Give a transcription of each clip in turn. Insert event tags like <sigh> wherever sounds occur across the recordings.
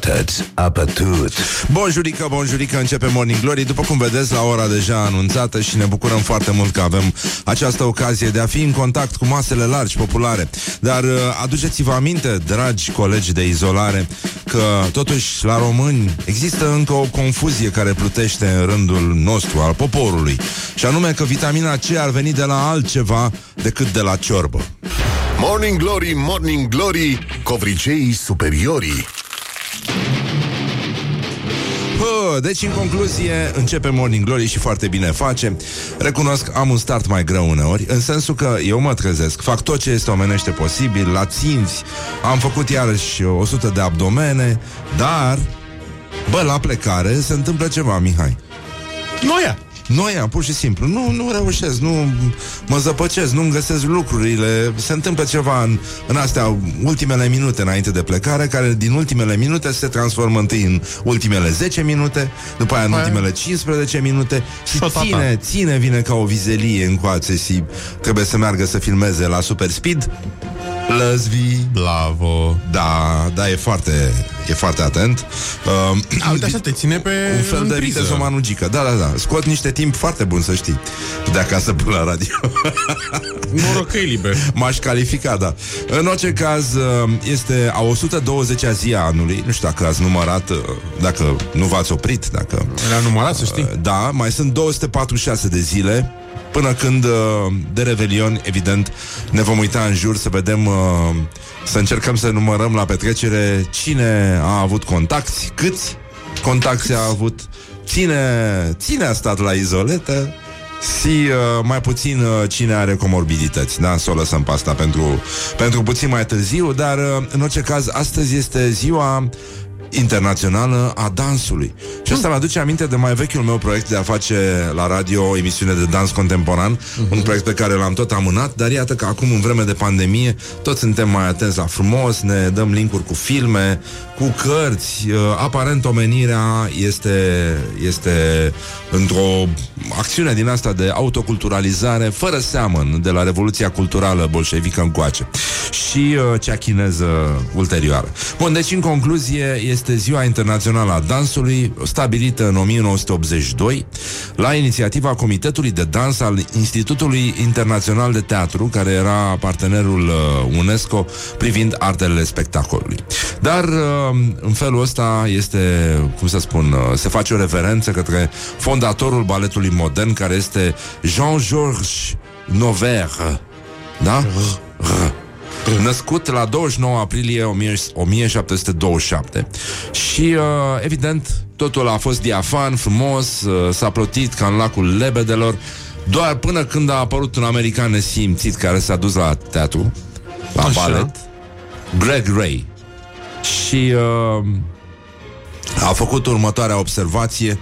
Atât, apătut. Bonjurică, bonjurică, începe Morning Glory După cum vedeți, la ora deja anunțată Și ne bucurăm foarte mult că avem această ocazie De a fi în contact cu masele largi, populare Dar uh, aduceți-vă aminte, dragi colegi de izolare Că totuși la români există încă o confuzie Care plutește în rândul nostru, al poporului Și anume că vitamina C ar veni de la altceva Decât de la ciorbă Morning Glory, Morning Glory, covriceii superiorii. Bă, deci în concluzie începe Morning Glory și foarte bine face. Recunosc, am un start mai greu uneori În sensul că eu mă trezesc Fac tot ce este omenește posibil La ținți, am făcut iarăși 100 de abdomene Dar Bă, la plecare se întâmplă ceva, Mihai. Noia. Noia, pur și simplu. Nu, nu reușesc, nu mă zăpăcesc, nu-mi găsesc lucrurile. Se întâmplă ceva în, în astea ultimele minute înainte de plecare, care din ultimele minute se transformă întâi în ultimele 10 minute, după aia în Aia. ultimele 15 minute și Și-o tata. ține, ține, vine ca o vizelie încoace și trebuie să meargă să filmeze la Super Speed. Lăzvi, Bravo. da, da, e foarte, e foarte atent. Uh, A, uite așa, te ține pe un fel în de priză. Vitezo Manugică. Da, da, da. Scot niște timp foarte bun, să știi. De acasă până la radio. <laughs> Noroc că e liber. M-aș califica, da. În orice caz, uh, este a 120-a zi a anului. Nu știu dacă ați numărat, uh, dacă nu v-ați oprit, dacă... Era numărat, să știi. Da, mai sunt 246 de zile Până când uh, de Revelion, evident, ne vom uita în jur să vedem, uh, să încercăm să numărăm la petrecere cine a avut contacti, câți contacti a avut, cine, cine a stat la izoletă și uh, mai puțin uh, cine are comorbidități. Da, să o lăsăm pe asta pentru, pentru puțin mai târziu, dar uh, în orice caz, astăzi este ziua internațională a dansului. Și asta mi-aduce aminte de mai vechiul meu proiect de a face la radio o emisiune de dans contemporan, un proiect pe care l-am tot amânat, dar iată că acum în vreme de pandemie toți suntem mai atenți la frumos, ne dăm linkuri cu filme, cu cărți, uh, aparent omenirea este, este într-o acțiune din asta de autoculturalizare fără seamăn de la Revoluția Culturală bolșevică încoace și uh, cea chineză ulterioară. Bun, deci în concluzie este Ziua Internațională a Dansului stabilită în 1982 la inițiativa Comitetului de Dans al Institutului Internațional de Teatru care era partenerul uh, UNESCO privind artele spectacolului. Dar uh, în felul ăsta este, cum să spun, uh, se face o reverență către fondatorul baletului modern care este Jean-Georges Noverre. Da? Născut la 29 aprilie 1727 Și, uh, evident, totul a fost diafan, frumos uh, S-a plotit ca în lacul lebedelor Doar până când a apărut un american nesimțit Care s-a dus la teatru La Așa. balet Greg Ray Și uh, a făcut următoarea observație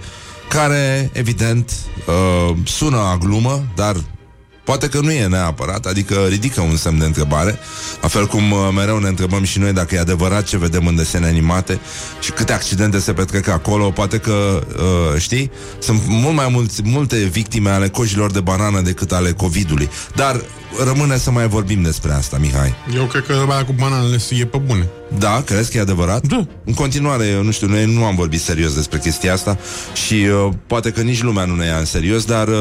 care, evident, uh, sună a glumă, dar poate că nu e neapărat, adică ridică un semn de întrebare, la fel cum uh, mereu ne întrebăm și noi dacă e adevărat ce vedem în desene animate și câte accidente se petrec acolo, poate că, uh, știi, sunt mult mai mulți, multe victime ale cojilor de banană decât ale COVID-ului, dar rămâne să mai vorbim despre asta, Mihai. Eu cred că aia cu bananele e pe bune. Da, crezi că e adevărat? Da. În continuare, eu nu știu, noi nu am vorbit serios despre chestia asta și uh, poate că nici lumea nu ne ia în serios, dar uh,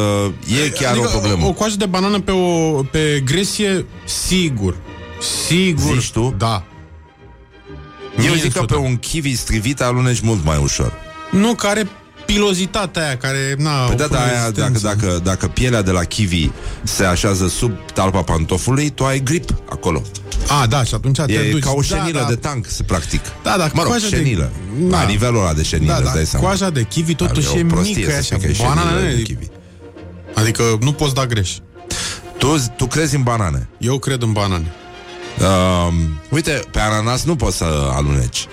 e chiar adică o problemă. O, o coajă de banană pe, o, pe gresie, sigur. Sigur. Zici tu? Da. eu Mie zic că în pe sută. un kiwi strivit aluneci mult mai ușor. Nu, care pilozitatea aia care, na, Păi o da, da, aia, dacă, rezistență. dacă, dacă pielea de la kiwi se așează sub talpa pantofului, tu ai grip acolo. A, da, și atunci te E duci. ca o șenilă da, de tank, se practic. Da, da, Mă rog, coaja de- șenilă. Da. La nivelul ăla de șenilă, Da, îți da, dai seama. coaja de kiwi totuși E e, o prostie mică, să așa, spui că e șenilă bananele, de kiwi. adică nu poți da greș. Tu, tu crezi în banane. Eu cred în banane. Uh, uite, pe ananas nu poți să aluneci.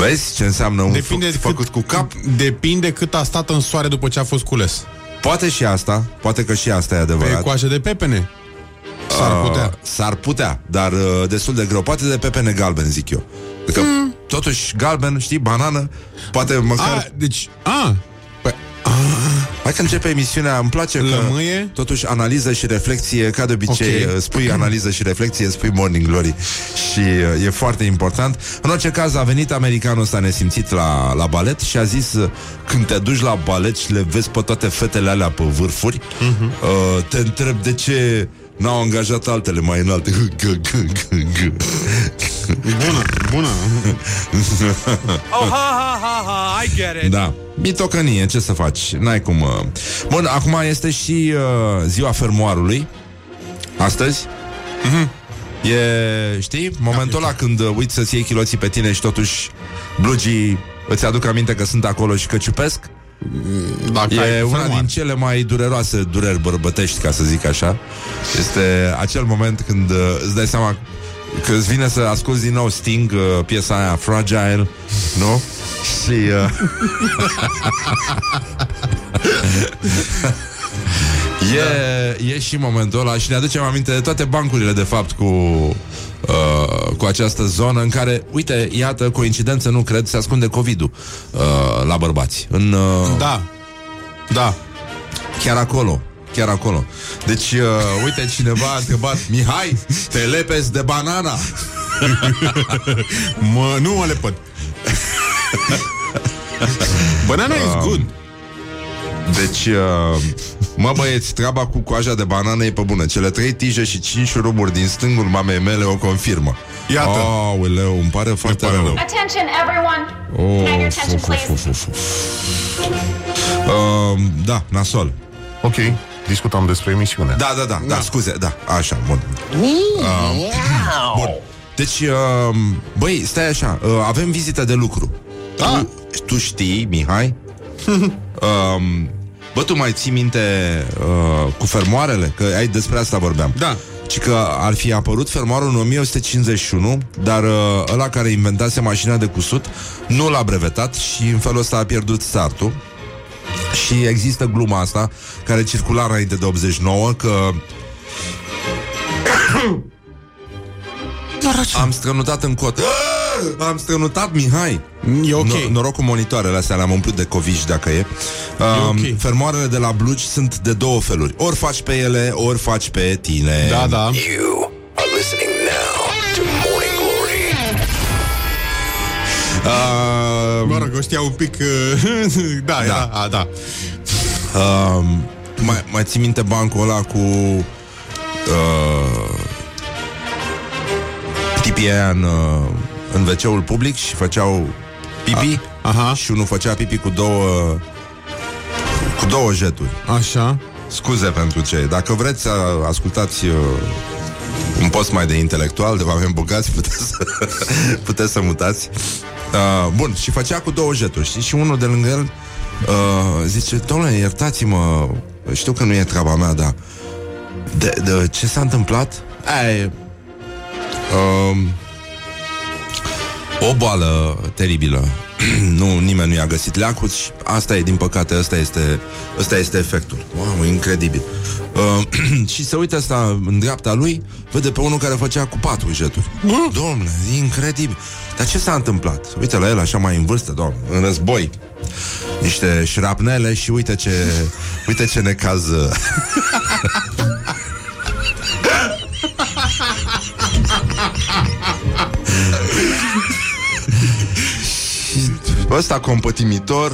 Vezi ce înseamnă un Depinde fruct cât, făcut cu cap? Depinde cât a stat în soare după ce a fost cules. Poate și asta, poate că și asta e Pe adevărat. coajă de pepene. S-ar putea. Uh, s-ar putea, dar uh, destul de greu. Poate de pepene galben, zic eu. Adică, Hmm. totuși, galben, știi, banană, poate măcar... A, deci, a, păi, a, Hai că începe emisiunea, îmi place că Lămâie? totuși analiză și reflexie, ca de obicei, Ok. okay. spui analiză și reflexie, spui Morning Glory și uh, e foarte important. În orice caz a venit americanul ăsta nesimțit la, la balet și a zis uh, când te duci la balet și le vezi pe toate fetele alea pe vârfuri, uh-huh. uh, te întreb de ce n-au angajat altele mai înalte. Bună, bună. Oh, ha, ha, ha, ha, I get it. Da. Mitocănie, ce să faci? N-ai cum... Uh... Bun, acum este și uh, ziua fermoarului. Astăzi. Mm-hmm. E, știi, momentul ăla când uh, uiți să-ți iei chiloții pe tine și totuși blugii îți aduc aminte că sunt acolo și că ciupesc. Dacă E ai una fermoar. din cele mai dureroase dureri bărbătești, ca să zic așa. Este acel moment când uh, îți dai seama că îți vine să asculti din nou Sting, uh, piesa aia Fragile, nu? Și... Uh, <laughs> E, e și momentul ăla și ne aducem aminte de toate bancurile, de fapt, cu, uh, cu această zonă în care, uite, iată, coincidență, nu cred, se ascunde COVID-ul uh, la bărbați. În, uh, Da. Da. Chiar acolo. Chiar acolo. Deci, uh, uite, cineva a întrebat Mihai, te lepezi de banana? <laughs> Mă, nu mă lepăd. <laughs> Banana is good. Deci, uh, mă băieți, treaba cu coaja de banană e pe bună. Cele trei tije și cinci șuruburi din stângul mamei mele o confirmă. Iată. Aoleu, îmi pare foarte pare rău. rău. Attention, everyone. Can I have your Of, attention, of, please? of, of, of. Uh, da, nasol. Ok, discutam despre emisiune. Da, da, da, da, scuze, da, așa, bun. Uh, bun. Deci, uh, băi, stai așa, uh, avem vizită de lucru. Ah. Tu, tu știi, Mihai? <laughs> um, bă, tu mai ții minte uh, cu fermoarele? Că ai despre asta vorbeam. Da. Și că ar fi apărut fermoarul în 1151, dar uh, ăla care inventase mașina de cusut nu l-a brevetat și în felul ăsta a pierdut startul. Și există gluma asta care circula înainte de 89 că am strănutat în cot. Am strănutat, Mihai. E ok. No- noroc cu monitoarele astea, le-am umplut de covici dacă e. Um, ok. Fermoarele de la blugi sunt de două feluri. Ori faci pe ele, ori faci pe tine. Da, da. You are listening now to Morning Glory. Uh, Mă rog, o știa un pic... uh, <laughs> da, Da. da. A, da. Um, mai, mai ții minte bancul ăla cu uh, tipii aia în, uh, în wc public și făceau pipi A- aha. și unul făcea pipi cu două cu două jeturi. Așa. Scuze pentru ce. Dacă vreți să ascultați uh, un post mai de intelectual, de oameni bogați, <laughs> puteți să, puteți să mutați. Uh, bun, și făcea cu două jeturi, știți? Și unul de lângă el uh, zice, domnule, iertați-mă, știu că nu e treaba mea, dar de, de ce s-a întâmplat? Aia e, uh, o boală teribilă. <clears throat> nu, nimeni nu i-a găsit leacul și asta e, din păcate, ăsta este, ăsta este efectul. Wow, incredibil. Uh, <clears throat> și se uită asta în dreapta lui, vede pe unul care făcea cu patru jeturi. Domnule, e incredibil. Dar ce s-a întâmplat? Uite la el așa mai în vârstă, domnule, în război. Niște șrapnele și uite ce, <laughs> uite ce necaz <laughs> <laughs> uh, ăsta compătimitor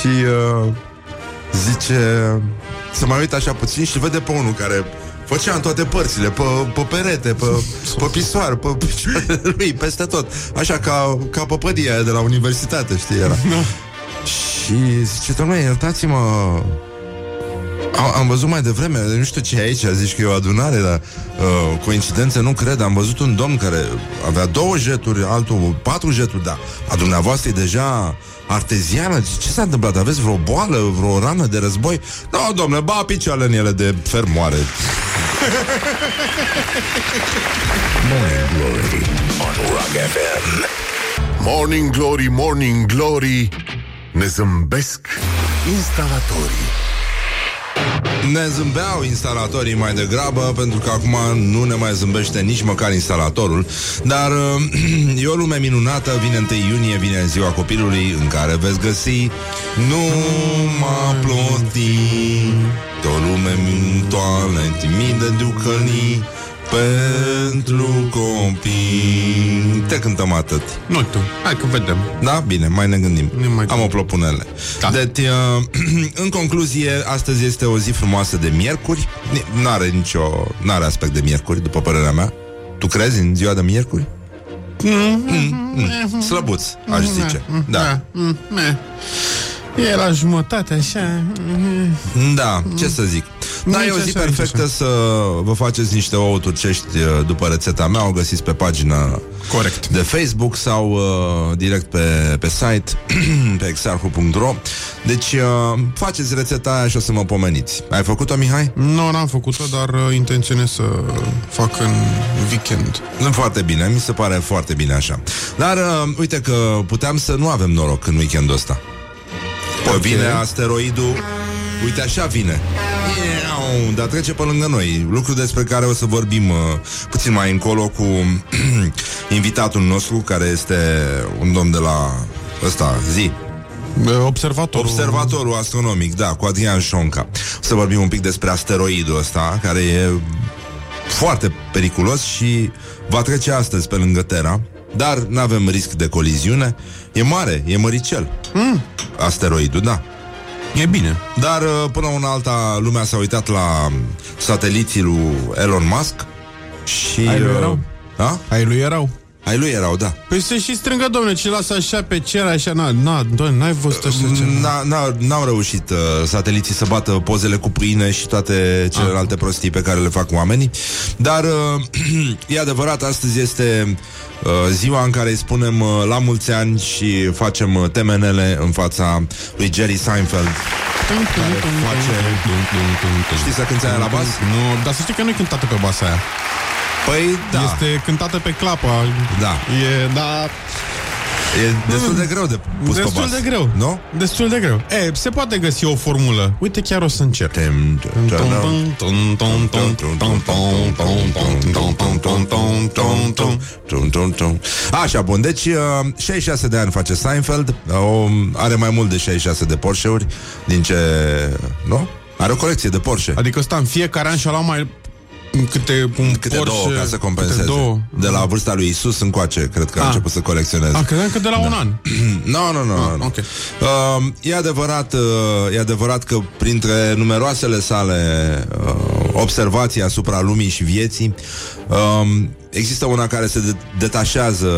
și uh, zice să mai uită așa puțin și vede pe unul care făcea în toate părțile, pe, pe perete, pe, pe pisoar, pe picioarele <laughs> lui, peste tot. Așa ca, ca păpădia aia de la universitate, știi, era. și zice, domnule, iertați-mă, am, am văzut mai devreme, nu știu ce e aici, zici că e o adunare, dar uh, coincidențe nu cred. Am văzut un domn care avea două jeturi, altul patru jeturi, da. A dumneavoastră e deja arteziană? Ce s-a întâmplat? Aveți vreo boală, vreo rană de război? Nu, no, domnule, ba picioarele în ele de fermoare. <laughs> Morning Glory on Rock FM. Morning Glory, Morning Glory Ne zâmbesc instalatorii Ne zâmbeau instalatorii mai degrabă Pentru că acum nu ne mai zâmbește nici măcar instalatorul Dar uh, <clears throat> e o lume minunată Vine 1 iunie, vine ziua copilului În care veți găsi Numai ploti O lume mintoală Timidă ducănii pentru copii Te cântăm atât Nu tu, hai că vedem. Da? Bine, mai ne gândim Ne mai Am gândim. o propunere Da. Deci, uh, <clears throat> în concluzie Astăzi este o zi frumoasă de miercuri Ni- N-are nicio N-are aspect de miercuri, după părerea mea Tu crezi în ziua de miercuri? Mm, mm. Slăbuț, aș zice Da, Mm, eh. E la jumătate, așa. mm, da, ce să zic Da, Nici e o zi așa, nici perfectă așa. să vă faceți niște ouă turcești uh, După rețeta mea, o găsiți pe pagina Corect. de Facebook sau uh, direct pe, pe site <clears throat> pe exarhu.ro Deci uh, faceți rețeta aia și o să mă pomeniți Ai făcut-o, Mihai? Nu, n-am făcut-o, dar uh, intenționez să fac în weekend. Nu foarte bine, mi se pare foarte bine așa Dar uh, uite că puteam să nu avem noroc în weekendul ăsta Că vine asteroidul Uite așa vine Iau, Dar trece pe lângă noi Lucru despre care o să vorbim uh, Puțin mai încolo cu <clears throat> Invitatul nostru Care este un domn de la Ăsta, zi Observatorul. Observatorul astronomic, da, cu Adrian Șonca. O să vorbim un pic despre asteroidul ăsta, care e foarte periculos și va trece astăzi pe lângă Terra, dar nu avem risc de coliziune. E mare, e măricel. Mm. Asteroidul, da. E bine. Dar uh, până una alta lumea s-a uitat la sateliții lui Elon Musk și... Ai lui uh, erau? Da? Ai lui erau. Ai lui erau, da. Păi să și strângă, domnule, ce lasă așa pe cer, așa, na, na, doamne, n-ai văzut așa ceva. N-a, n-a, n-au reușit uh, sateliții să bată pozele cu pâine și toate celelalte prostii pe care le fac oamenii. Dar uh, <clears throat> e adevărat, astăzi este uh, ziua în care îi spunem uh, la mulți ani și facem uh, temenele în fața lui Jerry Seinfeld. Știi să cânti aia la bas? Nu, dar să știi că nu e cântată pe basa aia. Păi da, Este cântată pe clapa. Da. E, da, e destul de greu de pus pe destul bas. de greu. Nu? Destul de greu. E, se poate găsi o formulă. Uite, chiar o să încerc. Tem- Tum, tum, tum. Așa, bun, deci uh, 66 de ani face Seinfeld uh, Are mai mult de 66 de Porsche-uri Din ce... Nu? Are o colecție de Porsche Adică ăsta în fiecare an și-a luat mai câte un Câte Porsche, două ca să compenseze Câte două. De la vârsta lui Isus încoace Cred că a Ah. început să colecționeze A, credeam că de la un an. Nu, nu, nu. Ah, nu. ok. Uh, e, adevărat, uh, e adevărat că printre numeroasele sale uh, observații asupra lumii și vieții, uh, există una care se de- detașează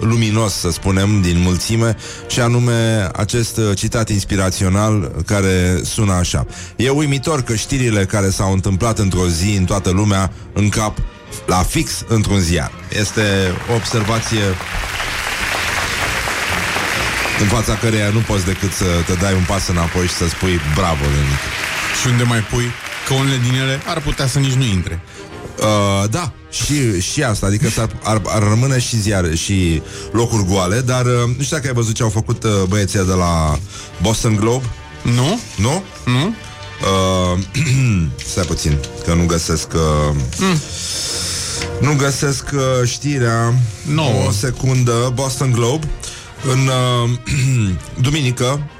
luminos, să spunem, din mulțime, și anume acest uh, citat inspirațional care sună așa. E uimitor că știrile care s-au întâmplat într-o zi în toată lumea încap la fix într-un ziar. Este o observație în fața căreia nu poți decât să te dai un pas înapoi și să spui bravo, Lenic. Și unde mai pui că unele din ele ar putea să nici nu intre. Uh, da, și, și asta, adică s-ar, ar, ar rămâne și ziare și locuri goale, dar uh, nu știu dacă ai văzut ce au făcut uh, băieții de la Boston Globe, Nu? nu? Nu? Uh, <clears throat> stai puțin, că nu găsesc uh, Nu găsesc uh, știrea Nouă. O secundă Boston Globe În uh, <clears throat> duminică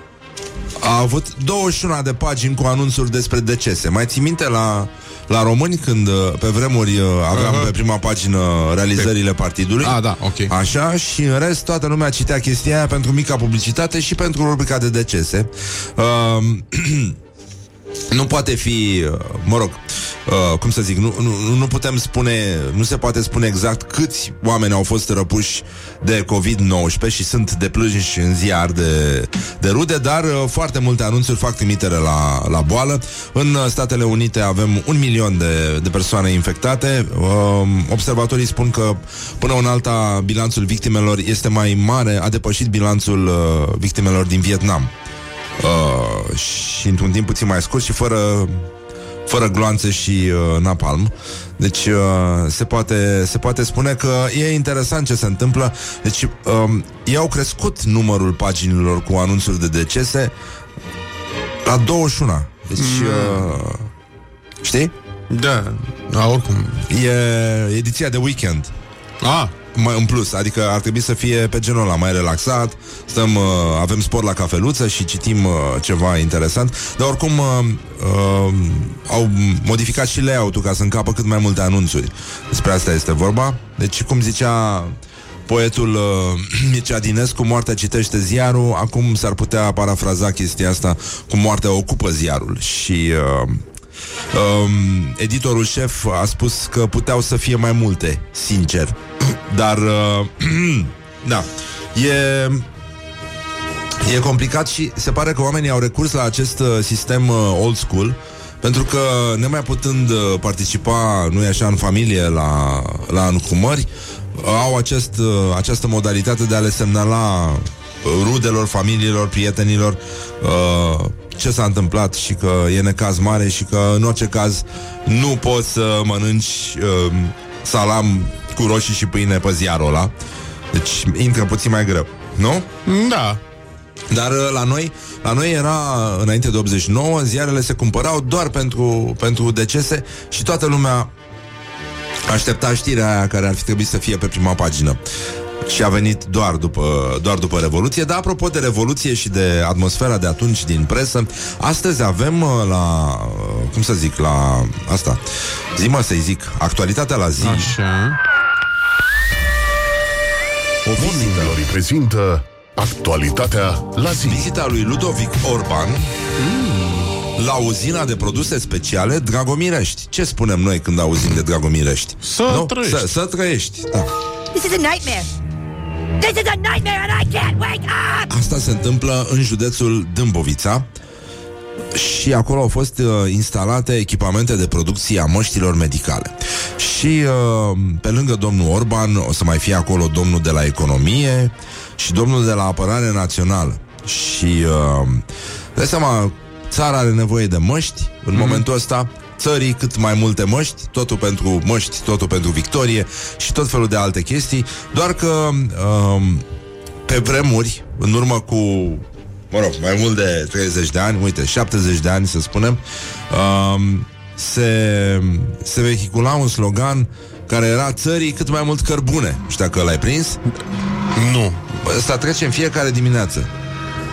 A avut 21 de pagini cu anunțuri despre decese Mai ții minte la la români, când uh, pe vremuri uh, aveam Aha. pe prima pagină realizările partidului A, da, ok. Așa, și în rest toată lumea citea chestia aia pentru mica publicitate și pentru rubrica de decese. Uh, <clears throat> nu poate fi, uh, mă rog, uh, cum să zic, nu, nu, nu putem spune, nu se poate spune exact câți oameni au fost răpuși de COVID-19 și sunt deplânși în ziar de, de rude, dar uh, foarte multe anunțuri fac trimitere la, la boală. În uh, Statele Unite avem un milion de, de persoane infectate. Uh, observatorii spun că până în alta bilanțul victimelor este mai mare, a depășit bilanțul uh, victimelor din Vietnam uh, și într-un timp puțin mai scurt și fără fără gloanțe și uh, napalm. Deci uh, se, poate, se poate spune că e interesant ce se întâmplă. Deci um, ei au crescut numărul paginilor cu anunțuri de decese la 21. Deci uh, Știi? Da, da, oricum. E ediția de weekend. A, mai în plus, adică ar trebui să fie pe genul ăla mai relaxat, stăm, uh, avem sport la cafeluță și citim uh, ceva interesant, dar oricum uh, uh, au modificat și layout-ul ca să încapă cât mai multe anunțuri. Despre asta este vorba. Deci, cum zicea poetul uh, <clears throat> Mircea Dinescu, moartea citește ziarul, acum s-ar putea parafraza chestia asta cu moartea ocupă ziarul și... Uh, Um, editorul șef a spus că puteau să fie mai multe, sincer. <clears throat> Dar, uh, <clears throat> da, e... E complicat și se pare că oamenii au recurs la acest uh, sistem uh, old school pentru că, nemai putând uh, participa, nu e așa, în familie la, la înhumări, au acest, uh, această modalitate de a le semnala uh, rudelor, familiilor, prietenilor uh, ce s-a întâmplat și că e necaz mare și că în orice caz nu poți să mănânci uh, salam cu roșii și pâine pe ziarul ăla. Deci intră puțin mai greu, nu? da. Dar uh, la noi, la noi era înainte de 89, ziarele se cumpărau doar pentru, pentru decese și toată lumea aștepta știrea aia care ar fi trebuit să fie pe prima pagină. Și a venit doar după, doar după Revoluție Dar apropo de Revoluție și de atmosfera de atunci din presă Astăzi avem uh, la, uh, cum să zic, la asta Zi mă să-i zic, actualitatea la zi Așa. O Morning vizită Glory prezintă actualitatea la zi. Vizita lui Ludovic Orban La uzina de produse speciale Dragomirești Ce spunem noi când auzim de Dragomirești? Să trăiești. Să, să trăiești, da This is a nightmare. This is a nightmare and I can't wake up! Asta se întâmplă în județul Dâmbovița și acolo au fost uh, instalate echipamente de producție a măștilor medicale. Și uh, pe lângă domnul Orban o să mai fie acolo domnul de la economie și domnul de la apărare națională. Și uh, dai seama, țara are nevoie de măști în mm-hmm. momentul ăsta țării cât mai multe măști, totul pentru măști, totul pentru victorie și tot felul de alte chestii, doar că um, pe vremuri, în urmă cu mă rog, mai mult de 30 de ani, uite, 70 de ani să spunem, um, se, se vehicula un slogan care era țării cât mai mult cărbune. Nu știu dacă l-ai prins. Nu. Ăsta trece în fiecare dimineață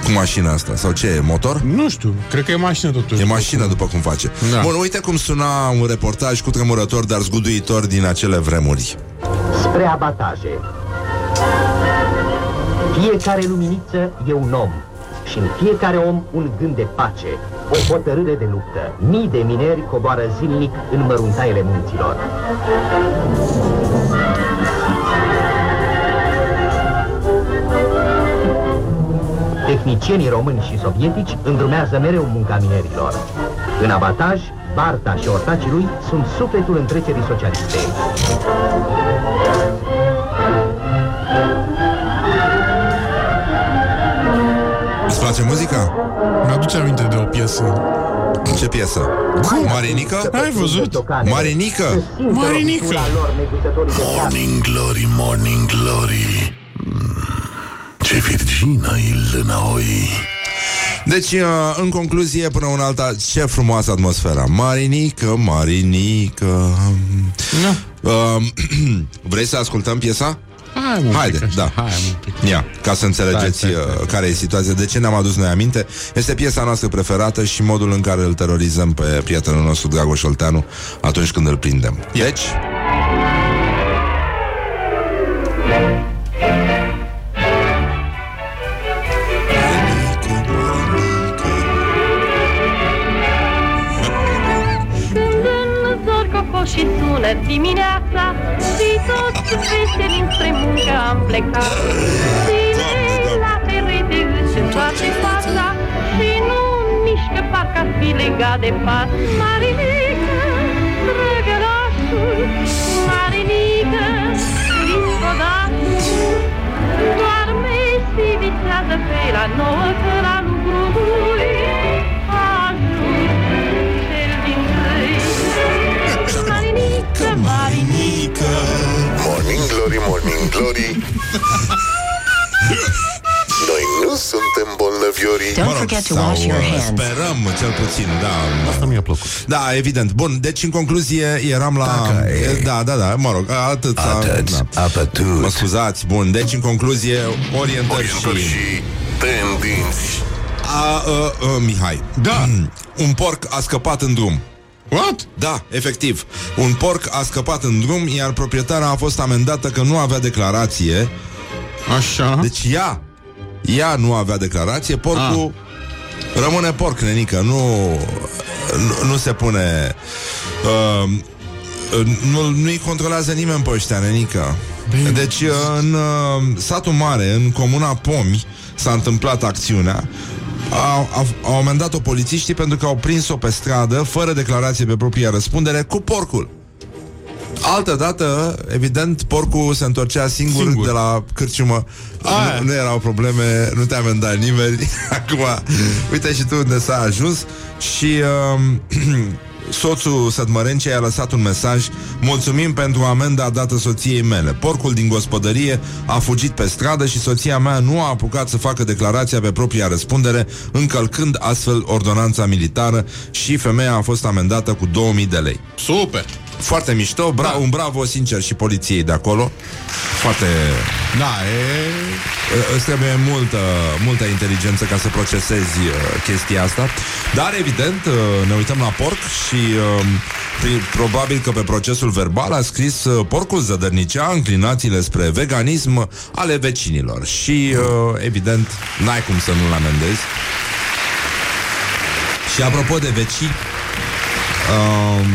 cu mașina asta. Sau ce e, motor? Nu știu, cred că e mașină totuși. E mașină, după cum face. Da. Bun, uite cum suna un reportaj cu tremurător, dar zguduitor din acele vremuri. spre abataje. Fiecare luminiță e un om și în fiecare om un gând de pace, o hotărâre de luptă. Mii de mineri coboară zilnic în măruntaiele munților. Tehnicienii români și sovietici îndrumează mereu munca minerilor. În abataj, Barta și ortacii lui sunt sufletul întrecerii socialiste. Îți place muzica? Mi-aduce aminte de o piesă. Ce piesă? Marinică? Ai văzut? Marinică? Marinică. Morning Glory, Morning Glory. Mm, Ce virgină e lânaoi. Deci, uh, în concluzie, până un alta, ce frumoasă atmosfera. Marinică, Marinică. Da. Uh, <clears throat> vrei să ascultăm piesa? Hai, mă, Haide, un pic așa. da. Hai, un pic. Ia, ca să înțelegeți Stai, stai, stai, uh, care e situația, de ce ne-am adus noi aminte. Este piesa noastră preferată și modul în care îl terorizăm pe prietenul nostru Dragoș Olteanu atunci când îl prindem. Deci, dimineața Și toți veseli înspre muncă am plecat. Ține la perete își întoarce fața Și nu mișcă parcă ar fi legat de pat. Marinică, drăgălașul Marinică, discodatul Doarme și visează pe la nouă Că la lucruri Marinică Morning Glory, Morning Glory. Noi nu suntem bolnăvioși. Glory Mă rog, sau, uh, Sperăm, cel puțin, da. Asta mi-a plăcut Da, evident. Bun, deci în concluzie eram la... Dacă e. Da, da, da, mă rog, atât. Atât, da. apătut. Mă scuzați, bun. Deci în concluzie, orientări, Orientări și... și tendinți A, a, a, Mihai. Da. Un porc a scăpat în drum. What? Da, efectiv. Un porc a scăpat în drum, iar proprietara a fost amendată că nu avea declarație. Așa. Deci ea, ea nu avea declarație, porcul rămâne porc, nenică, nu, nu, nu se pune... Uh, nu, nu-i controlează nimeni pe ăștia, nenică. Deci, în uh, satul mare, în comuna Pomi, s-a întâmplat acțiunea. Au, au, au amendat-o polițiștii pentru că au prins-o pe stradă, fără declarație pe propria răspundere, cu porcul. Altă dată, evident, porcul se întorcea singur, Singur. de la cârciumă. Aia. Nu, nu erau probleme, nu te amenda nimeni. <laughs> Acum, uite și tu unde s-a ajuns. Și uh, <clears throat> soțul Sătmărencei a lăsat un mesaj Mulțumim pentru amenda dată soției mele. Porcul din gospodărie a fugit pe stradă și soția mea nu a apucat să facă declarația pe propria răspundere, încălcând astfel ordonanța militară și femeia a fost amendată cu 2000 de lei. Super. Foarte mișto, bra- Da. un bravo sincer și poliției de acolo. Foarte... Da, e... Îți trebuie multă, multă inteligență ca să procesezi uh, chestia asta. Dar, evident, uh, ne uităm la porc și uh, pri- probabil că pe procesul verbal a scris uh, porcul zădărnicea înclinațiile spre veganism ale vecinilor. Și, uh, evident, n-ai cum să nu-l amendezi. Și apropo de vecini, um,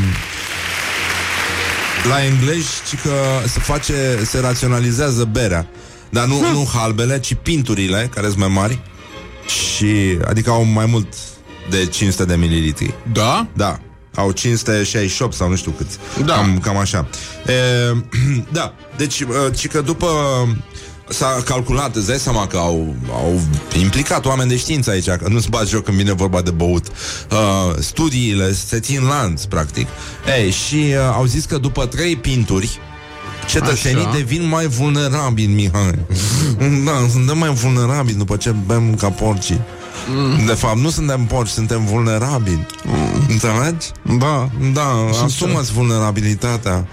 la englezi, ci că se face, se raționalizează berea. Dar nu, nu halbele, ci pinturile, care sunt mai mari. Și, adică au mai mult de 500 de mililitri. Da? Da. Au 568 sau nu știu câți. Da. Cam, cam așa. E, <clears throat> da. Deci, uh, ci că după s-a calculat, îți dai seama că au, au implicat oameni de știință aici, că nu-ți bați joc când vine vorba de băut. Uh, studiile se țin lanț, practic. Ei, și uh, au zis că după trei pinturi, cetățenii Așa. devin mai vulnerabili, Mihai. <laughs> da, suntem mai vulnerabili după ce bem ca porcii. De fapt, nu suntem porci, suntem vulnerabili. Înțelegi? Da. Da, asumați vulnerabilitatea.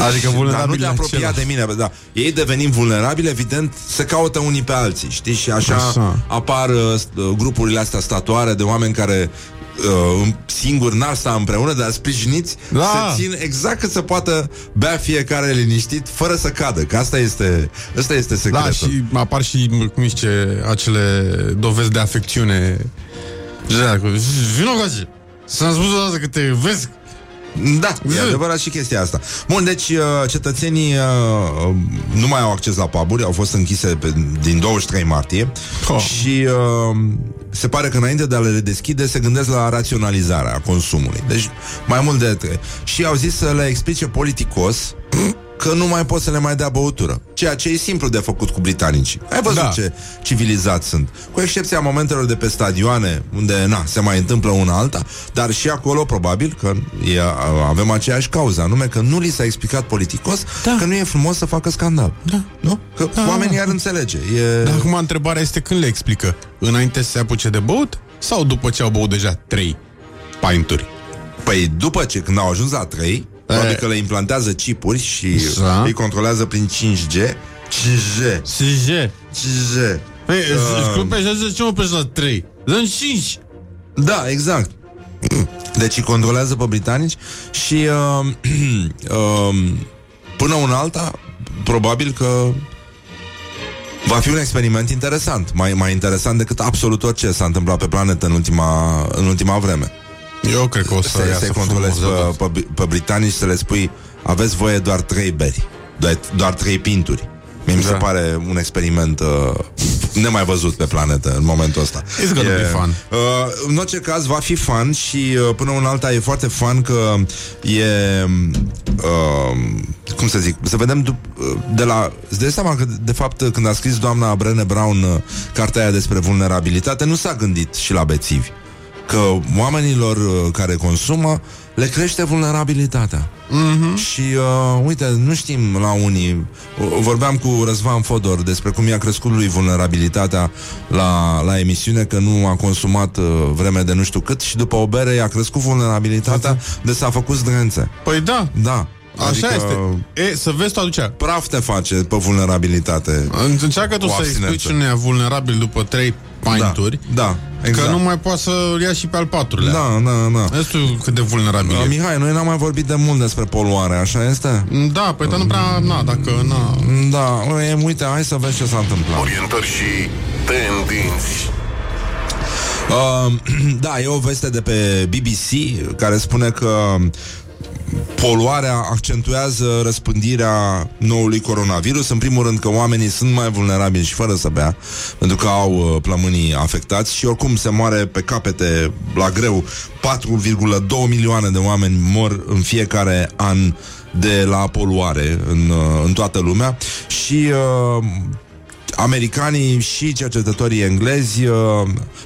Adică Dar nu vulnerabili te apropia același. de mine, da. Ei devenind vulnerabili, evident, se caută unii pe alții, știi? Și așa, Așa. apar uh, st- grupurile astea statoare de oameni care uh, singuri n-ar sta împreună, dar sprijiniți Da. se țin exact cât să poată bea fiecare liniștit, fără să cadă, că asta este, asta este secretul. Da, și apar și, cum zice, acele dovezi de afecțiune. Vino gazi. S-am spus o dată că te vezi. Da, e adevărat și chestia asta. Bun, deci uh, cetățenii uh, uh, nu mai au acces la puburi, au fost închise pe, din 23 martie Oh. și uh, se pare că înainte de a le redeschide se gândesc la raționalizarea consumului. Deci mai mult de... Și au zis să le explice politicos că nu mai pot să le mai dea băutură. Ceea ce e simplu de făcut cu britanicii. Ai văzut Da. ce civilizați sunt. Cu excepția momentelor de pe stadioane, unde, na, se mai întâmplă una alta, dar și acolo, probabil, că e, avem aceeași cauză, anume că nu li s-a explicat politicos Da. că nu e frumos să facă scandal. Da. Nu? Că Da, oamenii da. ar înțelege. E... Dar acum întrebarea este când le explică. Înainte să se apuce de băut? Sau după ce au băut deja trei pinturi? Păi după ce, când au ajuns la 3, probabil că le implantează chipuri și Da. îi controlează prin 5G. 5G. CG. 5G. Păi, Da. uh, pe 6, ce mă pe la 3? Dăm 5. Da, exact. Deci îi controlează pe britanici și uh, uh, <clears throat> până una alta, probabil că va fi un experiment interesant, mai, mai interesant decât absolut orice s-a întâmplat pe planetă în ultima, în ultima vreme. Eu cred că o să Să, iasă să controlezi frumos, pe, pe, pe britanici să le spui aveți voie doar trei beri, doar, doar trei pinturi. Mie mi se Da. pare un experiment uh, nemai văzut pe planetă în momentul ăsta. It's gonna be fun. Uh, în orice caz va fi fun și uh, până un alta e foarte fun că e uh, cum să zic, să vedem dup- uh, de la, îți dai seama că de fapt când a scris doamna Brené Brown uh, cartea aia despre vulnerabilitate, nu s-a gândit și la bețivi. Că oamenilor uh, care consumă le crește vulnerabilitatea. Mm-hmm. Și uh, uite, nu știm la unii. uh, Vorbeam cu Răzvan Fodor despre cum i-a crescut lui vulnerabilitatea la, la emisiune, că nu a consumat uh, vreme de nu știu cât și după o bere i-a crescut vulnerabilitatea de s-a făcut zdrențe. Păi da, Da. așa este. E, să vezi tu aducea. Praf te face pe vulnerabilitate. Încearcă tu Cu să abstinență. explici unuia vulnerabil după trei pinturi Da, da, exact. Că nu mai poate să ia și pe al patrulea Da, da, da. Vezi tu cât de vulnerabil Uh, e. Mihai, noi n-am mai vorbit de mult despre poluare, așa este? Da, păi dar nu prea, na, dacă, na Da, e, uite, hai să vezi ce s-a întâmplat. Orientări și tendinți. Uh, <clears throat> da, e o veste de pe BBC care spune că poluarea accentuează răspândirea noului coronavirus. În primul rând că oamenii sunt mai vulnerabili și fără să bea, pentru că au uh, plămânii afectați și oricum se moare pe capete la greu. 4,2 milioane de oameni mor în fiecare an de la poluare în, uh, în toată lumea și uh, americanii și cercetătorii englezi uh,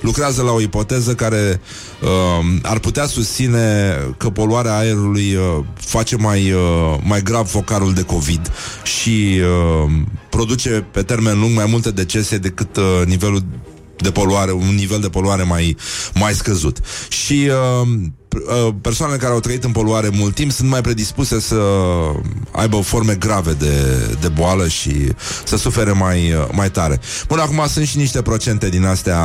lucrează la o ipoteză care uh, ar putea susține că poluarea aerului uh, face mai, uh, mai grav focarul de COVID și uh, produce pe termen lung mai multe decese decât uh, nivelul de poluare, un nivel de poluare mai, mai scăzut. Și uh, p- uh, persoanele care au trăit în poluare mult timp sunt mai predispuse să aibă forme grave de, de boală și să sufere mai, uh, mai tare. Bun, acum sunt și niște procente din astea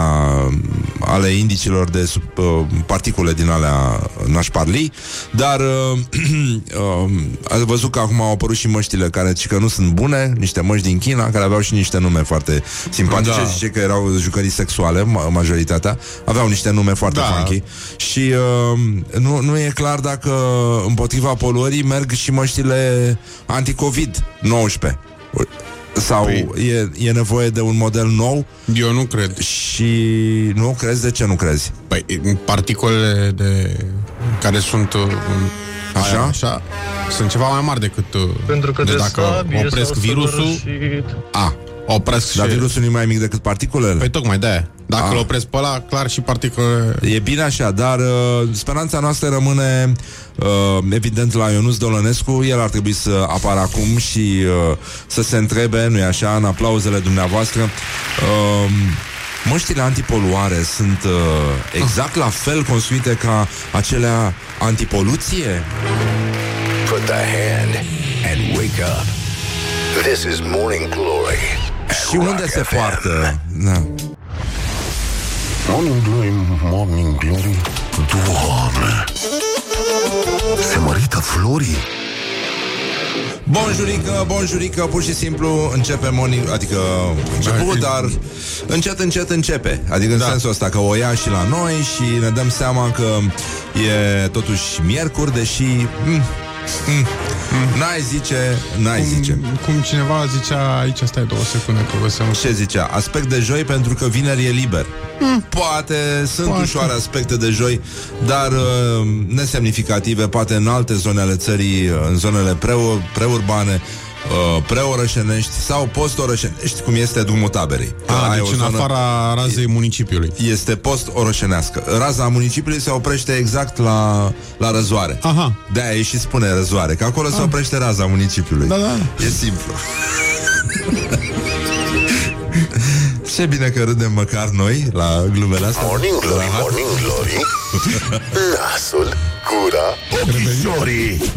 uh, ale indicilor de sub, uh, particule din alea nașparlii, dar uh, <clears throat> uh, ați văzut că acum au apărut și măștile care ci că nu sunt bune, niște măști din China, care aveau și niște nume foarte simpatice, Da. da. zice că erau jucării sexuale, ma- majoritatea, aveau niște nume foarte Da. funky și uh, nu, nu e clar dacă împotriva poluării merg și măștile anti-COVID-19 sau Păi- e, e nevoie de un model nou Eu nu cred și nu crezi? De ce nu crezi? Păi, particolele de care sunt uh, Așa? aia, așa sunt ceva mai mari decât uh, Pentru că de de dacă sabie opresc s-au virusul, săvârșit. a, opresc Dar și... virusul nu e mai mic decât particulele? Păi tocmai de aia. Dacă Ah. îl opresc pe ăla, clar și particolele... E bine așa, dar uh, speranța noastră rămâne uh, evident la Ionuț Dolănescu. El ar trebui să apară acum și uh, să se întrebe, nu-i așa, în aplauzele dumneavoastră. Uh, Măștile antipoluare sunt uh, exact la fel construite ca acelea antipoluție? Put the hand and wake up. This is Morning Glory. At Și unde Rock se FM. poartă? Da. Morning Glory, Morning Glory Doamne Se mărită florii Bonjurică, bonjurică, pur și simplu începe morning, adică început, dar încet, încet începe. Adică în Da. sensul ăsta că o ia și la noi și ne dăm seama că e totuși miercuri, deși mm, mm, n-ai zice, n-ai zice. Cum, cum cineva zicea aici, stai două secunde că vă să Ce zicea? Aspect de joi pentru că vineri e liber. Poate sunt Poate. ușoare aspecte de joi, dar uh, nesemnificative, poate în alte zone ale țării, uh, în zonele preu- preurbane, uh, preorășenești sau postorășenești, cum este drumul taberei. Că A, ai deci o în zonă- afara razei municipiului. este post-orășenească. Raza municipiului se oprește exact la, la răzoare. Aha. De-aia și spune răzoare, că acolo se oprește raza municipiului. Da, da. E simplu. <laughs> Ce bine că râdem măcar noi la glumele astea. Morning Glory, Rahat. Morning Glory <laughs> Nasul, gura, ochii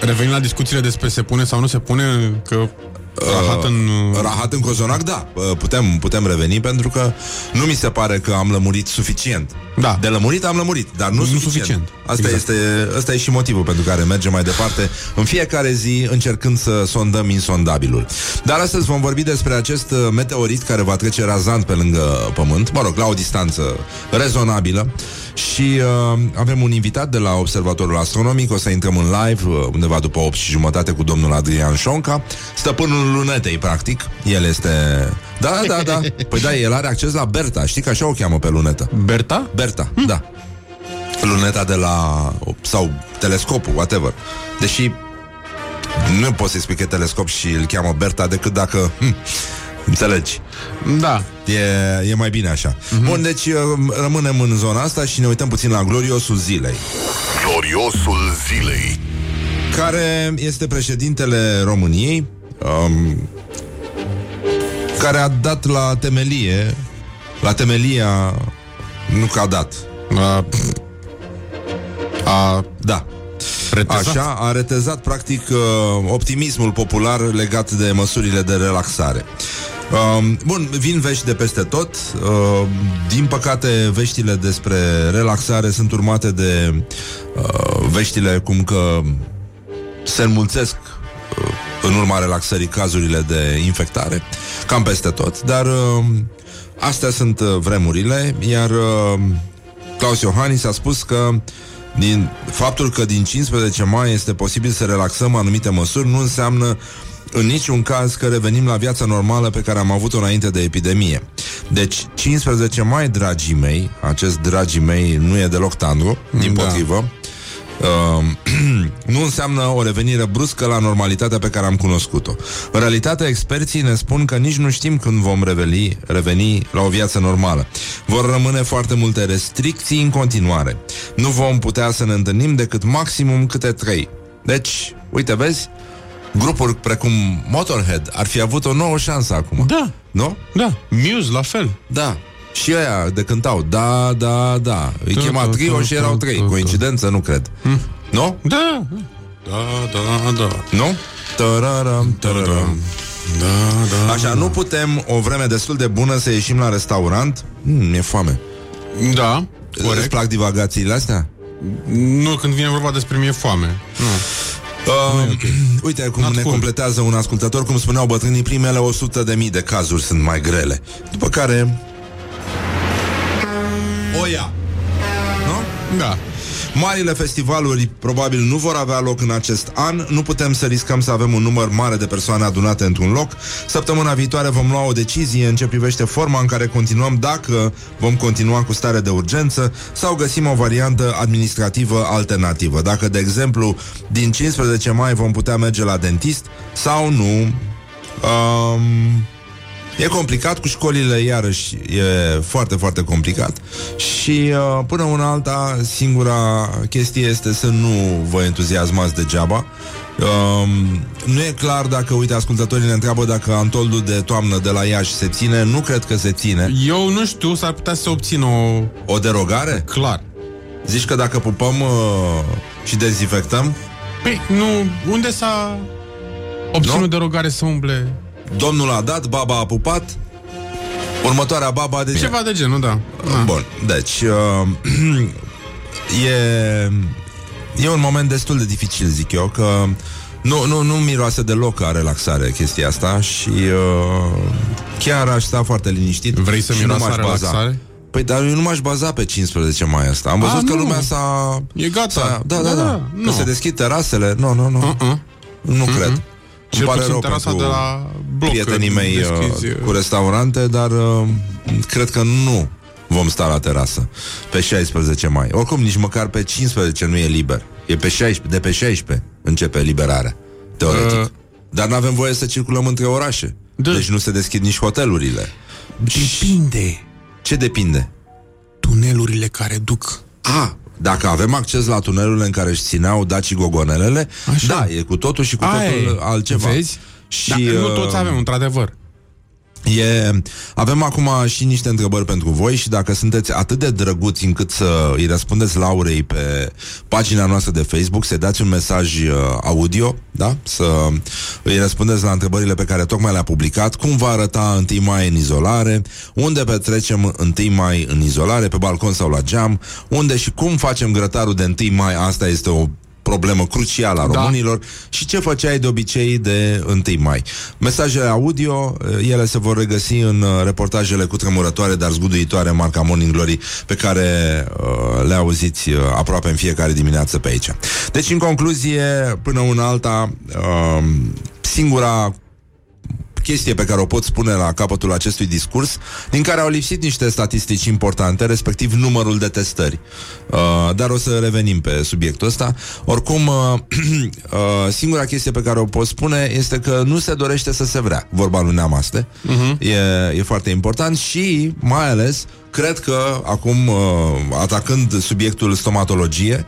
Ha? Revenind la discuțiile despre se pune sau nu se pune, că rahat în... Rahat în cozonac, da, putem, putem reveni pentru că nu mi se pare că am lămurit suficient. Da. De lămurit am lămurit, dar nu, Nu suficient. suficient. Asta, Exact. este, asta e și motivul pentru care mergem mai departe în fiecare zi încercând să sondăm insondabilul. Dar astăzi vom vorbi despre acest uh, meteorit care va trece razant pe lângă Pământ, mă rog, la o distanță rezonabilă și uh, avem un invitat de la Observatorul Astronomic, o să intrăm în live uh, undeva după 8 și jumătate cu domnul Adrian Șonca, stăpânul lunetei, practic. El este... Da, da, da. <laughs> Păi da, el are acces la Berta, știi că așa o cheamă pe lunetă. Berta? Berta, da. Luneta de la... sau telescopul, whatever. Deși nu poți să-i spui că e telescop și îl cheamă Berta decât dacă... Hm, Înțelegi? Da. E, e mai bine așa. Mhm. Mm-hmm. Bun, deci uh, rămânem în zona asta și ne uităm puțin la gloriosul zilei. Gloriosul zilei. care este președintele României, um, care a dat la temelie, la temelia, nu că a dat, A, a da, retezat. Așa, a retezat practic uh, optimismul popular legat de măsurile de relaxare. Um, bun, vin vești de peste tot. Uh, din păcate, veștile despre relaxare sunt urmate de uh, veștile cum că se înmulțesc uh, în urma relaxării cazurile de infectare, cam peste tot, dar uh, astea sunt uh, vremurile, iar uh, Claus Iohannis a spus că din faptul că din 15 mai este posibil să relaxăm anumite măsuri nu înseamnă în niciun caz că revenim la viața normală pe care am avut-o înainte de epidemie. Deci, 15 mai, dragii mei, acest dragii mei nu e deloc tandru, din Da. potrivă, Uh, <clears throat> nu înseamnă o revenire bruscă la normalitatea pe care am cunoscut-o. În realitate, experții ne spun că nici nu știm când vom reveli, reveni la o viață normală. Vor rămâne foarte multe restricții în continuare. Nu vom putea să ne întâlnim decât maximum câte trei. Deci, uite, vezi, grupuri precum Motorhead ar fi avut o nouă șansă acum. Da, Nu? da. Muse, la fel. Da. Și ăia de cântau Da, da, da Îi Da, chema da, trio da, și da, erau da, trei da. Coincidență? Nu cred Nu? Da. Da, da, da. Nu? Tararam, tararam. Da, da. Așa, nu putem o vreme destul de bună să ieșim la restaurant? Mm, mi-e foame Da, Îți corect. plac divagațiile astea? Nu, când vine vorba despre mie foame. Nu. Uh, uite cum Not ne cool. completează un ascultător Cum spuneau bătrânii, primele 100 de mii de cazuri sunt mai grele După care O ia Nu? Da. Marile festivaluri probabil nu vor avea loc în acest an. Nu putem să riscăm să avem un număr mare de persoane adunate într-un loc. Săptămâna viitoare vom lua o decizie în ce privește forma în care continuăm, dacă vom continua cu stare de urgență sau găsim o variantă administrativă alternativă. Dacă, de exemplu, din 15 mai vom putea merge la dentist sau nu. Um, E complicat cu școlile, iarăși e foarte, foarte complicat și uh, până una alta, singura chestie este să nu vă entuziasmați degeaba. Um, nu e clar dacă, uite, ascultătorii ne întreabă dacă Antoldul de toamnă de la Iași se ține. Nu cred că se ține. Eu nu știu, s-ar putea să obțin o... O derogare? Clar. Zici că dacă pupăm uh, și dezinfectăm, Păi, nu, unde s-a obținut Nu? derogare să umble? Domnul a dat, baba a pupat, următoarea baba de Ceva de genul, da. da. Bun, deci uh, <clears throat> e, e un moment destul de dificil, zic eu, că nu, nu, nu miroase deloc a relaxare chestia asta și uh, chiar aș sta foarte liniștit. Vrei să și nu miroasă m-aș a baza. relaxare? Păi, dar eu nu m-aș baza pe 15 mai asta. Am A, văzut că nu. lumea s-a... E gata. s-a da, da, Da, da. da, Că nu. se deschid terasele. Nu, nu, nu. Uh-uh. Nu cred. Cel Îmi pare puțin rău terasa pentru de la bloc. prietenii că mei deschizi, uh, cu restaurante, dar uh, cred că nu vom sta la terasă pe 16 mai. Oricum, nici măcar pe 15 nu e liber. E pe 16, de pe 16 începe liberarea, teoretic. Uh. Dar nu avem voie să circulăm între orașe. Da. Deci nu se deschid nici hotelurile. Depinde. Ce depinde? Tunelurile care duc. A, dacă avem acces la tunelurile în care își țineau dacii gogonelele, Așa. da, e cu totul și cu totul Aia e. altceva. Vezi? Și, Da, nu uh, toți avem, într-adevăr. E, avem acum și niște întrebări pentru voi și dacă sunteți atât de drăguți încât să îi răspundeți Laurei pe pagina noastră de Facebook, să dați un mesaj uh, audio, da? Să îi răspundeți la întrebările pe care tocmai le-a publicat, cum va arăta 1 mai în izolare, unde petrecem 1 mai în izolare, pe balcon sau la geam, unde și cum facem grătarul de 1 mai, asta este o problemă crucială a Da. românilor și ce făceai de obicei de 1 mai. Mesajele audio, eh, ele se vor regăsi în uh, reportajele cu tremurătoare, dar zguduitoare marca Morning Glory pe care uh, le auziți uh, aproape în fiecare dimineață pe aici. Deci, în concluzie, până una alta, uh, singura chestie pe care o pot spune la capătul acestui discurs, din care au lipsit niște statistici importante, respectiv numărul de testări. Uh, dar o să revenim pe subiectul ăsta. Oricum, uh, <clears throat> uh, singura chestie pe care o pot spune este că nu se dorește să se vrea, vorba lui Neamaste. Uh-huh. E, e foarte important și, mai ales, cred că acum, uh, atacând subiectul stomatologie,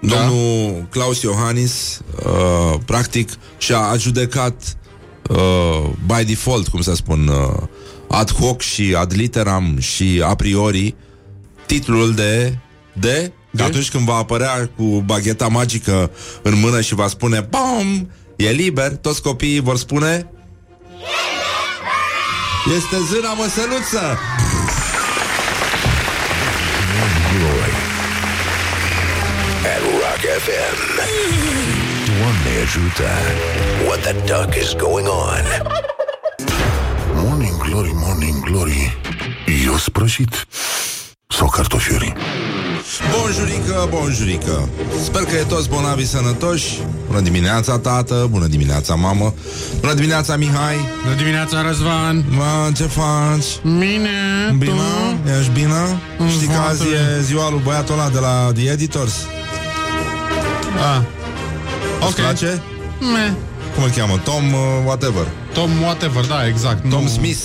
da. domnul Claus Iohannis, uh, practic, și-a adjudecat uh, by default, cum să spun, uh, ad hoc și ad literam și a priori titlul de de, de? atunci când va apărea cu bagheta magică în mână și va spune BOM! E liber, toți copiii vor spune Este zâna măsăluță! Glory. At Rock FM. Doamne ajută. What the duck is going on? Morning Glory, Morning Glory Eu sprășit Sau cartofiuri Bonjurică, bonjurică Sper că e toți bonavi sănătoși Bună dimineața, tată, bună dimineața, mamă Bună dimineața, Mihai Bună dimineața, Răzvan! Mă, ce faci? Bine, Bine? tu? Ești bine? Știi că azi Foarte e ziua lui băiatul ăla de la The Editors Ah. Îți Ok. place? Me. Cum îl cheamă? Tom uh, whatever Tom whatever, da, exact. Tom nu... Smith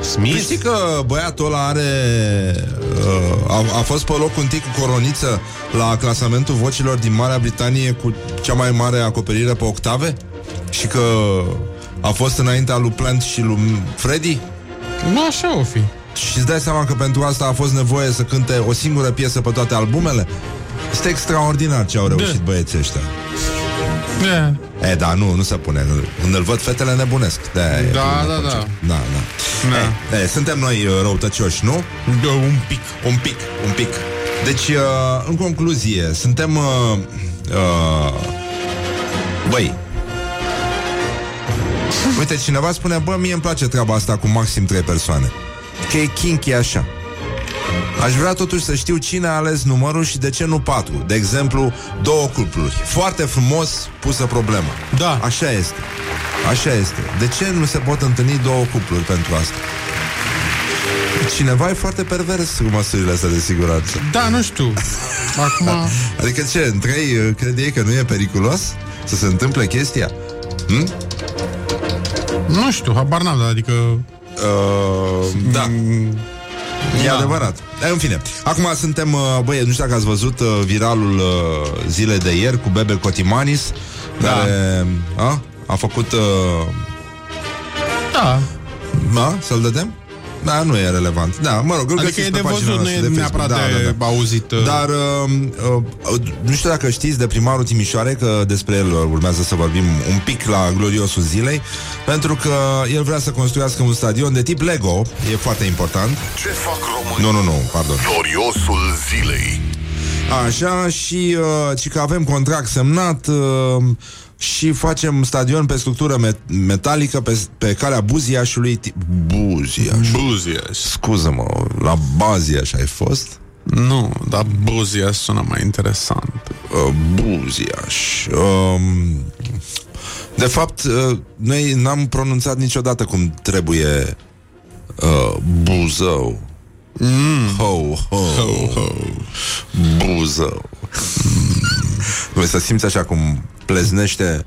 Smith? Tu știi că băiatul ăla are uh, a, a fost pe loc un tic cu coroniță La clasamentul vocilor din Marea Britanie Cu cea mai mare acoperire pe octave Și că a fost înaintea lui Plant și lui Freddy Nu așa o fi. Și îți dai seama că pentru asta a fost nevoie să cânte o singură piesă pe toate albumele? Este extraordinar ce au reușit băieții ăștia. Yeah. E, da, nu, nu se pune. Când îl văd fetele nebunesc. De Da, da, da. Da, da. Da. E, e, suntem noi uh, răutăcioși, nu? Da, un pic. Un pic, un pic. Deci, uh, în concluzie, suntem... Uh, uh, băi, Uite, cineva spune, bă, mie îmi place treaba asta cu maxim trei persoane. Că e kinky așa. Aș vrea totuși să știu cine a ales numărul și de ce nu patru. De exemplu, două cupluri. Foarte frumos pusă problema. Da. Așa este. Așa este. De ce nu se pot întâlni două cupluri pentru asta? Cineva e foarte pervers cu măsurile astea de siguranță. Da, nu știu. <laughs> Acum... Adică ce, în trei uh, crede ei că nu e periculos să se întâmple chestia? Hm? Nu știu, habar n-am, dar adică... Uh, da. E Da. adevărat. E, în fine, acum suntem, uh, băi, nu știu dacă ați văzut uh, viralul uh, zilei de ieri cu Bebe Cotimanis, Da. care a, a făcut... Uh, Da. da, să-l dădem? Da, nu e relevant. Da, mă rog, îl Adică găsiți e pe de pagina văzut, nu noastră e de neapărat Facebook. de Da, da, da. auzit. uh, Dar uh, uh, nu știu dacă știți de primarul Timișoare că despre el uh, urmează să vorbim un pic la gloriosul zilei, pentru că el vrea să construiască un stadion de tip Lego, e foarte important. Ce fac românii? Nu, nu, nu, pardon. Gloriosul zilei Așa, și uh, ci că avem contract semnat uh, și facem stadion pe structură met- metalică pe, pe calea Buziașului. Ti- Buziaș. Buziaș. Scuză-mă, la Baziaș ai fost? Nu, dar Buziaș sună mai interesant. Uh, Buziaș. Um, de fapt, uh, noi n-am pronunțat niciodată cum trebuie uh, Buzău. Mm. Ho, ho, ho, ho. Buzău. Mm. Să simți așa cum pleznește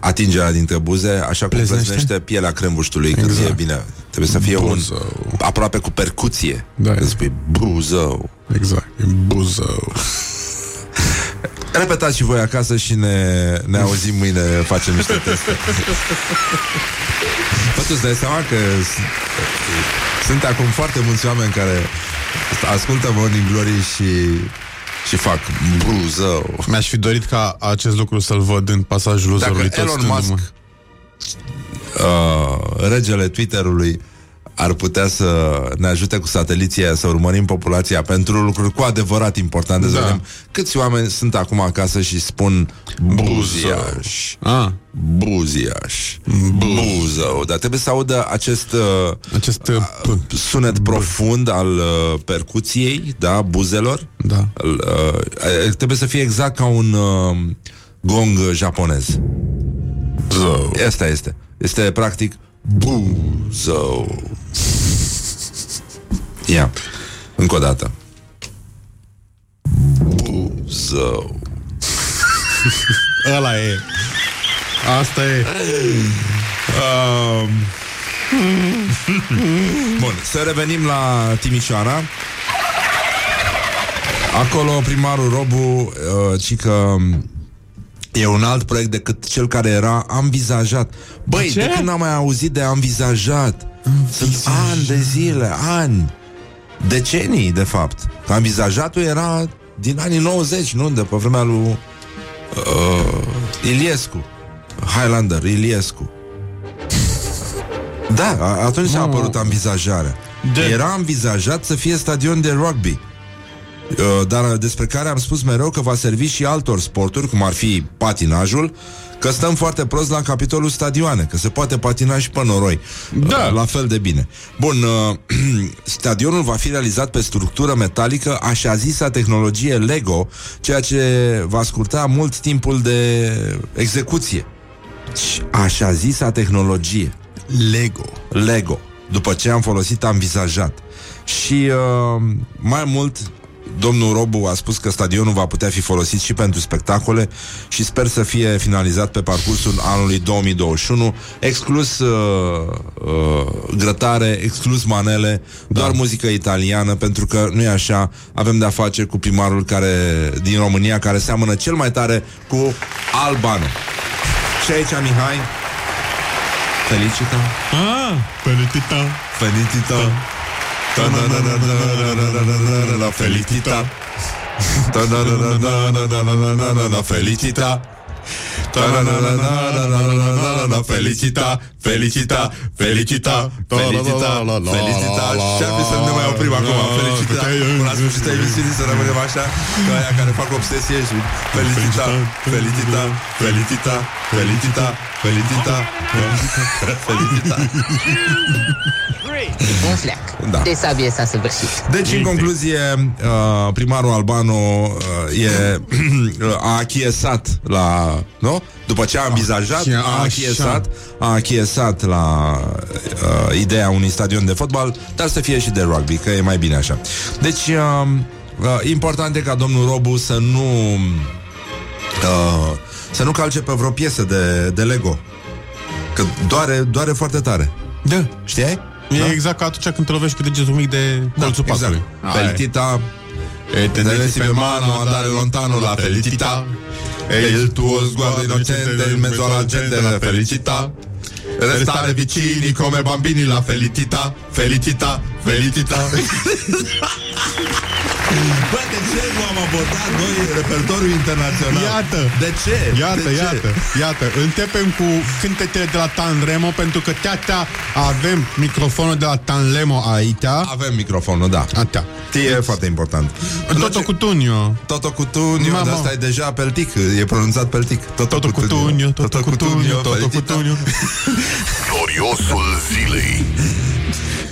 atingerea dintre buze, așa cum Pleznește? pleznește pielea crembuștului când Exact. e bine. Trebuie să fie Buzău. un aproape cu percuție. Da. Când spui Buzău. Exact, e Buzău. Repetați și voi acasă și ne, ne auzim mâine, facem niște teste. Bă, tu îți dai seama că s- sunt acum foarte mulți oameni care ascultă Morning Glory și, și fac Buzău. Mi-aș fi dorit ca acest lucru să-l văd în pasajul Dacă luzerului tot Elon stându-mă. Musk, uh, regele Twitterului, ar putea să ne ajute cu sateliții aia să urmărim populația pentru lucruri cu adevărat importante, să Da. vedem câți oameni sunt acum acasă și spun Buziaș. Ah, Buziaș. Buzău. Dar trebuie să audă acest uh, acest... uh, p- sunet profund al uh, percuției, da, buzelor. Da. Al, uh, trebuie să fie exact ca un uh, gong japonez. Zău. Asta este. Este practic Buzău. Ia, încă o dată. Buzău. Ăla e. Asta e. Um, Bun, să revenim la Timișoara. Acolo primarul Robu, uh, ci că e un alt proiect decât cel care era învizajat. Băi, Ce? de când am mai auzit de învizajat? Sunt ani de zile, ani, decenii, de fapt. Că învizajatul era din anii 90, nu? De pe vremea lui uh, Iliescu. Highlander, Iliescu. Da, a- atunci a apărut învizajarea. De- Era învizajat să fie stadion de rugby. Uh, Dar despre care am spus mereu că va servi și altor sporturi, cum ar fi patinajul, că stăm foarte prost la capitolul stadioane, că se poate patina și pe noroi. Da. Uh, La fel de bine. Bun, uh, <clears throat> stadionul va fi realizat pe structură metalică, așa zisa tehnologie Lego, ceea ce va scurta mult timpul de execuție. Și Așa zisa tehnologie. Lego. Lego, după ce am folosit am vizajat. Și uh, mai mult, domnul Robu a spus că stadionul va putea fi folosit și pentru spectacole și sper să fie finalizat pe parcursul anului 2021, exclus uh, uh, grătare, exclus manele, da. doar muzică italiană, pentru că nu e așa, avem de-a face cu primarul care, din România care seamănă cel mai tare cu Albano. Și aici, Mihai, felicita. Ah, felicita. Felicita. La felicita. La felicita. La felicita, felicita, felicita, felicita, felicita Și ar fi să nu ne mai oprim acum Felicita, până la sfârșitul emisiunii să rămânem așa Ca aia care fac obsesie și Felicita, felicita, felicita, felicita, felicita, felicita Un fleac. Da. De sabie s-a săvârșit. Deci, în concluzie, uh, primarul Albano uh, e, <clears throat> a achiesat la... Nu? După ce a învizajat, Achia- a așa. achiesat, a achiesat la uh, ideea unui stadion de fotbal, dar să fie și de rugby, că e mai bine așa. Deci, uh, uh, important e ca domnul Robu să nu... Uh, să nu calce pe vreo piesă de, de Lego. Că doare, doare foarte tare. Da. Știai? E Da? exact ca atunci când te lovești cu degetul mic de colțul patului. exact. Felicita E Tendensi pe mano andare lontano la felicità E il tuo sguardo innocente in mezzo alla gente la felicità. Restare vicini come bambini la felicità Felicità, felicità <laughs> <laughs> ce nu am abordat noi repertoriul internațional? Iată. De ce? Iată, de ce? iată, iată Începem cu cântecele de la Tanremo Pentru că teatea avem microfonul de la Tanlemo aici Avem microfonul, da Atea E foarte important Toto Cutunio Toto Cutunio, Mama. dar asta e deja peltic, e pronunțat peltic Toto, Toto Cutunio, Toto Cutunio, Toto felicita. <laughs> Cutunio Gloriosul zilei.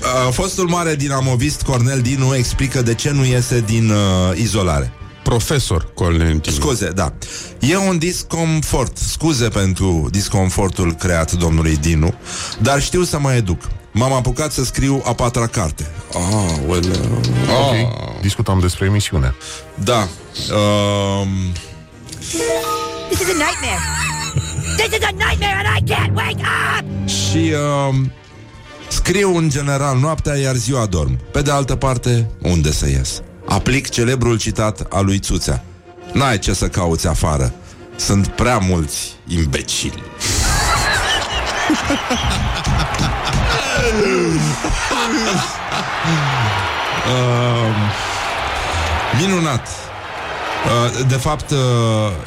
Uh, fostul mare dinamovist Cornel Dinu explică de ce nu iese din uh, izolare. Profesor Colentino Scuze, da. E un disconfort. Scuze pentru disconfortul creat domnului Dinu, dar știu să mă educ. M-am apucat să scriu a patra carte. Ah, well, Ok, discutam despre emisiune. Da. Um, This is a nightmare. This is a nightmare and I can't wake up! și um, scriu în general noaptea, iar ziua dorm. Pe de altă parte, unde să ies? Aplic celebrul citat al lui Țuțea. N-ai ce să cauți afară. Sunt prea mulți imbecili. Um, <laughs> minunat. Uh, De fapt, uh,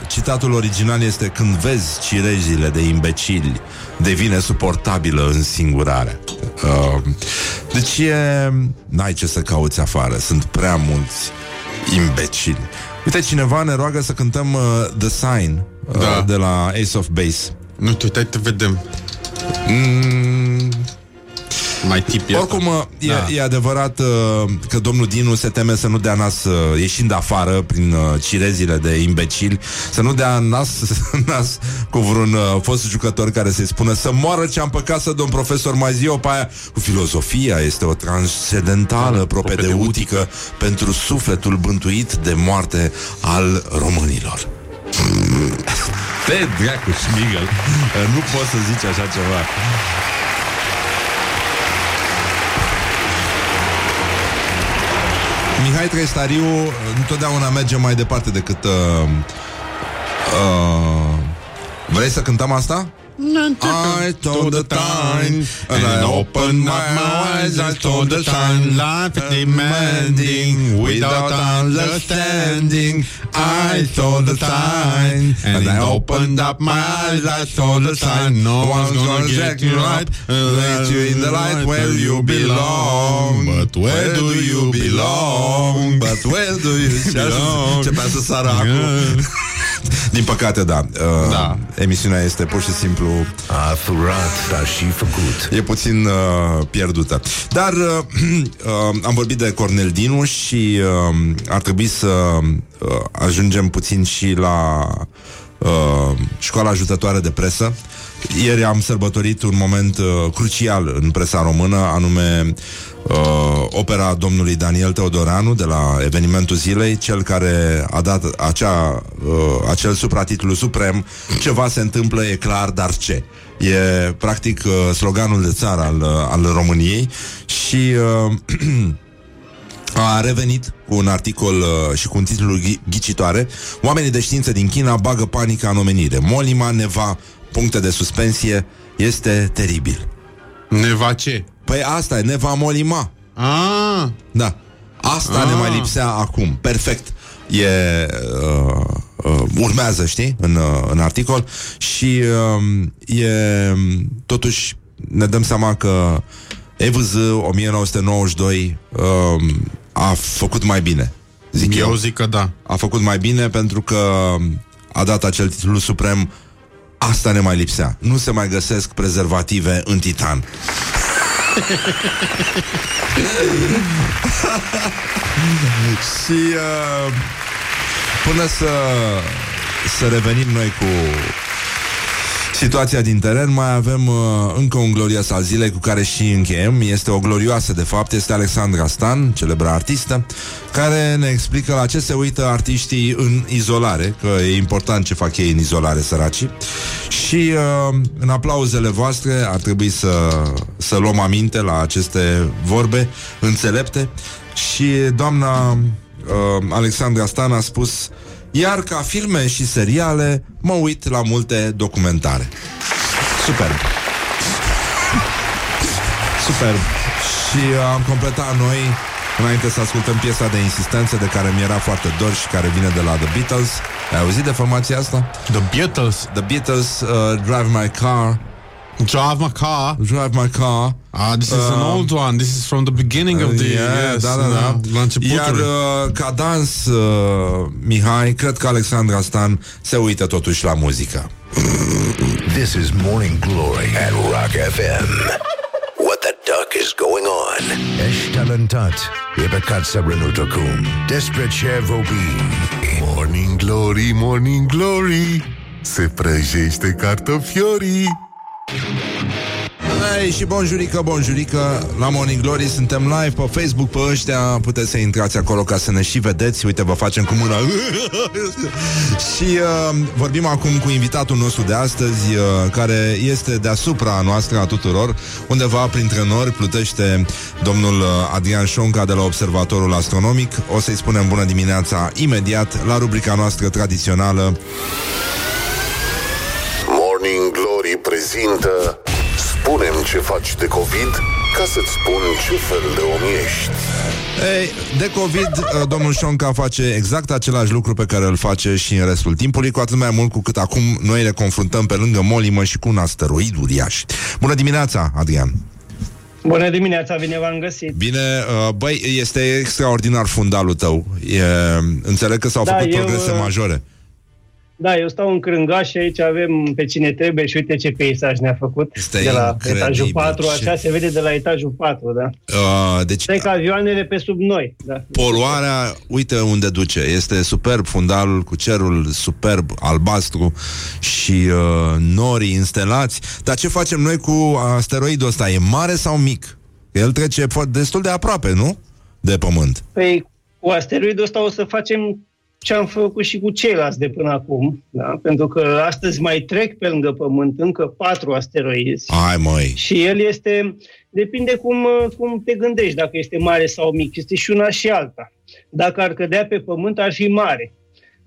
citatul original este Când vezi cirezile de imbecili Devine suportabilă în singurare. Uh, Deci e... N-ai ce să cauți afară Sunt prea mulți imbecili. Uite, cineva ne roagă să cântăm uh, The Sign uh, Da. De la Ace of Base. Nu, tu, uite, te vedem. Mm, Mai tip e Oricum, asta. e, Da. e adevărat uh, că domnul Dinu se teme să nu dea nas uh, ieșind afară prin uh, cirezile de imbecili, să nu dea nas, <laughs> nas cu vreun uh, fost jucător care să-i spună să moară ce am pe casă, domn profesor, mai zi pe aia cu filozofia este o transcendentală propedeutică pentru sufletul bântuit de moarte al românilor. <laughs> Pe dracu, Schmigel Nu poți să zici așa ceva Mihai Trestariu întotdeauna merge mai departe decât... Uh, uh, vrei să cântăm asta? I told the time and I opened my eyes. I told the time life is demanding without understanding. I told the time and I opened up my eyes. I told the time no one's gonna get you right. Let you in the light where you belong. But where do you belong? But where do you <laughs> belong? Ce să sară acum. Din păcate, da. Uh, Da. Emisiunea este pur și simplu A furat, dar și făcut. E puțin uh, pierdută. Dar uh, <clears throat> uh, am vorbit de Cornel Dinu și uh, ar trebui să uh, ajungem puțin și la uh, școala ajutătoare de presă. Ieri am sărbătorit un moment uh, crucial în presa română, anume uh, opera domnului Daniel Teodoreanu de la evenimentul zilei, cel care a dat acea, uh, acel supratitlu suprem Ceva se întâmplă, e clar, dar ce? E practic uh, sloganul de țară al, uh, al României și uh, <clears throat> a revenit cu un articol uh, și cu un titlu ghi- ghicitoare Oamenii de știință din China bagă panica în omenire Molima, neva, puncte de suspensie Este teribil Neva ce? Păi asta e, neva molima. Ah, Da. Asta Ah. ne mai lipsea acum. Perfect. E uh, uh, Urmează, știi, în, uh, în articol. Și uh, e Totuși ne dăm seama că EVZ 1992 uh, A făcut mai bine Zic eu, eu. zic că da. a făcut mai bine pentru că a dat acel titlu suprem Asta ne mai lipsea. Nu se mai găsesc prezervative în titan <laughs> Și uh, până să, să revenim noi cu situația din teren, mai avem uh, încă un glorios al zilei cu care și încheiem. Este o glorioasă, de fapt, este Alexandra Stan, celebra artistă, care ne explică la ce se uită artiștii în izolare, că e important ce fac ei în izolare, săracii. Și uh, în aplauzele voastre ar trebui să, să luăm aminte la aceste vorbe înțelepte și doamna uh, Alexandra Stan a spus iar ca filme și seriale mă uit la multe documentare. Superb. Superb. Și uh, am completat noi Înainte să ascultăm piesa de insistență De care mi-era foarte dor și care vine de la The Beatles Ai auzit de formația asta? The Beatles. The Beatles, uh, Drive My Car Drive my car. Drive My Car Ah, this is an Um, old one. This is from the beginning of the... Yeah, yes, da, da, da. La începutul. Iar uh, ca dans, uh, Mihai, cred că Alexandra Stan se uită totuși la muzică. This is Morning Glory at Rock FM. What the duck is going on? Ești talentat, e păcat să renunți acum. Despre ce vorbim? Morning Glory, Morning Glory Se prăjește cartofiorii Hey, și bonjurică, bonjurică La Morning Glory suntem live pe Facebook Pe ăștia puteți să intrați acolo Ca să ne și vedeți, uite vă facem cu mâna. <laughs> Și uh, vorbim acum cu invitatul nostru de astăzi uh, Care este deasupra noastră a tuturor. Undeva printre nori plutește Domnul uh, Adrian Șonca De la Observatorul Astronomic. O să-i spunem bună dimineața imediat La rubrica noastră tradițională. Morning Glory prezintă Spunem ce faci de COVID Ca să-ți spun ce fel de om ești Ei, de COVID, uh, domnul Șonca face exact același lucru pe care îl face și în restul timpului, cu atât mai mult cu cât acum noi ne confruntăm pe lângă Molimă și cu un asteroid uriaș. Bună dimineața, Adrian! Bună dimineața, bine v-am găsit. Bine, uh, băi, este extraordinar fundalul tău. E, înțeleg că s-au Da, făcut eu, progrese uh, majore. Da, eu stau în Crângaș și aici avem pe cine trebuie și uite ce peisaj ne-a făcut. Este de la incredibil, etajul 4, ce- așa se vede de la etajul 4, da. Uh, deci Stai că avioanele pe sub noi, da. poluarea, uite unde duce. Este superb fundalul cu cerul superb albastru și uh, norii instalați. Dar ce facem noi cu asteroidul ăsta? E mare sau mic? El trece fo- destul de aproape, nu? De pământ. Păi cu asteroidul ăsta o să facem ce am făcut și cu ceilalți de până acum, da? pentru că astăzi mai trec pe lângă Pământ încă patru asteroizi. Hai măi. Și el este, depinde cum, cum te gândești, dacă este mare sau mic. Este și una și alta. Dacă ar cădea pe Pământ, ar fi mare.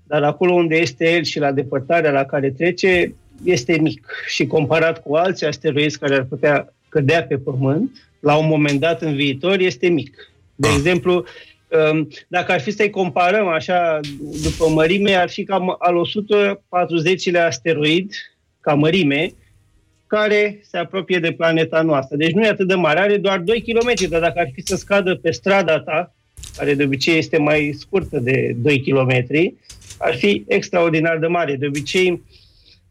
Dar acolo unde este el și la depărtarea la care trece, este mic. Și comparat cu alți asteroizi care ar putea cădea pe Pământ, la un moment dat în viitor, este mic. De exemplu, um, dacă ar fi să-i comparăm așa, după mărime, ar fi cam al 140-lea asteroid, ca mărime, care se apropie de planeta noastră. Deci nu e atât de mare, are doar 2 km, dar dacă ar fi să scadă pe strada ta, care de obicei este mai scurtă de 2 km, ar fi extraordinar de mare. De obicei,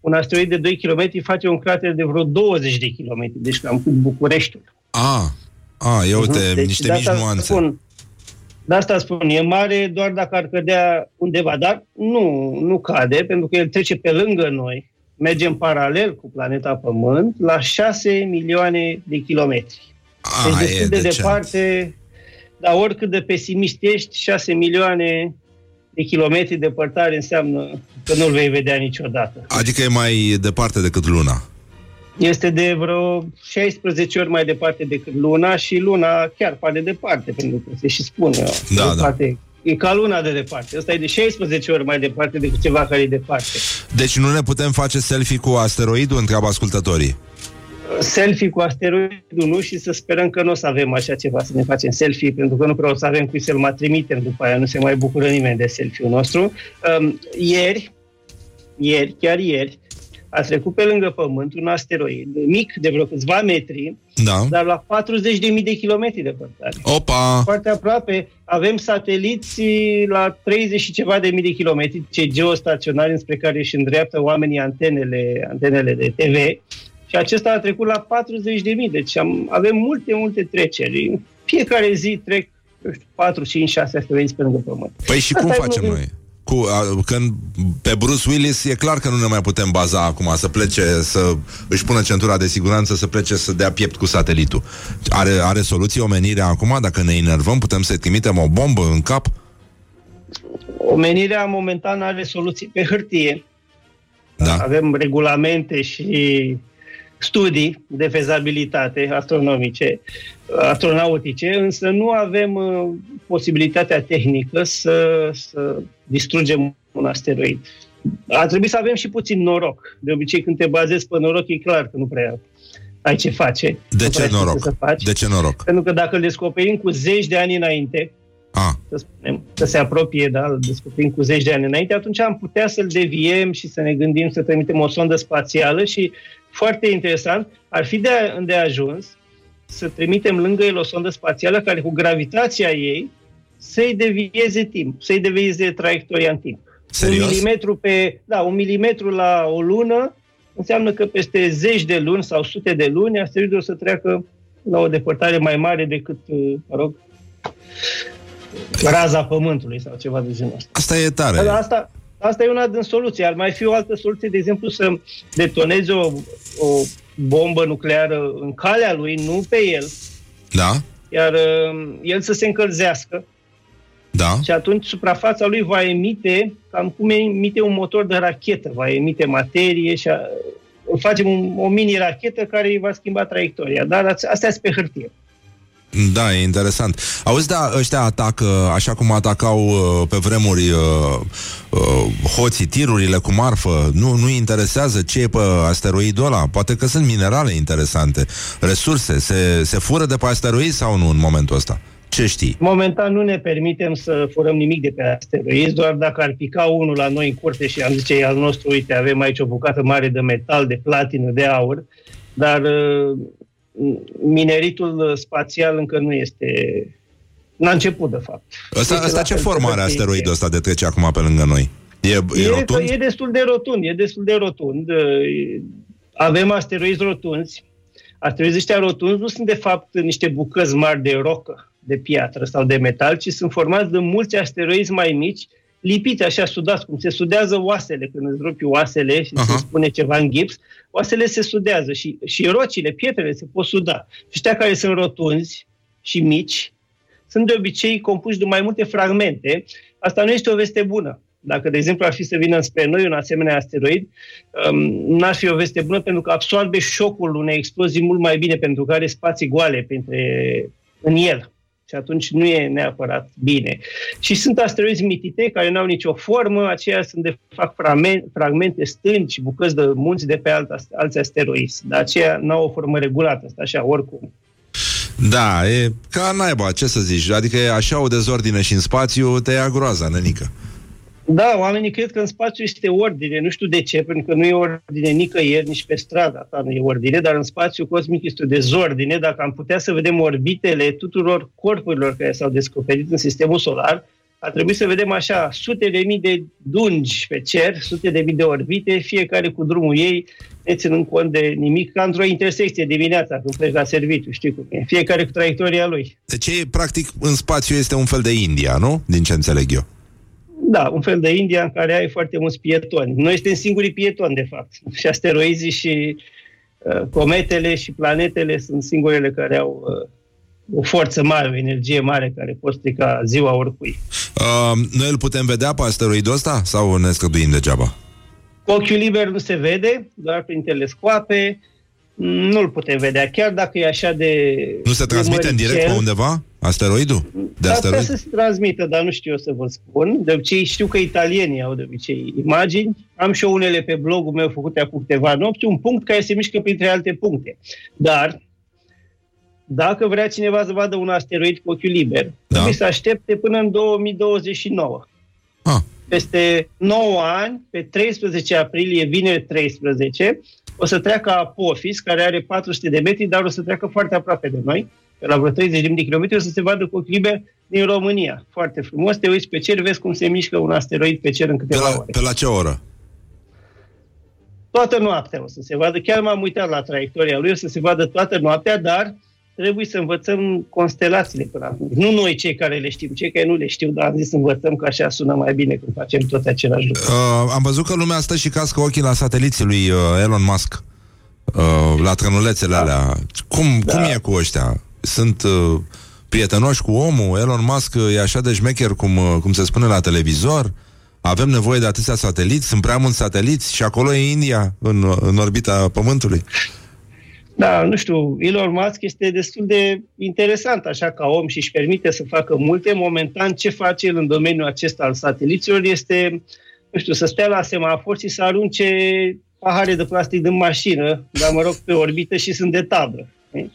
un asteroid de 2 km face un crater de vreo 20 de km, deci cam cu Bucureștiul. A, a, ia uite, Deci niște de mici asta nuanțe. Spun, de asta spun, e mare doar dacă ar cădea undeva, dar nu, nu cade, pentru că el trece pe lângă noi, merge în paralel cu planeta Pământ, la 6 milioane de kilometri. A, Deci e destul de decent. departe, dar oricât de pesimist ești, 6 milioane de kilometri departare înseamnă că nu-l vei vedea niciodată. Adică e mai departe decât luna. Este de vreo 16 ori mai departe decât Luna și Luna chiar pare departe, pentru că se și spune. Da, departe. E ca Luna de departe. Ăsta e de 16 ori mai departe decât ceva care e departe. Deci nu ne putem face selfie cu asteroidul, întreabă ascultătorii. Selfie cu asteroidul, nu? Și să sperăm că nu o să avem așa ceva, să ne facem selfie, pentru că nu prea o să avem cui să-l mai trimitem după aia, nu se mai bucură nimeni de selfie-ul nostru. Um, ieri, ieri, chiar ieri, a trecut pe lângă Pământ un asteroid mic, de vreo câțiva metri, Da. dar la 40.000 de kilometri departare. Opa! Foarte aproape. Avem sateliți la 30 și ceva de mii de kilometri, cei geostaționari înspre care își îndreaptă oamenii antenele, antenele de TV. Și acesta a trecut la 40 de mii. Deci am, avem multe, multe treceri. În Fiecare zi trec, eu știu, 4, 5, 6 asteroizi pe lângă Pământ. Păi și cum Asta e facem unul din- noi? Cu, a, când pe Bruce Willis e clar că nu ne mai putem baza acum să plece, să își pună centura de siguranță, să plece să dea piept cu satelitul. Are, are soluție omenirea acum? Dacă ne enervăm, putem să trimitem o bombă în cap? Omenirea momentan are soluții pe hârtie. Da. Avem regulamente și studii de fezabilitate astronomice, astronautice, însă nu avem uh, posibilitatea tehnică să, să distrugem un asteroid. Ar trebui să avem și puțin noroc. De obicei, când te bazezi pe noroc, e clar că nu prea ai ce face. De Nu ce prea știi noroc? ce Să faci. De ce noroc? Pentru că dacă îl descoperim cu zeci de ani înainte, Ah, să spunem, să se apropie, da, îl descoperim cu zeci de ani înainte, atunci am putea să-l deviem și să ne gândim să trimitem o sondă spațială și, foarte interesant, ar fi de îndeajuns să trimitem lângă el o sondă spațială care, cu gravitația ei, să-i devieze timp, să-i devieze traiectoria în timp. Serios? Un milimetru, pe, da, un milimetru la o lună înseamnă că peste zeci de luni sau sute de luni asteroidul o să treacă la o depărtare mai mare decât, uh, mă rog, raza Pământului sau ceva de genul ăsta. asta e tare. Dar asta, asta e una din soluții. Ar mai fi o altă soluție, de exemplu, să detonezi o, o bombă nucleară în calea lui, nu pe el, Da? iar uh, el să se încălzească Da? și atunci suprafața lui va emite cam cum emite un motor de rachetă, va emite materie și a, facem un, o mini-rachetă care îi va schimba traiectoria. Dar astea sunt pe hârtie. Da, e interesant. Auzi, da, ăștia atacă, așa cum atacau uh, pe vremuri uh, uh, hoții tirurile cu marfă, nu, nu interesează ce e pe asteroidul ăla? Poate că sunt minerale interesante, resurse, se, se fură de pe asteroid sau nu în momentul ăsta? Ce știi? Momentan nu ne permitem să furăm nimic de pe asteroizi, doar dacă ar pica unul la noi în curte și am zice e al nostru, uite, avem aici o bucată mare de metal, de platină, de aur, dar uh, mineritul spațial încă nu este... N-a început, de fapt. Ăsta, Este ăsta la ce fel formă pe are hârtie. asteroidul ăsta de trece acum pe lângă noi? E, e, E, rotund? e destul de rotund, e destul de rotund. Uh, Avem asteroizi rotunzi. Asteroizii ăștia rotunzi nu sunt de fapt niște bucăți mari de rocă, de piatră sau de metal, ci sunt formați de mulți asteroizi mai mici, lipiți așa, sudați, cum se sudează oasele când îți rupi oasele și se spune ceva în gips, oasele se sudează și, și rocile, pietrele se pot suda. Și ăștia care sunt rotunzi și mici, sunt de obicei compuși de mai multe fragmente. Asta nu este o veste bună. Dacă, de exemplu, ar fi să vină spre noi un asemenea asteroid, um, n-ar fi o veste bună pentru că absorbe șocul unei explozii mult mai bine, pentru că are spații goale printre, în el. Și atunci nu e neapărat bine. Și sunt asteroizi mitite care nu au nicio formă, aceia sunt de fapt fragmente, fragmente stânci, bucăți de munți de pe alt, alți asteroizi. Dar aceia nu au o formă regulată, asta așa, oricum. Da, e ca naiba, ce să zici. Adică e așa o dezordine și în spațiu te ia groaza, nenică. Da, oamenii cred că în spațiu este ordine, nu știu de ce, pentru că nu e ordine nicăieri, nici pe stradă, asta nu e ordine, dar în spațiu cosmic este o dezordine. Dacă am putea să vedem orbitele tuturor corpurilor care s-au descoperit în sistemul solar, ar trebui să vedem așa sute de mii de dungi pe cer, sute de mii de orbite, fiecare cu drumul ei, ne ținând cont de nimic, ca într-o intersecție dimineața, când pleci la serviciu, știi cum e, fiecare cu traiectoria lui. Deci, e, practic, în spațiu este un fel de India, nu? Din ce înțeleg eu. Da, un fel de India în care ai foarte mulți pietoni. Noi suntem singurii pietoni, de fapt. Și asteroizii și uh, cometele și planetele sunt singurele care au uh, o forță mare, o energie mare care pot strica ziua oricui. Uh, noi îl putem vedea pe asteroidul ăsta sau ne scăduim degeaba? Cu ochiul liber nu se vede, doar prin telescoape. Nu-l putem vedea, chiar dacă e așa de... Nu se transmite în direct pe undeva asteroidul? De Ar asteroid? putea să se transmită, dar nu știu eu să vă spun. De obicei știu că italienii au de obicei imagini. Am și eu unele pe blogul meu făcute acum câteva nopți, un punct care se mișcă printre alte puncte. Dar, dacă vrea cineva să vadă un asteroid cu ochiul liber, da. trebuie să aștepte până în 2029. Ah. Peste 9 ani, pe 13 aprilie, vineri 13, o să treacă Apophis, care are 400 de metri, dar o să treacă foarte aproape de noi, pe la vreo 30 de kilometri, o să se vadă cu ochi liber din România. Foarte frumos, te uiți pe cer, vezi cum se mișcă un asteroid pe cer în Pe câteva la, ore. pe la ce oră? Toată noaptea o să se vadă, chiar m-am uitat la traiectoria lui, o să se vadă toată noaptea, dar trebuie să învățăm constelațiile până acum. Nu noi cei care le știm, cei care nu le știu, dar am zis să învățăm că așa sună mai bine când facem tot același lucru. Uh, am văzut că lumea stă și cască ochii la sateliții lui uh, Elon Musk. Uh, la trănulețele da. alea. Cum, da. cum e cu ăștia? Sunt uh, prietenoși cu omul? Elon Musk uh, e așa de șmecher cum, uh, cum se spune la televizor? Avem nevoie de atâția sateliți? Sunt prea mulți sateliți? Și acolo e India, în, uh, în orbita Pământului. Da, nu știu, Elon Musk este destul de interesant așa ca om și își permite să facă multe. Momentan ce face el în domeniul acesta al sateliților este, nu știu, să stea la semafor și să arunce pahare de plastic din mașină, dar mă rog, pe orbită și sunt de tablă. Uh,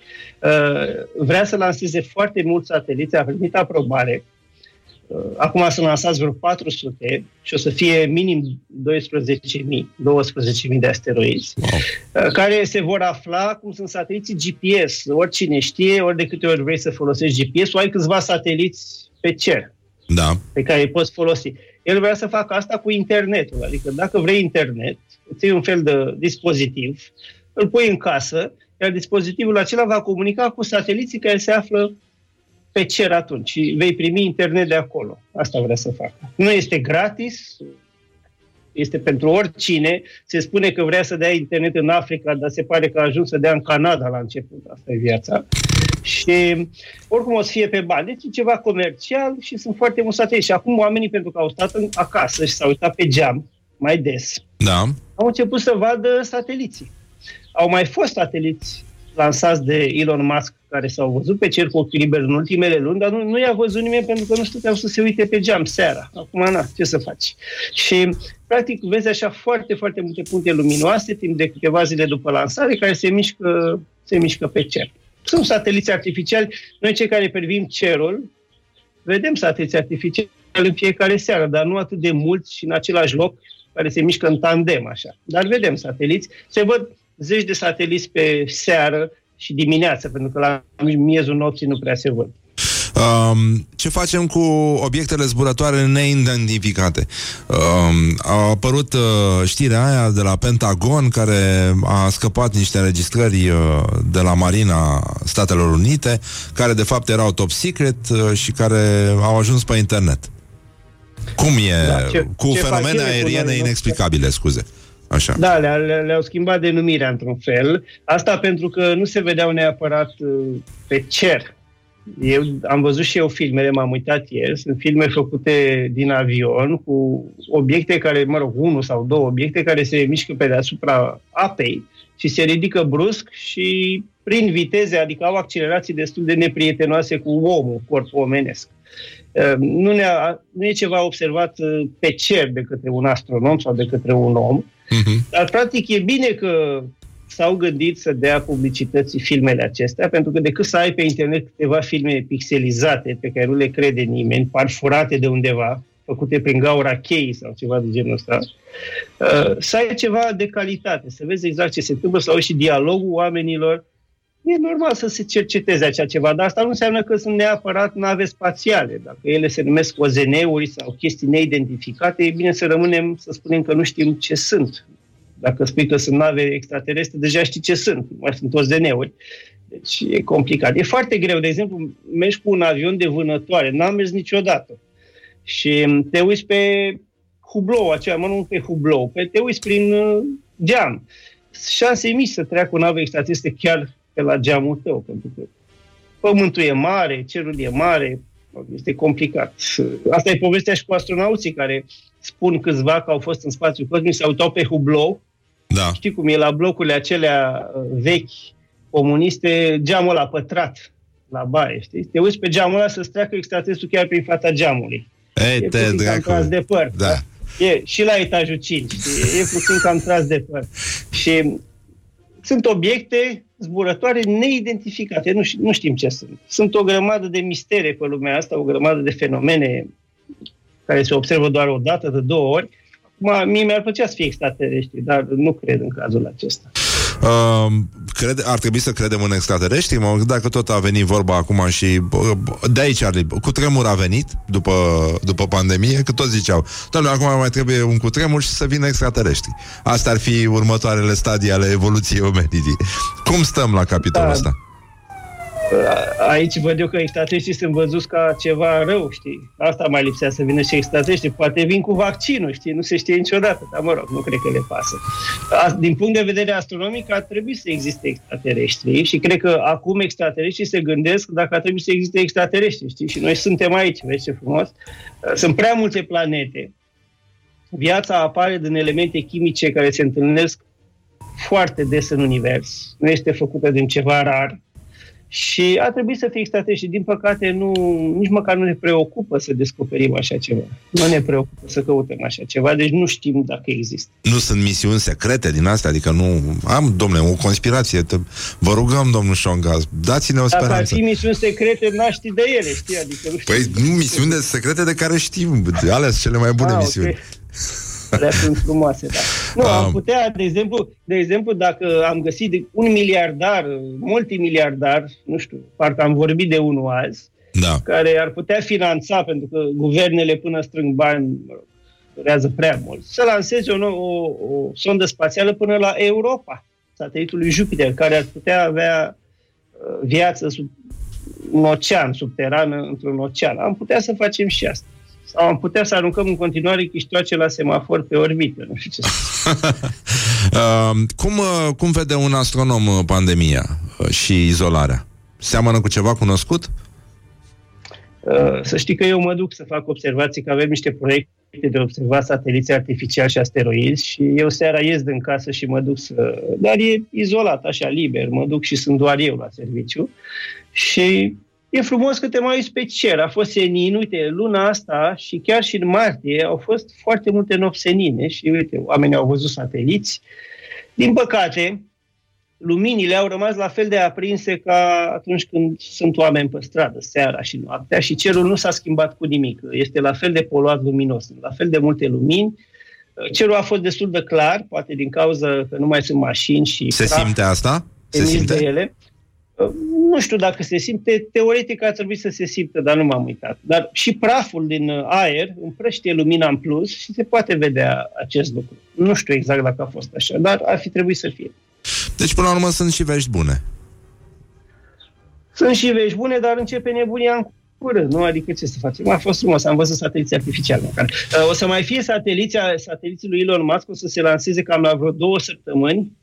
Vrea să lanseze foarte mulți sateliți, a primit aprobare. Uh, Acum sunt lansați vreo 400 și o să fie minim 12.000, 12.000 de asteroizi, wow. care se vor afla cum sunt sateliții GPS. Oricine știe, ori de câte ori vrei să folosești GPS-ul, ai câțiva sateliți pe cer Da. pe care îi poți folosi. El vrea să facă asta cu internetul, adică dacă vrei internet, îți iei un fel de dispozitiv, îl pui în casă, iar dispozitivul acela va comunica cu sateliții care se află pe cer atunci și vei primi internet de acolo. Asta vrea să facă. Nu este gratis, este pentru oricine. Se spune că vrea să dea internet în Africa, dar se pare că a ajuns să dea în Canada la început. Asta e viața. Și oricum o să fie pe bani. Deci e ceva comercial și sunt foarte mulți sateliți. Și acum oamenii, pentru că au stat în, acasă și s-au uitat pe geam mai des, Da. au început să vadă sateliții. Au mai fost sateliți lansați de Elon Musk care s-au văzut pe cer cu ochi liberi în ultimele luni, dar nu, nu i-a văzut nimeni pentru că nu stăteau să se uite pe geam seara. Acum, na, ce să faci? Și, practic, vezi așa foarte, foarte multe puncte luminoase timp de câteva zile după lansare care se mișcă, se mișcă pe cer. Sunt sateliți artificiali. Noi, cei care privim cerul, vedem sateliți artificiali în fiecare seară, dar nu atât de mulți și în același loc care se mișcă în tandem, așa. Dar vedem sateliți. Se văd zeci de sateliți pe seară și dimineață, pentru că la miezul nopții nu prea se văd. Uh, Um, ce facem cu obiectele zburătoare neidentificate? Um, a apărut uh, știrea aia de la Pentagon care a scăpat niște înregistrări uh, de la Marina Statelor Unite, care de fapt erau top secret uh, și care au ajuns pe internet. Cum e? Da, ce- cu ce fac fenomene ele cu aeriene noi, nu? inexplicabile, scuze. Așa. Da, le- le- le-au schimbat denumirea într-un fel. Asta pentru că nu se vedeau neapărat uh, pe cer. Eu am văzut și eu filmele, m-am uitat ieri, sunt filme făcute din avion cu obiecte care, mă rog, unul sau două obiecte care se mișcă pe deasupra apei și se ridică brusc și prin viteze, adică au accelerații destul de neprietenoase cu omul, corpul omenesc. Uh, Nu, ne nu e ceva observat uh, pe cer de către un astronom sau de către un om, Mhm. dar, practic, e bine că s-au gândit să dea publicității filmele acestea, pentru că decât să ai pe internet câteva filme pixelizate pe care nu le crede nimeni, par furate de undeva, făcute prin gaura cheii sau ceva de genul ăsta, uh, să ai ceva de calitate, să vezi exact ce se întâmplă, să auzi și dialogul oamenilor. E normal să se cerceteze așa ceva, dar asta nu înseamnă că sunt neapărat nave spațiale. Dacă ele se numesc OZN-uri sau chestii neidentificate, e bine să rămânem să spunem că nu știm ce sunt. Dacă spui că sunt nave extraterestre, deja știi ce sunt, nu mai sunt OZN-uri. Deci e complicat. E foarte greu. De exemplu, mergi cu un avion de vânătoare, n-am mers niciodată. Și te uiți pe hublou, aceea, mă nu pe hublou, pe te uiți prin uh, geam. Șanse mici să treacă o navă extraterestră chiar pe la geamul tău, pentru că pământul e mare, cerul e mare, este complicat. Asta e povestea și cu astronauții care spun câțiva că au fost în spațiu cosmic, se uitau pe hublou. Da. Știi cum e la blocurile acelea uh, vechi comuniste, geamul ăla pătrat la baie, știi? Te uiți pe geamul ăla să-ți treacă extraterestru chiar prin fața geamului. Ei, E te puțin cam dracu. tras de păr. Da. E, și la etajul 5. știi? E puțin cam tras de păr. Și <laughs> sunt obiecte zburătoare neidentificate. Nu, ș- nu știm ce sunt. Sunt o grămadă de mistere pe lumea asta, o grămadă de fenomene care se observă doar o dată, de două ori. Acum, mie mi-ar plăcea să fie extraterestri, dar nu cred în cazul acesta. Uh, crede, ar trebui să credem în extraterestri? Mă gândesc dacă tot a venit vorba acum și bă, bă, de aici, Charlie, cu tremur a venit după, după pandemie, că toți ziceau, doamne, acum mai trebuie un cutremur și să vină extraterestri. Asta ar fi următoarele stadii ale evoluției omenii. Cum stăm la capitolul Da. ăsta? A- Aici văd eu că extraterestrii sunt văzuți ca ceva rău, știi? Asta mai lipsea să vină și extraterestri. Poate vin cu vaccinul, știi? Nu se știe niciodată, dar mă rog, nu cred că le pasă. A- Din punct de vedere astronomic ar trebui să existe extraterestri și cred că acum extraterestrii se gândesc dacă ar trebui să existe extraterestri, știi? Și noi suntem aici, vezi ce frumos? Sunt prea multe planete. Viața apare din elemente chimice care se întâlnesc foarte des în univers. Nu este făcută din ceva rar. Și a trebuit să fie extraterestri. Din păcate, nu, nici măcar nu ne preocupă să descoperim așa ceva. Nu ne preocupă să căutăm așa ceva, deci nu știm dacă există. Nu sunt misiuni secrete din astea? Adică nu... Am, domnule, o conspirație. Te, vă rugăm, domnul Șongaz, dați-ne o Dacă ar speranță. fi misiuni secrete, n-aș ști de ele, știi? Adică nu știu. Păi nu misiuni de secrete de care știm. Alea sunt cele mai bune Ah, ok. misiuni. <laughs> Alea sunt frumoase, da. Nu, Am. am putea, de exemplu, de exemplu, dacă am găsit de un miliardar, multimiliardar, nu știu, parcă am vorbit de unul azi, Da. care ar putea finanța, pentru că guvernele până strâng bani, mă rog, durează prea mult, să lanseze o, nou- o, o sondă spațială până la Europa, satelitul lui Jupiter, care ar putea avea uh, viață sub un ocean, subterană, într-un ocean. Am putea să facem și asta. Sau am putea să aruncăm în continuare chiștoace la semafor pe orbită, nu știu ce să <laughs> Uh, cum, uh, cum vede un astronom uh, pandemia uh, și izolarea? Seamănă cu ceva cunoscut? Uh, Să știi că eu mă duc să fac observații, că avem niște proiecte de observat sateliți artificiali și asteroizi și eu seara ies din casă și mă duc să... Dar e izolat, așa, liber, mă duc și sunt doar eu la serviciu și e frumos că te mai uiți pe cer. A fost senin, uite, luna asta și chiar și în martie au fost foarte multe nopți senine și uite, oamenii au văzut sateliți. Din păcate, luminile au rămas la fel de aprinse ca atunci când sunt oameni pe stradă, seara și noaptea, și cerul nu s-a schimbat cu nimic. Este la fel de poluat luminos, sunt la fel de multe lumini. Cerul a fost destul de clar, poate din cauza că nu mai sunt mașini și Se praf simte asta? Se emis de simte? ele. Uh, Nu știu dacă se simte, teoretic ar trebui să se simtă, dar nu m-am uitat. Dar și praful din uh, aer împrăștie lumina în plus și se poate vedea acest lucru. Nu știu exact dacă a fost așa, dar ar fi trebuit să fie. Deci, până la urmă, sunt și vești bune. Sunt și vești bune, dar începe nebunia în curând, nu? Adică ce să facem? A fost frumos, am văzut sateliții artificiali măcar. Uh, O să mai fie sateliții, sateliții lui Elon Musk, o să se lanseze cam la vreo două săptămâni, o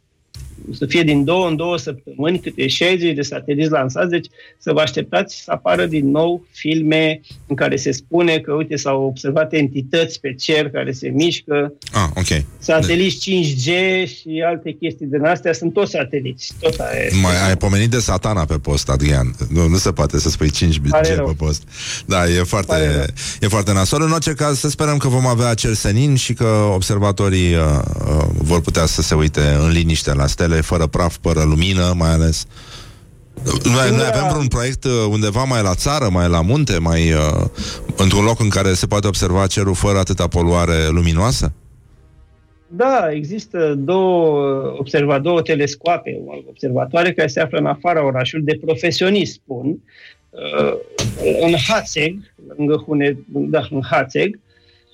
să fie din două în două săptămâni, câte 60 de sateliți lansați, deci să vă așteptați să apară din nou filme în care se spune că, uite, s-au observat entități pe cer care se mișcă, Ah, ok. sateliți 5G și alte chestii din astea, sunt toți sateliți, tot aia e. Mai ai pomenit de satana pe post, Adrian. Nu, nu se poate să spui 5 Pare G rău. pe post. Da, e Pare foarte, rău. e foarte nasol. În orice caz, să sperăm că vom avea cer senin și că observatorii uh, uh, vor putea să se uite în liniște la stele, fără praf, fără lumină, mai ales. Noi, noi avem vreun proiect uh, undeva mai la țară, mai la munte, mai uh, într-un loc în care se poate observa cerul fără atâta poluare luminoasă? Da, există două, observa, două telescoape, mă rog, observatoare care se află în afara orașului, de profesioniști, spun, uh, în Hațeg, lângă Hune, da, în Hațeg,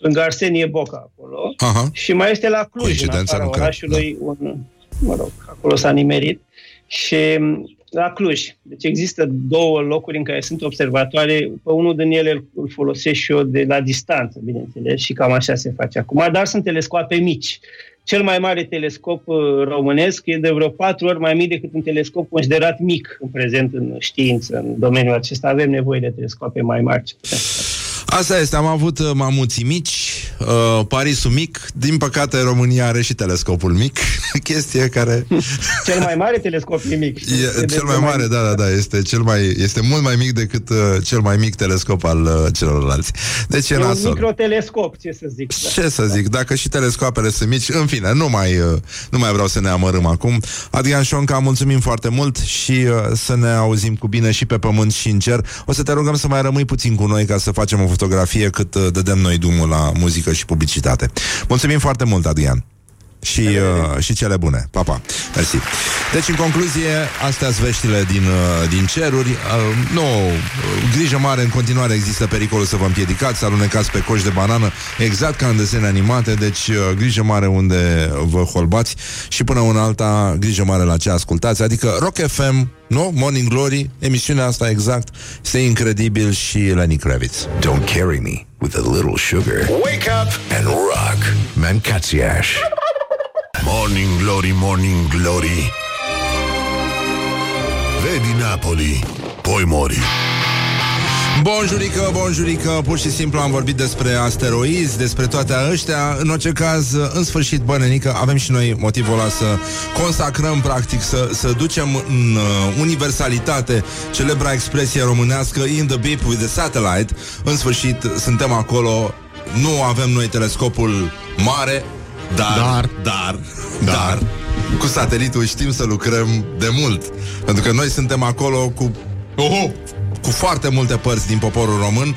lângă Arsenie Boca acolo, Aha. și mai este la Cluj, în Coincidență, afara nu cred, orașului, un, mă rog, acolo s-a nimerit, și m, la Cluj. Deci există două locuri în care sunt observatoare, pe unul din ele îl- îl folosesc și eu de la distanță, bineînțeles, și cam așa se face acum, dar sunt telescoape mici. Cel mai mare telescop uh, românesc e de vreo patru ori mai mic decât un telescop considerat mic în prezent în știință, în domeniul acesta. Avem nevoie de telescoape mai mari. ce putem să facem. Asta este, am avut uh, mamuții mici, uh, Parisul mic, din păcate România are și telescopul mic, <laughs> chestie care <laughs> Cel mai mare telescop e mic. știi? e de- cel de mai mare, da, da, da, este cel mai este mult mai mic decât uh, cel mai mic telescop al uh, celorlalți. Deci e E un nasol. microtelescop, ce să zic. Da. Ce să zic, dacă și telescoapele sunt mici, în fine, nu mai, uh, nu mai vreau să ne amărâm acum. Adrian Șonca, mulțumim foarte mult și uh, să ne auzim cu bine și pe pământ și în cer. O să te rugăm să mai rămâi puțin cu noi ca să facem o fotografie cât uh, dădem noi drumul la muzică și publicitate. Mulțumim foarte mult, Adrian. Și, uh, și cele bune. Pa, pa. Mersi. Deci, în concluzie, astea sunt veștile din, uh, din ceruri. Uh, nu, uh, grijă mare, în continuare există pericolul să vă împiedicați, să alunecați pe coș de banană, exact ca în desene animate, deci uh, grijă mare unde vă holbați și până una alta, grijă mare la ce ascultați, adică Rock FM, nu? Morning Glory, emisiunea asta exact, este incredibil și Lenny Kravitz. Don't carry me with a little sugar. Wake up and rock. Mancațiaș. Morning Glory, Morning Glory Vedi Napoli, poi mori Bonjurică, bonjurică, pur și simplu am vorbit despre asteroizi, despre toate ăștia. În orice caz, în sfârșit, bănenică, avem și noi motivul ăla să consacrăm, practic, să, să ducem în uh, universalitate celebra expresie românească in the beep with the satellite. În sfârșit, suntem acolo, nu avem noi telescopul mare, dar, Dar. dar, dar, dar cu satelitul știm să lucrăm de mult. Pentru că noi suntem acolo cu Oho! cu foarte multe părți din poporul român,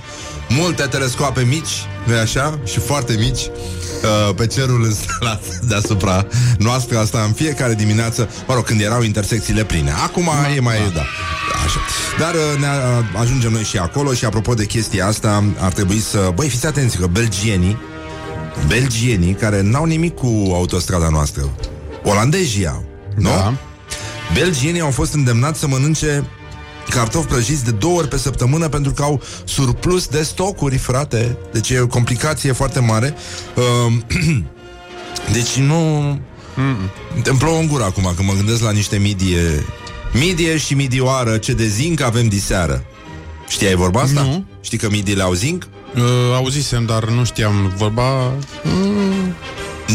multe telescoape mici, nu așa? Și foarte mici, uh, pe cerul înstelat <laughs> deasupra noastră, asta în fiecare dimineață, mă rog, când erau intersecțiile pline. Acum da, e mai, da. Așa. Dar uh, ne uh, ajungem noi și acolo și apropo de chestia asta, ar trebui să... Băi, fiți atenți că belgienii, belgienii care n-au nimic cu autostrada noastră, olandezii au, nu? Da. Belgienii au fost îndemnați să mănânce cartofi prăjiți de două ori pe săptămână pentru că au surplus de stocuri, frate. Deci e o complicație foarte mare. Uh, <clears throat> deci nu... Îmi plouă în gură acum când mă gândesc la niște midie... Midie și midioară, ce de zinc avem diseară. Știai vorba asta? Nu. Știi că midiile au zinc? Uh, auzisem, dar nu știam vorba... Mm,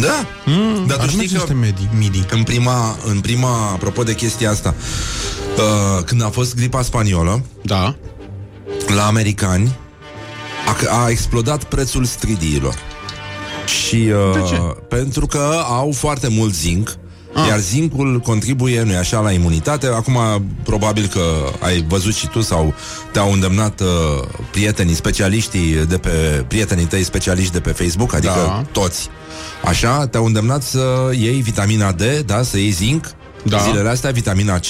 Da. mm, Dar tu aș știi merge că- niște midi, midi. În prima, în prima, apropo de chestia asta, uh, când a fost gripa spaniolă, Da. la americani a, a explodat prețul stridiilor. Și uh, pentru că au foarte mult zinc, Ah. iar zincul contribuie, nu așa, la imunitate. Acum, probabil că ai văzut și tu sau te-au îndemnat uh, prietenii, specialiștii de pe prietenii tăi specialiști de pe Facebook, adică Da. toți. Așa, te-au îndemnat să iei vitamina D, da, să iei zinc. Da. Zilele astea, vitamina C,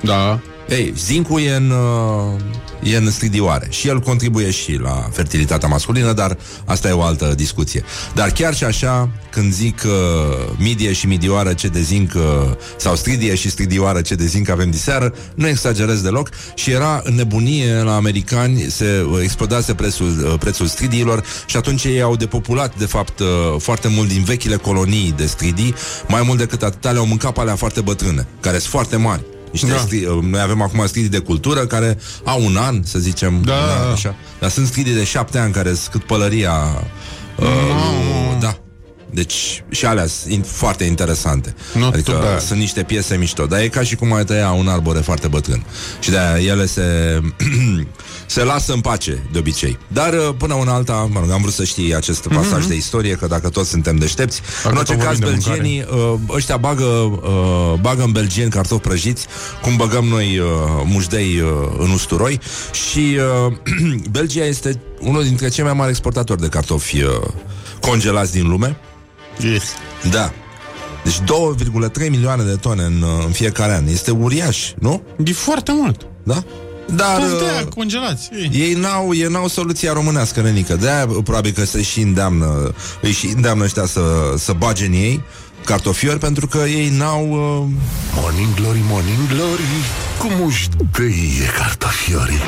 Da. Ei, zincul e în, uh, e în stridioare și el contribuie și la fertilitatea masculină, dar asta e o altă discuție. Dar chiar și așa, când zic uh, midie și midioară ce de zinc uh, sau stridie și stridioară ce de zinc avem diseară, nu exagerez deloc și era în nebunie la americani, se uh, explodase prețul, uh, prețul stridiilor și atunci ei au depopulat, de fapt, uh, foarte mult din vechile colonii de stridii, mai mult decât atâta le-au mâncat pe alea foarte bătrâne, care sunt foarte mari. Niște Da. da. stri, uh, noi avem acum stridii de cultură care au un an, să zicem, Da, un da, an, da. așa. Dar sunt stridii de șapte ani care sunt cât pălăria uh, lui- Da. Deci și alea sunt in- foarte interesante. Nu, adică da. sunt niște piese mișto. Dar e ca și cum ai tăia un arbore foarte bătrân. Și de-aia ele se, <clears throat> se lasă în pace, de obicei. Dar uh, până una alta, mă rog, am vrut să știi acest pasaj de istorie, că dacă toți suntem deștepți, Dacă în orice tot caz, vorbim de belgienii, uh, ăștia bagă, uh, bagă în belgieni cartofi prăjiți, cum băgăm noi uh, mușdei uh, în usturoi și uh, <clears throat> Belgia este unul dintre cei mai mari exportatori de cartofi uh, congelați din lume. Yes. Da. Deci 2,3 milioane de tone în, uh, în fiecare an. Este uriaș, nu? E foarte mult. Da? Dar Toți de uh, aia congelați. Ei. ei n-au, ei n-au soluția românească, nenică. De-aia probabil că se și îndeamnă, îi și îndeamnă ăștia să, să bage în ei cartofiori, pentru că ei n-au... Uh, Morning glory, morning glory Cu mușteie cartofiorii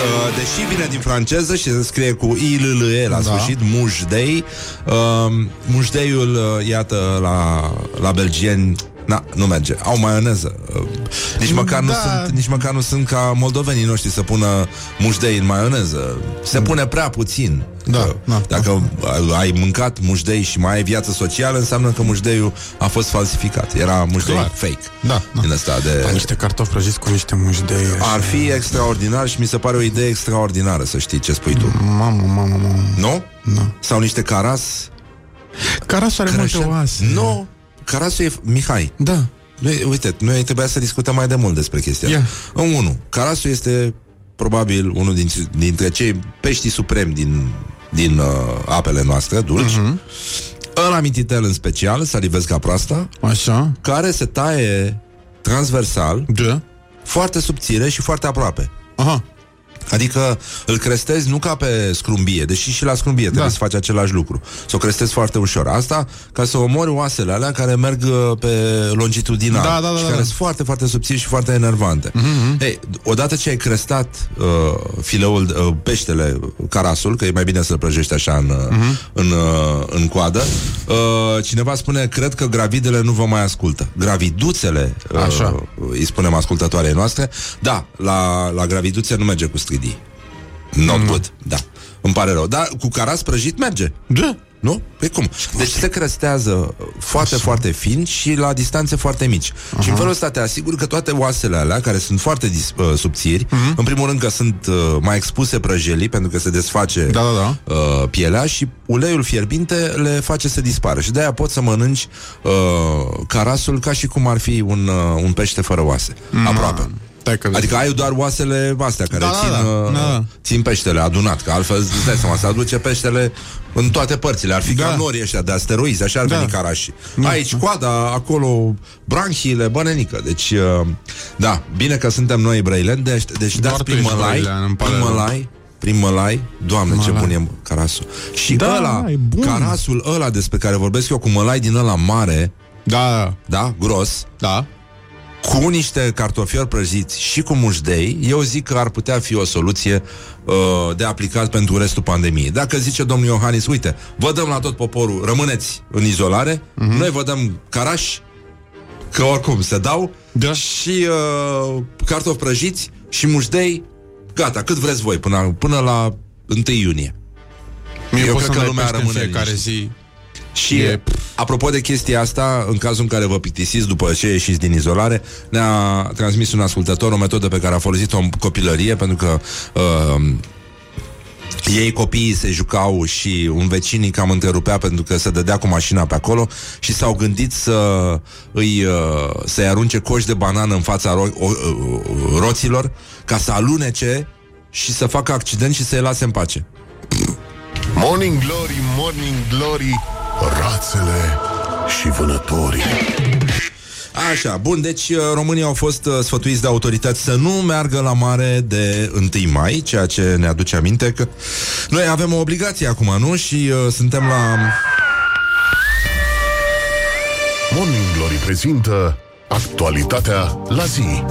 Uh, deși vine din franceză și se scrie cu i l l e la Da. sfârșit, mușdei. Uh, mușdeiul, uh, iată, la, la belgieni Na, nu merge. Au maioneză. Uh, Nici măcar, nu Da. sunt, nici măcar nu sunt ca moldovenii noștri să pună mușdei în maioneză. Se pune prea puțin. Da, Că da, Dacă ai mâncat mușdei și mai ai viață socială, înseamnă că mușdeiul a fost falsificat. Era mușdei Clar. fake. Da, da. Din ăsta de... Da, niște cartofi prăjiți cu niște mușdei. așa. Ar fi extraordinar și mi se pare o idee extraordinară să știi ce spui tu. Mamă, mamă, mamă. Nu? Nu. Sau niște caras Carasul are multe Crășel? oase. Nu, carasul e Mihai Da. noi, Uite, noi trebuia să discutăm mai de mult despre chestia Ia. asta. În unu, carasul este probabil unul dintre, dintre cei peștii supremi din, din uh, apele noastre, dulci Mhm. Ăla mititel în special, salivesca proasta Așa. Care se taie transversal Da. Foarte subțire și foarte aproape Aha. Adică îl crestezi nu ca pe scrumbie, deși și la scrumbie trebuie Da. să faci același lucru. Să o crestezi foarte ușor. Asta ca să omori oasele alea care merg uh, pe longitudinal Da, da, da, și da, care da. sunt foarte, foarte subțiri și foarte enervante. Mm-hmm. Ei, odată ce ai crestat uh, fileul, uh, peștele, carasul, că e mai bine să-l prăjești așa în, mm-hmm. în, uh, în coadă, uh, cineva spune, cred că gravidele nu vă mai ascultă. Graviduțele, uh, Așa. îi spunem ascultătoarei noastre, da, la, la graviduțe nu merge cu stridii. Not good, da. Îmi pare rău. Dar cu caras prăjit merge. Da. Nu? Pe cum? Deci se crestează foarte, foarte fin și la distanțe foarte mici. Și în felul ăsta te asigur că toate oasele alea, care sunt foarte dis- uh, subțiri, în primul rând că sunt uh, mai expuse prăjelii, pentru că se desface Da, da, da. uh, pielea și uleiul fierbinte le face să dispară. Și de-aia poți să mănânci uh, carasul ca și cum ar fi un, uh, un pește fără oase. Aproape. Stai că Adică ai doar oasele astea care Da, da, țin, da. uh, Da. țin peștele adunat, că altfel îți dai seama, se aduce peștele în toate părțile. Ar fi Da. ca norii ăștia de asteroizi, așa ar Da. veni carașii. Da. Aici coada, acolo branchiile, bănenică. Deci, uh, da, bine că suntem noi brăileni, deci, deci Doar dați tu prin ești mălai, brăilean, îmi pare prin rău. mălai, prin mălai, doamne ce Mălai. bun e carasul. Și Da, ăla, e bun. carasul ăla despre care vorbesc eu cu mălai din ăla mare, Da, da, gros, da. Cu niște cartofiori prăjiți și cu mușdei, eu zic că ar putea fi o soluție uh, de aplicat pentru restul pandemiei. Dacă zice domnul Iohannis, uite, vă dăm la tot poporul, rămâneți în izolare, uh-huh. noi vă dăm caraș, că oricum se dau, Da. și uh, cartofi prăjiți și mușdei, gata, cât vreți voi, până, până la 1 iunie. Mie Eu poți cred să-mi că dai lumea pește în rămâne fiecare liniștită. zi. Și, E- apropo de chestia asta, în cazul în care vă plictisiți după ce ieșiți din izolare, ne-a transmis un ascultător o metodă pe care a folosit-o în copilărie, pentru că uh, ei copiii se jucau și un vecinii cam întrerupea pentru că se dădea cu mașina pe acolo și s-au gândit să îi, uh, să-i arunce coși de banană în fața ro- o, uh, roților ca să alunece și să facă accident și să-i lase în pace. Morning Glory, Morning Glory Rațele și vânătorii Așa, bun, deci uh, românii au fost uh, sfătuiți de autorități să nu meargă la mare de 1 mai, ceea ce ne aduce aminte că noi avem o obligație acum, nu? Și uh, suntem la... Morning Glory prezintă actualitatea la zi.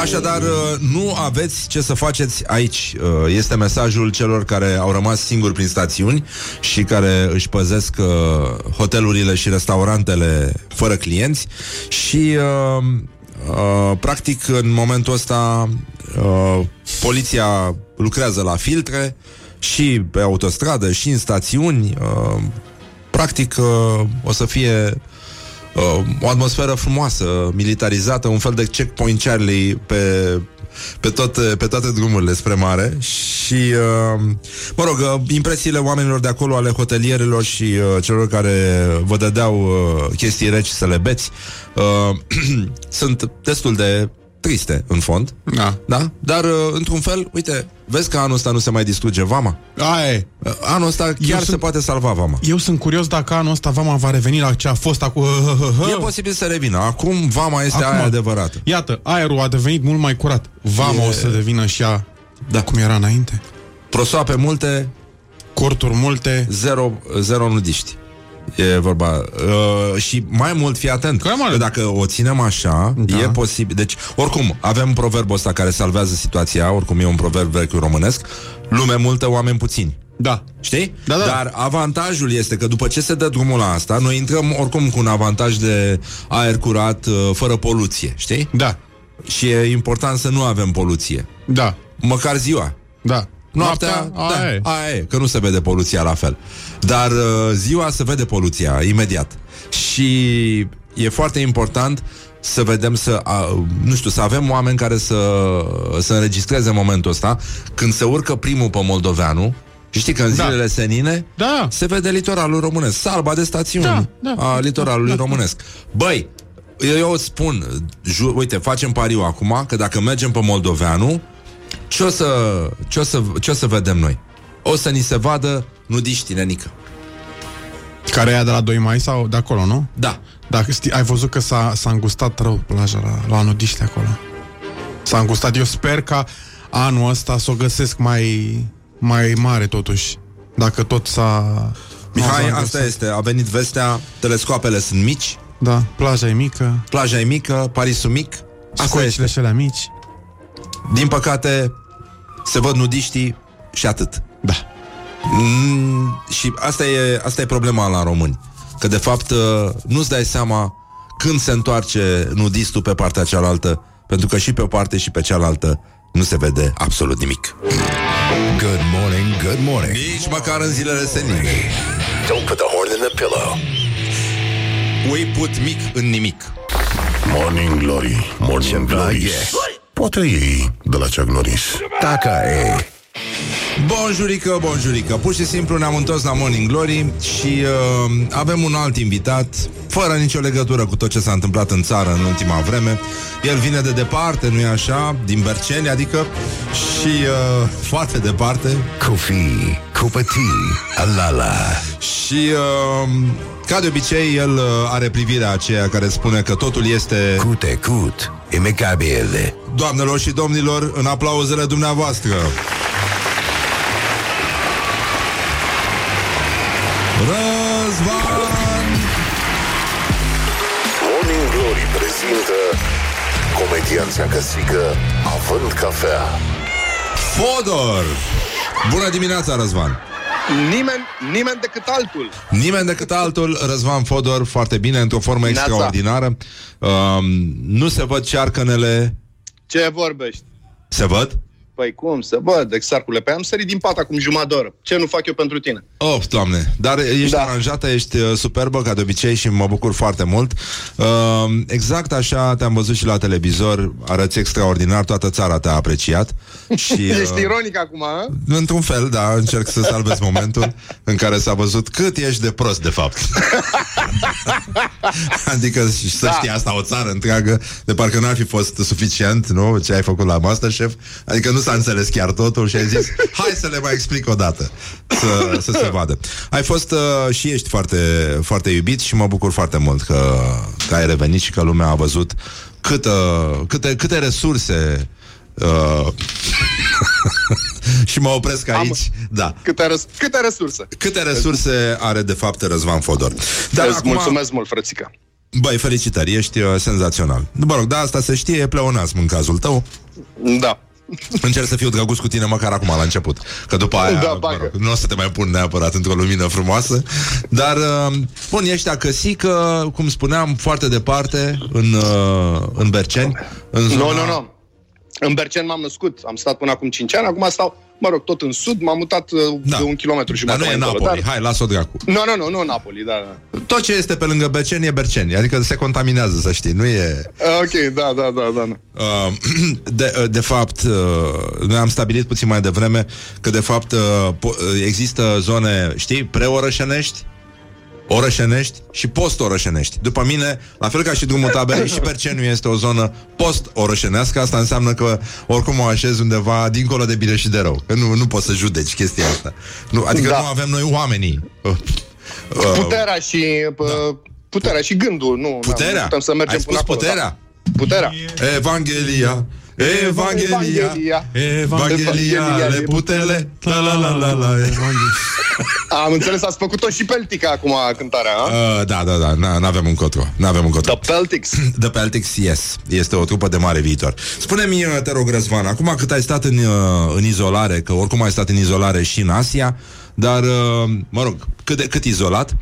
Așadar, uh, nu aveți ce să faceți aici. Uh, Este mesajul celor care au rămas singuri prin stațiuni și care își păzesc uh, hotelurile și restaurantele fără clienți și uh, uh, practic în momentul ăsta uh, poliția lucrează la filtre și pe autostradă și în stațiuni. Uh, practic uh, o să fie uh, o atmosferă frumoasă, militarizată, un fel de checkpoint Charlie pe, pe, tot, pe toate drumurile spre mare. Și, uh, mă rog, uh, impresiile oamenilor de acolo, ale hotelierilor și uh, celor care vă dădeau uh, chestii reci să le beți, uh, <clears throat> sunt destul de triste, în fond. Da. Da? Dar, uh, într-un fel, uite, vezi că anul ăsta nu se mai distruge vama? Aia e. Uh, Anul ăsta chiar Eu se sunt- poate salva vama. Eu sunt curios dacă anul ăsta Vama va reveni la ce a fost acum. E posibil să revină. Acum vama este Acum. aia adevărată. Iată, aerul a devenit mult mai curat. Vama E- o să devină și ea Da. cum era înainte. Prosoape multe, Corturi multe. zero, zero nudiști. E vorba. Uh, și mai mult, fii atent. Că, mă, Că dacă o ținem așa, Da. e posibil. Deci, oricum, avem proverbul ăsta care salvează situația, oricum e un proverb vechi românesc. Lume multă, oameni puțini. Da. Știi? Da, da. Dar avantajul este că după ce se dă drumul la asta, noi intrăm oricum cu un avantaj de aer curat, uh, fără poluție, știi? Da. Și e important să nu avem poluție. Da. Măcar ziua. Da. Noaptea, aia da, e. aia e, că nu se vede poluția la fel. Dar uh, ziua se vede poluția, imediat. Și e foarte important să vedem să, a, nu știu, să avem oameni care să, să înregistreze momentul ăsta când se urcă primul pe Moldoveanu și știi că în Da. zilele senine Da. se vede litoralul românesc, salba de stațiuni Da, da, a litoralului românesc. Băi, eu, eu îți spun, ju, uite, facem pariu acum că dacă mergem pe Moldoveanu, ce o să, ce o să, ce o să vedem noi? O să ni se vadă nudiștii, nenică. Care e aia de la 2 mai sau de acolo, nu? Da. Dacă știi, ai văzut că s-a, s-a îngustat rău plaja la, la nudiște acolo. S-a îngustat. Eu sper ca anul ăsta să o găsesc mai, mai mare totuși. Dacă tot s-a... Mihai, s-a asta îngustat. este. A venit vestea, telescoapele sunt mici, Da, plaja e mică, plaja e mică, Parisul mic. Asta scoicile este. și alea mici. Din păcate, se văd nudiștii și atât. Da. Mm, și asta e, asta e problema la români. Că de fapt uh, nu-ți dai seama când se întoarce nudistul pe partea cealaltă, pentru că și pe o parte și pe cealaltă nu se vede absolut nimic. Good morning, good morning. Nici măcar în zilele senine. Don't put the horn in the pillow. Ui put mic în nimic. Morning Glory, Morning Glory. yes. Poate ei de la Chuck Norris. Taka e. Bonjurică, bonjurică Pur și simplu ne-am întors la Morning Glory Și uh, avem un alt invitat Fără nicio legătură cu tot ce s-a întâmplat în țară în ultima vreme El vine de departe, nu-i așa? Din Berceni, adică Și uh, foarte departe Kofi, Kupati, Alala. Și uh, ca de obicei El uh, are privirea aceea care spune că totul este Cute, cut, imecabile. Doamnelor și domnilor, în aplauzele dumneavoastră Răzvan Morning Glory prezintă comedianța căsică Având cafea. Fodor Bună dimineața, Răzvan Nimeni, nimeni decât altul. Nimeni decât altul, Răzvan Fodor, foarte bine, într-o formă Neața. extraordinară um, Nu se văd cearcănele Ce vorbești? Se văd? Păi cum să văd, exactule. Păi am sărit din pat acum jumătate de oră. Ce nu fac eu pentru tine? Oh, doamne, dar ești da. Da. aranjată, ești uh, superbă ca de obicei și mă bucur foarte mult. Uh, exact așa te-am văzut și la televizor, arăți extraordinar, toată țara te-a apreciat. Și, <laughs> Ești uh, ironic acum, a? Într-un fel, da, încerc să salvez momentul în care s-a văzut cât ești de prost, de fapt. <laughs> Adică și să Da. știi asta o țară întreagă De parcă n-ar fi fost suficient Nu? Ce ai făcut la Masterchef Adică nu s-a înțeles chiar totul și ai zis Hai să le mai explic o dată Să, să se vadă Ai fost uh, și ești foarte, foarte iubit Și mă bucur foarte mult că, că ai revenit Și că lumea a văzut câtă, câte, câte resurse uh, <laughs> Și mă opresc aici Da Câte, res- câte resurse. Câte resurse are de fapt Răzvan Fodor Dar Dar Îți acum, mulțumesc mult, frățica. Băi, felicitări, ești uh, senzațional Mă rog, da, asta se știe, e pleonasm în cazul tău Da. Încerc să fiu drăguț cu tine măcar acum la început Că după aia Da, mă bagă. rog, nu o să te mai pun neapărat într-o lumină frumoasă Dar, uh, bun, ești a căsică, cum spuneam, foarte departe În, uh, în Berceni în Nu, zona... nu, nu. În Bercen m-am născut, am stat până acum 5 ani, acum stau, mă rog, tot în sud, m-am mutat uh, Da. de un kilometru și Dar nu e mai încolo, Napoli, hai, las-o dracu Nu, nu, nu, nu Napoli, da, da. Tot ce este pe lângă Berceni e Berceni Adică se contaminează, să știi, nu e... Ok, da, da, da, da. da. Uh, <clears throat> de, uh, de fapt, uh, noi am stabilit puțin mai devreme că, de fapt, uh, po- uh, există zone, știi, preorășenești, orășenești și post-orășenești. După mine, la fel ca și drumul taberei, și Berceniu este o zonă post-orășenească. Asta înseamnă că oricum o așezi undeva dincolo de bine și de rău. Că nu, nu poți să judeci chestia asta. Nu, adică Da. nu avem noi oamenii. Uh, uh, Puterea și uh, puterea și gândul, nu. Puterea? Nu putem să mergem Ai spus până acolo, puterea? Da. Puterea. Evanghelia Evanghelia Evanghelia. Evanghelia Le putele La la la la la Am înțeles, ați făcut-o și Peltica acum cântarea, a? Uh, da, da, da, n- n-avem încotro N-avem încotro The Peltics. The Peltics, yes Este o trupă de mare viitor Spune-mi, uh, te rog, Răzvan Acum cât ai stat în, uh, în izolare Că oricum ai stat în izolare și în Asia Dar, uh, mă rog, cât, de, cât izolat <clears throat>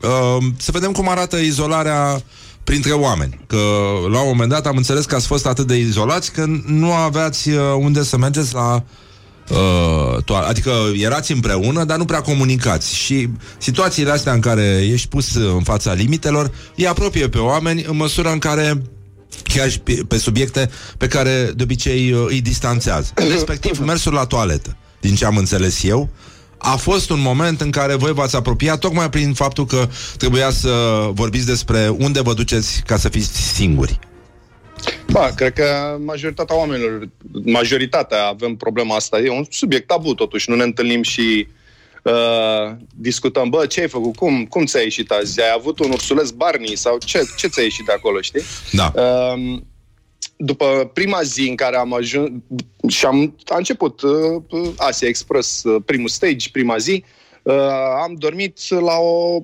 uh, Să vedem cum arată izolarea printre oameni. Că la un moment dat am înțeles că ați fost atât de izolați Că nu aveați uh, unde să mergeți la Uh, to- adică erați împreună, dar nu prea comunicați. Și situațiile astea în care ești pus în fața limitelor Îi apropie pe oameni în măsura în care Chiar și pe, pe subiecte pe care de obicei uh, îi distanțează. <coughs> Respectiv mersul la toaletă Din ce am înțeles eu a fost un moment în care voi v-ați apropiat tocmai prin faptul că trebuia să vorbiți despre unde vă duceți ca să fiți singuri. Ba, cred că majoritatea oamenilor, majoritatea avem problema asta. E un subiect tabu, totuși. Nu ne întâlnim și uh, discutăm, bă, ce ai făcut? Cum, cum ți-a ieșit azi? Ai avut un ursuleț Barney? Sau ce, ce ți-a ieșit de acolo, știi? Da. Uh, după prima zi în care am ajuns și am, a început uh, Asia Express, uh, primul stage, prima zi, uh, am dormit la o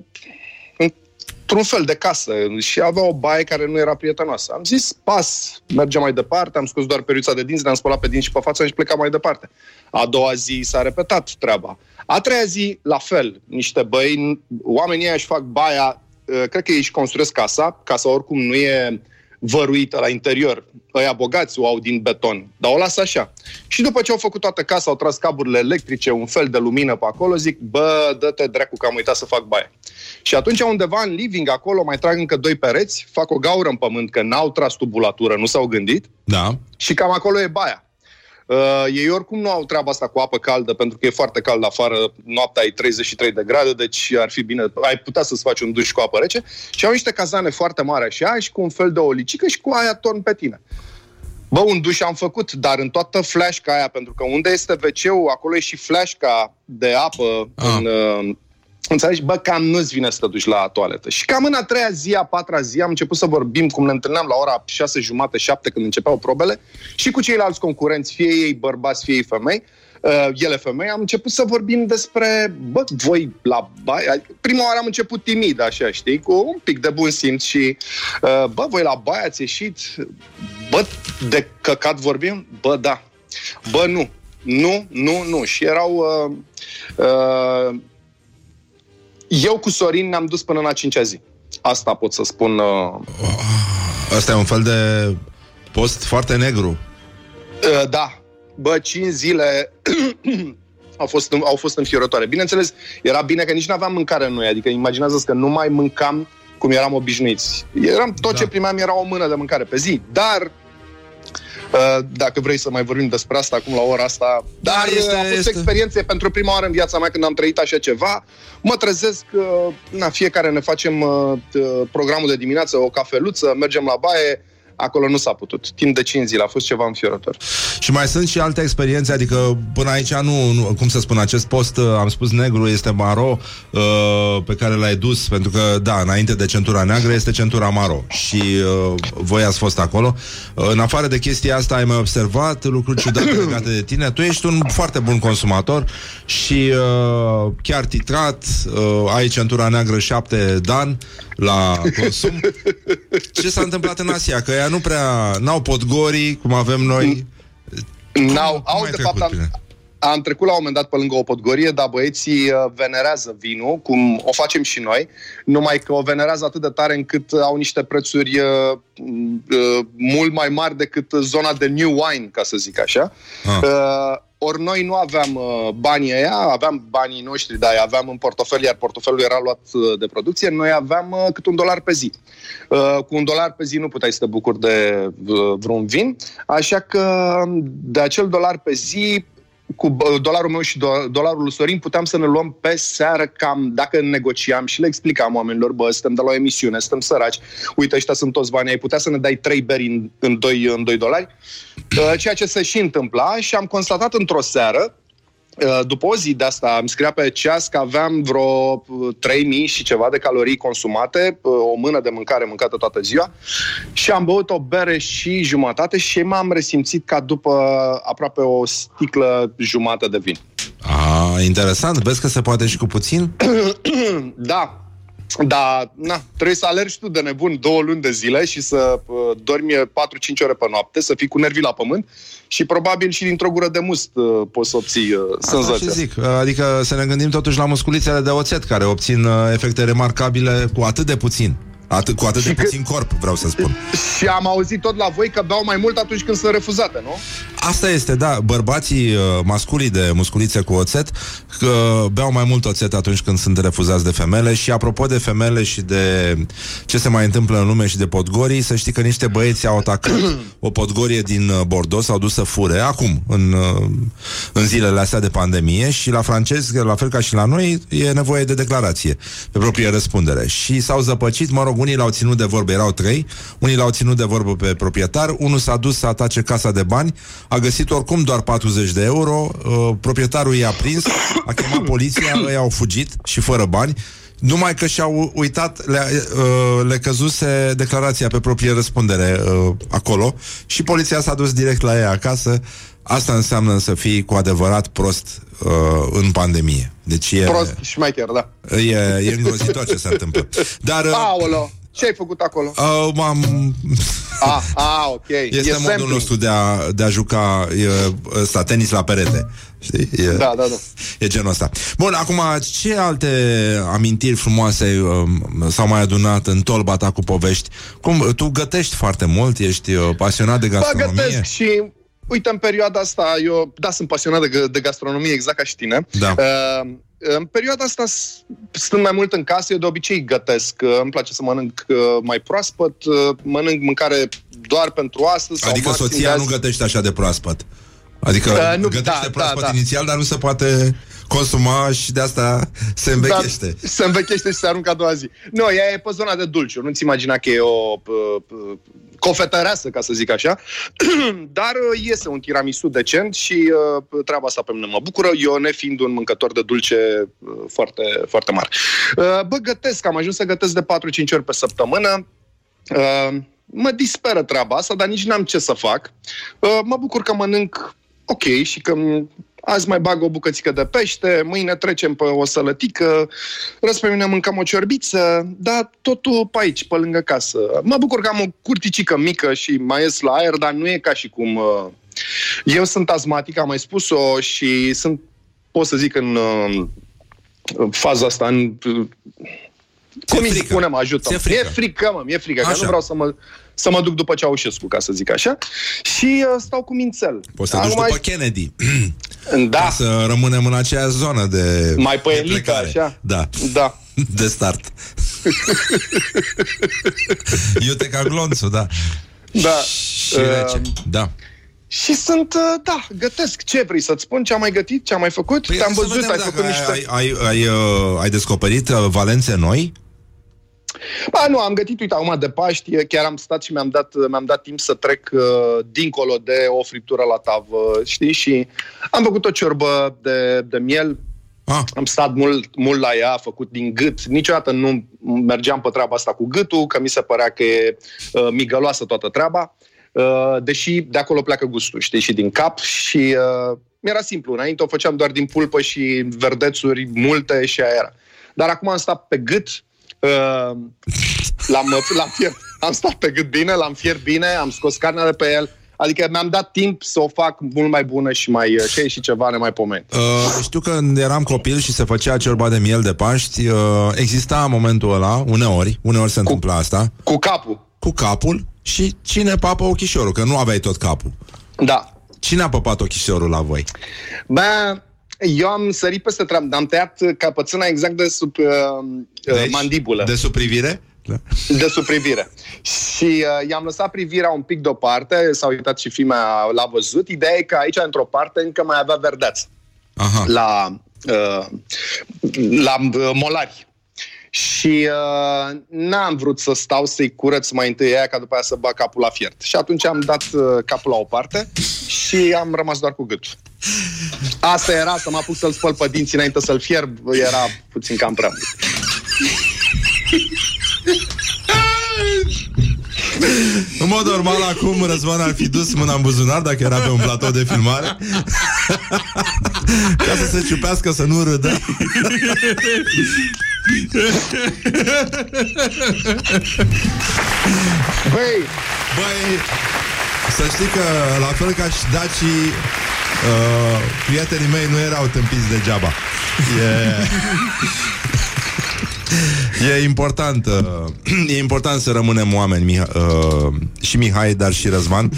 într-un fel de casă și avea o baie care nu era prietenoasă. Am zis, pas, mergem mai departe, am scos doar periuța de dinți, ne-am spălat pe dinți și pe față și plecam mai departe. A doua zi s-a repetat treaba. A treia zi, la fel, niște băi, oamenii ăia își fac baia, uh, cred că ei își construiesc casa, casa oricum nu e văruită la interior. Ăia bogați o au din beton, dar o lasă așa. Și după ce au făcut toată casa, au tras caburile electrice, un fel de lumină pe acolo, zic, bă, dă-te dracu că am uitat să fac baie. Și atunci undeva în living acolo mai trag încă doi pereți, fac o gaură în pământ, că n-au tras tubulatură, nu s-au gândit, Da. și cam acolo e baia. Uh, ei oricum nu au treaba asta cu apă caldă, pentru că e foarte cald afară, noaptea e 33 de grade, deci ar fi bine, ai putea să-ți faci un duș cu apă rece. Și au niște cazane foarte mari așa și cu un fel de olicică și cu aia torn pe tine. Bă, un duș am făcut, dar în toată flașca aia, pentru că unde este wc acolo e și flașca de apă Ah. în... Uh, Înțelegi? Bă, cam nu-ți vine să te duci la toaletă. Și cam în a treia zi, a patra zi, am început să vorbim, cum ne întâlneam la ora șase jumate, șapte, când începeau probele, și cu ceilalți concurenți, fie ei bărbați, fie ei femei, uh, ele femei, am început să vorbim despre, bă, voi la baie, prima oară am început timid, așa, știi, cu un pic de bun simț și, uh, bă, voi la baie ați ieșit, bă, de căcat vorbim? Bă, da. Bă, nu. Nu, nu, nu. Și erau... Uh, uh, eu cu Sorin ne-am dus până în a cincea zi. Asta pot să spun. Uh, Asta e un fel de post foarte negru. uh, da. Bă, cinci zile <clears throat> au fost, au fost înfiorătoare. Bineînțeles, era bine că nici nu aveam mâncare în noi. Adică imaginează că nu mai mâncam cum eram obișnuiți. Eram, tot da. ce primeam era o mână de mâncare pe zi. Dar Uh, Dacă vrei să mai vorbim despre asta acum la ora asta. Dar este- este, a fost este- experiențe pentru prima oară în viața mea când am trăit așa ceva. Mă trezesc, uh, na, fiecare ne facem uh, t- programul de dimineață, o cafeluță, mergem la baie, acolo nu s-a putut. Timp de 5 zile a fost ceva înfiorător. Și mai sunt și alte experiențe, adică până aici nu, nu cum să spun, acest post, uh, am spus negru, este maro, uh, pe care l-ai dus, pentru că, da, înainte de centura neagră este centura maro și uh, voi ați fost acolo. Uh, în afară de chestia asta, ai mai observat lucruri ciudate <coughs> legate de tine? Tu ești un foarte bun consumator și uh, chiar titrat, uh, ai centura neagră 7 dan la consum. Ce s-a întâmplat în Asia? Că ea nu prea, n-au podgorii, cum avem noi. N-au, cum au, ai de trecut fapt, prin am, am trecut la un moment dat pe lângă o podgorie, dar băieții uh, venerează vinul, cum o facem și noi, numai că o venerează atât de tare încât au niște prețuri uh, uh, mult mai mari decât zona de new wine, ca să zic așa. Ah. Uh, ori noi nu aveam uh, banii ăia, aveam banii noștri, dar aveam în portofel, iar portofelul era luat uh, de producție, noi aveam uh, cât un dolar pe zi. Uh, cu un dolar pe zi nu puteai să te bucuri de uh, vreun vin, așa că de acel dolar pe zi cu bă, dolarul meu și do- dolarul lui Sorin puteam să ne luăm pe seară cam, dacă negociam și le explicam oamenilor, bă, suntem de la o emisiune, suntem săraci, uite, ăștia sunt toți banii, ai putea să ne dai trei beri în, în, 2, în 2 dolari, Uh, ceea ce se și întâmpla și am constatat într-o seară, uh, după o zi de asta îmi scria pe ceas că aveam vreo uh, 3000 și ceva de calorii consumate, uh, o mână de mâncare mâncată toată ziua și am băut o bere și jumătate și m-am resimțit ca după aproape o sticlă jumătate de vin. A, interesant. Vezi că se poate și cu puțin? <coughs> da, da, na, trebuie să alergi tu de nebun două luni de zile și să uh, dormi 4-5 ore pe noapte, să fii cu nervii la pământ și probabil și dintr-o gură de must uh, poți să obții uh, Asta și sânzățe. zic. Adică să ne gândim totuși la musculițele de oțet care obțin uh, efecte remarcabile cu atât de puțin. Atât, cu atât de puțin corp, vreau să spun. Și am auzit tot la voi că beau mai mult atunci când sunt refuzate, nu? Asta este, da, bărbații uh, masculii de musculițe cu oțet că beau mai mult oțet atunci când sunt refuzați de femele și apropo de femele și de ce se mai întâmplă în lume și de podgorii, să știi că niște băieți au atacat <clears throat> o podgorie din uh, Bordeaux, s-au dus să fure acum, în, uh, în zilele astea de pandemie și la francezi, la fel ca și la noi, e nevoie de declarație pe proprie răspundere. Și s-au zăpăcit, mă rog, unii l-au ținut de vorbă, erau trei, unii l-au ținut de vorbă pe proprietar, unul s-a dus să atace casa de bani, a găsit oricum doar 40 de euro, uh, proprietarul i-a prins, a chemat poliția, <coughs> ei au fugit și fără bani, numai că și-au uitat, le, uh, le căzuse declarația pe proprie răspundere uh, acolo. Și poliția s-a dus direct la ei acasă. Asta înseamnă să fii cu adevărat prost uh, în pandemie. Deci e, Prost și mai chiar, da. e, e îngrozitor ce se întâmplă. Dar uh, Aolo, ce ai făcut acolo? uh, m-am A, a, ok. <laughs> este e modul sampling. nostru de a, de a juca e, ăsta, tenis la perete. Știi? E, Da, da, da. E genul ăsta. Bun, acum, ce alte amintiri frumoase um, s-au mai adunat în tolba ta cu povești? Cum, tu gătești foarte mult, ești uh, pasionat de Bă, gastronomie? gătesc și uite, în perioada asta, eu, da, sunt pasionat de, g- de gastronomie, exact ca și tine. Da. Uh, în perioada asta, s- stând mai mult în casă, eu de obicei gătesc. Uh, Îmi place să mănânc uh, mai proaspăt, uh, mănânc mâncare doar pentru astăzi. sau Adică maxim soția de nu azi. gătește așa de proaspăt. Adică Uh, nu, gătește da, proaspăt da, da. inițial, dar nu se poate consuma și de asta se învechește. Da, se învechește și se aruncă a doua zi. Nu, ea e pe zona de dulce. Nu-ți imagina că e o p- p- cofetăreasă, ca să zic așa. <clears throat> Dar uh, iese un tiramisu decent și uh, treaba asta pe mine mă bucură. Eu, nefiind un mâncător de dulce uh, foarte, foarte mare. Uh, bă, gătesc. Am ajuns să gătesc de 4-5 ori pe săptămână. Uh, mă disperă treaba asta, dar nici n-am ce să fac. Uh, mă bucur că mănânc ok și că m- azi mai bag o bucățică de pește, mâine trecem pe o sălătică, răs pe mine mâncăm o ciorbiță, dar totul pe aici, pe lângă casă. Mă bucur că am o curticică mică și mai ies la aer, dar nu e ca și cum... uh, Eu sunt asmatic, am mai spus-o și sunt, pot să zic, în uh, faza asta, în cum îi frică. spunem, ajută Ți-e frică. E frică, mă, mi-e frică, că Așa. nu vreau să mă, să mă duc după Ceaușescu, ca să zic așa. Și uh, stau cu mințel. Poți să te duci Acum după Kennedy. <clears throat> Da, Ca să rămânem în aceeași zonă de Mai pe de elită, plecare. așa? Da, da. <laughs> de start. <laughs> Iute ca glonțul, da. Da. Și rece. Da. Și sunt, uh, da, gătesc. Ce vrei să-ți spun? Ce am mai gătit? Ce am mai făcut? Păi Te-am să văzut, vedem ai dacă făcut niște... ai, ai, ai, uh, ai descoperit uh, valențe noi? Ba, nu, am gătit, uite, acum de Paști, chiar am stat și mi-am dat, mi-am dat timp să trec uh, dincolo de o friptură la tavă, știi? Și am făcut o ciorbă de, de miel, Ah. am stat mult, mult la ea, făcut din gât. Niciodată nu mergeam pe treaba asta cu gâtul, că mi se părea că e uh, migăloasă toată treaba. Uh, deși de acolo pleacă gustul, știi, și din cap și uh, mi-era simplu. Înainte o făceam doar din pulpă și verdețuri multe și aia era. Dar acum am stat pe gât, uh, l-am, l-am fiert, am stat pe gât bine, l-am fiert bine, am scos carnea de pe el, Adică mi-am dat timp să o fac mult mai bună și mai uh, și a ieșit ceva nemaipomenit. Uh, știu că când eram copil și se făcea ciorba de miel de Paști, uh, exista momentul ăla, uneori, uneori se întâmpla asta, Cu capul. cu capul și cine papă ochișorul, că nu aveai tot capul. Da. Cine a păpat ochișorul la voi? Bă, eu am sărit peste treabă, am tăiat capățâna exact de sub uh, deci, mandibulă. De sub privire? Da. de sub privire. Și uh, i-am lăsat privirea un pic deoparte, s-a uitat și fimea l-a văzut. Ideea e că aici, într-o parte, încă mai avea verdeață. Aha. La, uh, la uh, molari. Și uh, n-am vrut să stau să-i curăț mai întâi aia, ca după aia să bag capul la fiert. Și atunci am dat uh, capul la o parte și am rămas doar cu gâtul. Asta era să mă apuc să-l spăl pe dinți înainte să-l fierb, era puțin cam prea mult. În mod normal, acum Răzvan ar fi dus mâna în buzunar dacă era pe un platou de filmare <laughs> ca să se ciupească, să nu râdă. Băi, Băi, să știi că la fel ca și dacii uh, prietenii mei nu erau tâmpiți degeaba. E... <laughs> <laughs> E important, uh, e important să rămânem oameni, Miha- uh, și Mihai, dar și Răzvan.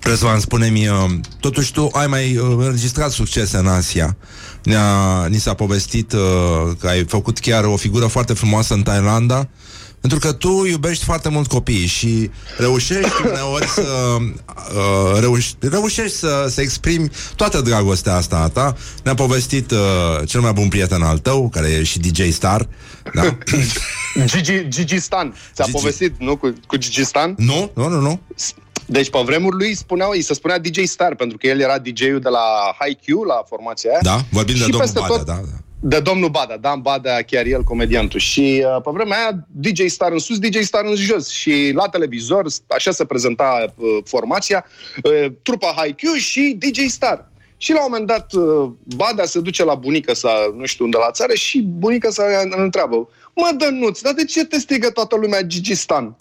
Răzvan, spune-mi, uh, totuși tu ai mai uh, înregistrat succese în Asia. Ne-a, ni s-a povestit uh, că ai făcut chiar o figură foarte frumoasă în Thailanda, pentru că tu iubești foarte mult copiii și reușești uneori să uh, reuși, reușești să, să exprimi toată dragostea asta a ta. Ne-a povestit uh, cel mai bun prieten al tău, care e și DJ Star. Da? <coughs> Gigi, Gigi Stan. Ți-a Gigi. povestit, nu? Cu, cu Gigi Stan? nu, nu, nu, nu. Deci, pe vremuri lui spuneau, îi se spunea DJ Star, pentru că el era DJ-ul de la High Q, la formația aia. Da, vorbim de Și domnul peste Badea, tot- da, da. De domnul Bada, Dan Bada, chiar el, comediantul. Și uh, pe vremea aia, DJ Star în sus, DJ Star în jos. Și la televizor, așa se prezenta uh, formația, uh, trupa High Q și DJ Star. Și la un moment dat, uh, Bada se duce la bunica sa, nu știu unde la țară, și bunica sa îl întreabă, mă, Dănuț, dar de ce te strigă toată lumea Gigi Stan? <laughs>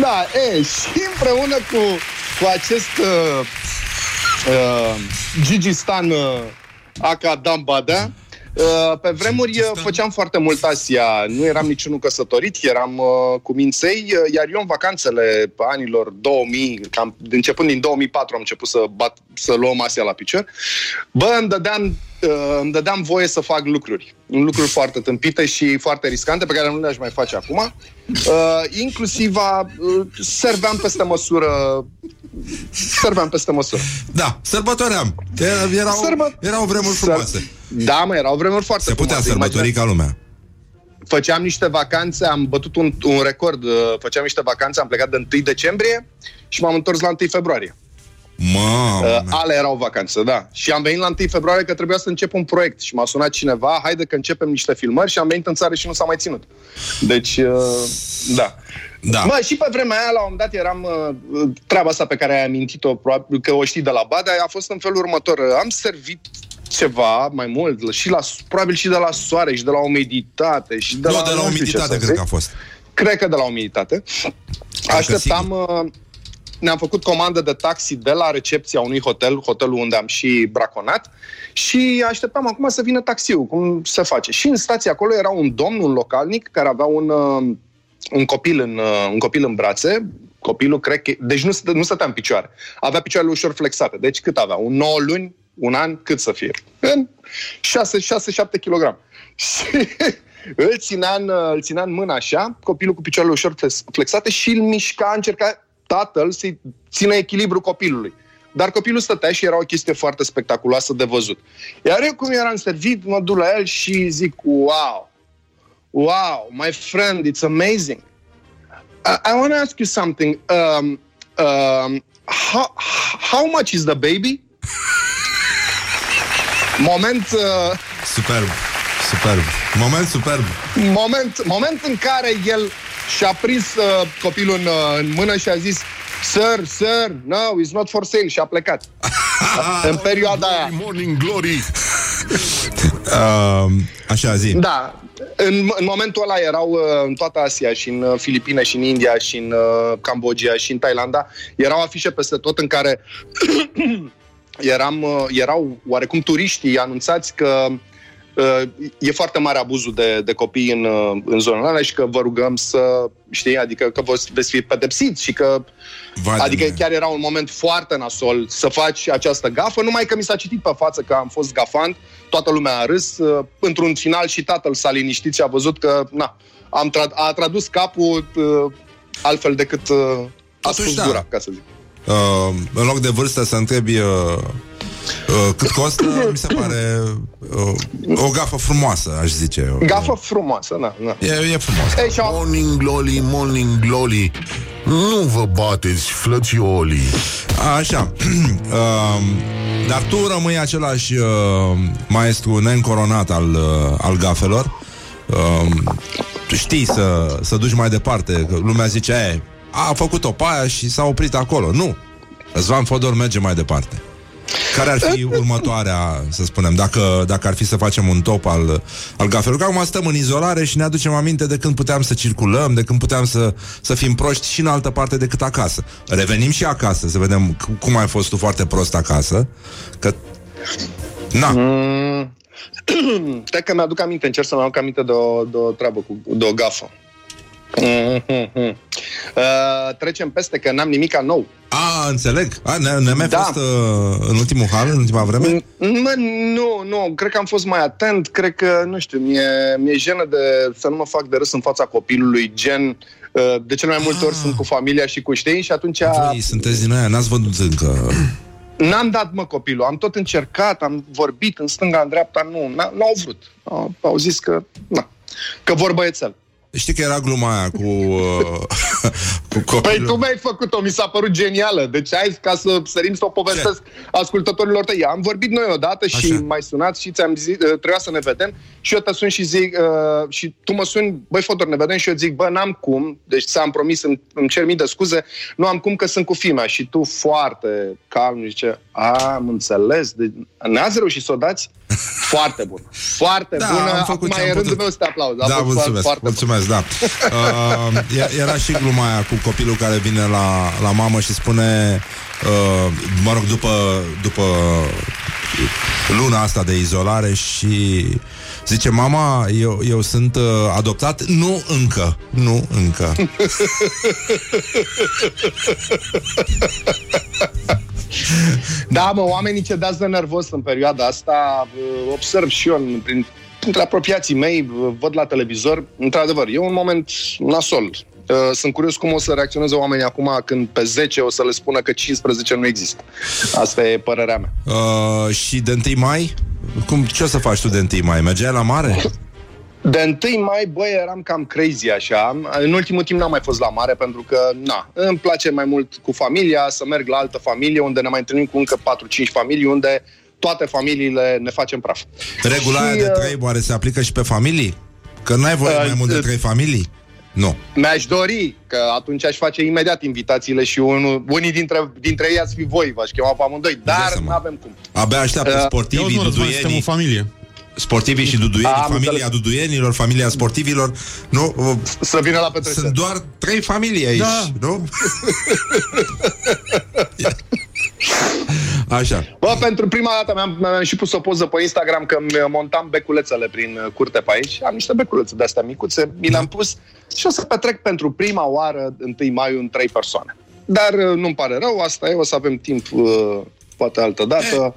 Da, e, și împreună cu, cu acest uh, uh, Gigi Stan uh, Aca Dan Badea, uh, pe vremuri uh, făceam foarte mult Asia. Nu eram niciunul căsătorit, eram uh, cu minței, uh, iar eu în vacanțele anilor 2000, cam, începând din 2004 am început să, bat, să luăm Asia la picior, bă, îmi dădeam, uh, îmi dădeam voie să fac lucruri. Lucruri foarte tâmpite și foarte riscante, pe care nu le-aș mai face acum. Uh, inclusiv a, uh, serveam peste măsură serveam peste măsură. Da, sărbătoream. Era, erau, Sărbă- erau vremuri frumoase. Da, mă, erau vremuri foarte Se putea frumoase. sărbători ca lumea. Făceam niște vacanțe, am bătut un, un record, uh, făceam niște vacanțe, am plecat de 1 decembrie și m-am întors la 1 februarie. Mamă, Uh, ale erau vacanțe, da. Și am venit la 1 februarie că trebuia să încep un proiect și m-a sunat cineva, haide că începem niște filmări și am venit în țară și nu s-a mai ținut. Deci, uh, da. Da. Bă, și pe vremea aia, la un moment dat, eram uh, treaba asta pe care ai amintit-o, probabil că o știi de la Badea, a fost în felul următor. Am servit ceva mai mult și la, probabil și de la soare și de la umiditate și de nu, la, de la nu știu ce umiditate să cred zic. că a fost. Cred că de la umiditate. Așteptam, uh, ne-am făcut comandă de taxi de la recepția unui hotel, hotelul unde am și braconat, și așteptam acum să vină taxiul, cum se face. Și în stație acolo era un domn, un localnic, care avea un, uh, un, copil, în, uh, un copil în brațe, copilul, cred că... Deci nu, stă, nu stătea în picioare. Avea picioarele ușor flexate. Deci cât avea? Un 9 luni? Un an? Cât să fie? În 6-7 kg. <laughs> Și îl ținea, în, uh, îl ținea în mână așa, copilul cu picioarele ușor flex- flexate și îl mișca, încerca tatăl să-i țină echilibru copilului. Dar copilul stătea și era o chestie foarte spectaculoasă de văzut. Iar eu cum eram servit, mă duc la el și zic, wow, wow, my friend, it's amazing. I, I want to ask you something. Um, um, how, how much is the baby? Moment, uh, Superb, superb. Moment superb. moment, moment în care el și-a prins uh, copilul în, uh, în mână și a zis Sir, sir, no, it's not for sale și a plecat. <laughs> în perioada aia. Morning Glory Uh, <laughs> așa, zi. Da, în, în momentul ăla erau uh, în toată Asia și în uh, Filipine și în India și în uh, Cambodgia și în Thailanda, erau afișe peste tot în care <coughs> eram, uh, erau oarecum turiștii anunțați că uh, e foarte mare abuzul de, de copii în, uh, în zonele alea și că vă rugăm să, știi, adică că vă veți fi pedepsiți și că Vai de Adică mine. chiar era un moment foarte nasol să faci această gafă, numai că mi s-a citit pe față că am fost gafant, toată lumea a râs, uh, într-un final și tatăl s-a liniștit și a văzut că, na, am tra- a tradus capul uh, altfel decât uh, a Totuși, spus da. gura, ca să zic. Uh, în loc de vârstă să întrebi uh, uh, cât costă, <coughs> mi se pare uh, o gafă frumoasă, aș zice. Gafă frumoasă, na, na. E, e frumos. Ei, și au- Morning Glory, Morning Glory Nu vă bateți, flățiolii Așa. <clears throat> uh, dar tu rămâi același uh, maestru neîncoronat al, uh, al gafelor. Uh, tu știi să, să duci mai departe. Că lumea zice, e, a făcut-o pe aia și s-a oprit acolo. Nu. Răzvan Fodor merge mai departe. Care ar fi următoarea, să spunem, dacă, dacă ar fi să facem un top al, al gafelor? Că acum stăm în izolare și ne aducem aminte de când puteam să circulăm, de când puteam să, să fim proști și în altă parte decât acasă. Revenim și acasă, să vedem c- cum ai fost tu foarte prost acasă, că... Na, Mm. <clears throat> Stai că mi-aduc aminte, încerc să-mi aduc aminte de o, de o treabă, cu, de o gafă. Mm-hmm. Uh, trecem peste că n-am nimica nou. a, înțeleg. A, ne, ne mai Da. fost uh, în ultimul hal, în ultima vreme? Mă, nu, nu, cred că am fost mai atent, cred că, nu știu, mi-e, mi-e jenă de să nu mă fac de râs în fața copilului, gen, uh, de cele mai multe ori sunt cu familia și cu știi și atunci Voi sunteți din aia, n-ați văzut încă... <clears throat> n-am dat, mă, copilul, am tot încercat, am vorbit în stânga, în dreapta, nu, n- n-au vrut. Au, au zis că, na, că vor băiețel. Știi că era gluma aia cu, uh, <laughs> cu copilul... Păi tu mi-ai făcut-o, mi s-a părut genială. Deci hai ca să sărim să o povestesc ascultătorilor tăi. Am vorbit noi odată și Așa. mai sunat și ți-am zis, uh, trebuia să ne vedem și eu te sun și zic, uh, și tu mă suni, băi Fodor, ne vedem și eu zic, bă, n-am cum, deci ți-am promis, îmi, îmi cer mii de scuze, nu am cum că sunt cu fimea și tu foarte calm zice, a, am înțeles, de... n-ați reușit să o dați? Foarte bun, foarte Da, bună, am făcut acum ce am e rândul putut. meu să te aplauz. A Da, fost mulțumesc, foarte bun. mulțumesc, da. <laughs> Uh, e- era și gluma aia cu copilul care vine la, la mamă și spune, uh, mă rog, după, după luna asta de izolare și zice, mama, eu, eu sunt uh, adoptat? Nu încă, nu încă. <laughs> Da, mă, oamenii cedează nervos în perioada asta. uh, Observ și eu în- prin, între apropiații mei, uh, văd la televizor. Într-adevăr, e un moment nasol. Uh, Sunt curios cum o să reacționeze oamenii acum când pe 10 o să le spună că 15 nu există. Asta e părerea mea. Uh, și de 1 mai? Cum, ce o să faci tu de 1 mai? Mergeai la mare? De 1 mai, băi, eram cam crazy așa. În ultimul timp n-am mai fost la mare pentru că, na, îmi place mai mult cu familia, să merg la altă familie unde ne mai întâlnim cu încă 4-5 familii, unde toate familiile ne facem praf. Regula Și, aia de uh, trei oare se aplică și pe familii? Că n-ai voie Uh, mai mult de uh, trei familii? Nu. Mi-aș dori că atunci aș face imediat invitațiile și unul, unii dintre, dintre ei ați fi voi, v-aș chema pe amândoi, dar nu avem cum. Abia așteaptă Uh, sportivii, Auzi, mă, Răzvan, suntem duduienii. o familie. Sportivii și duduienii, Am familia înțeles. duduienilor, familia sportivilor. Nu? Uh, Să vină la petrecere. Sunt doar trei familii aici, Da. nu? <laughs> <laughs> Așa. Bă, pentru prima dată mi-am, mi-am și pus o poză pe Instagram că îmi montam beculețele prin uh, curte pe aici. Am niște beculețe de-astea micuțe, mi le-am pus și o să petrec pentru prima oară 1 mai în trei persoane. Dar uh, nu-mi pare rău, asta e, o să avem timp uh, poate altă dată.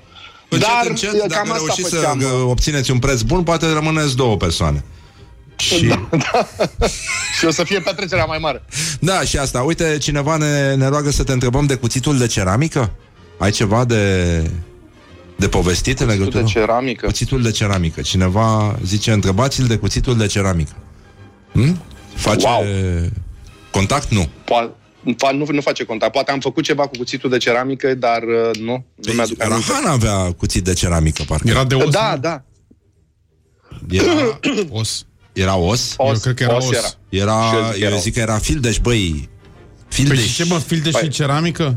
Încet, Dar încet, uh, dacă cam asta reușiți să făceam. gă- obțineți un preț bun, poate rămâneți două persoane. Și... Da, da. și o să fie petrecerea mai mare. Da, și asta. Uite, cineva ne, ne roagă să te întrebăm de cuțitul de ceramică? Ai ceva de, de povestit în legătură? de ceramică. Cuțitul de ceramică. Cineva zice, întrebați-l de cuțitul de ceramică. Hm? Face Wow. contact? Nu. Po- fa- nu, nu face contact. Poate am făcut ceva cu cuțitul de ceramică, dar uh, nu. Nu mi-aduc aminte. Rahan avea cuțit de ceramică, parcă. Era de os, Da, nu? da. Era, <coughs> Os. era os? Os, Eu cred că era os. era. Era, Și eu zic că eu era zic că era fildeș, băi. Păi Fildeș. și ce, mă, fildeș și Păi- ceramică?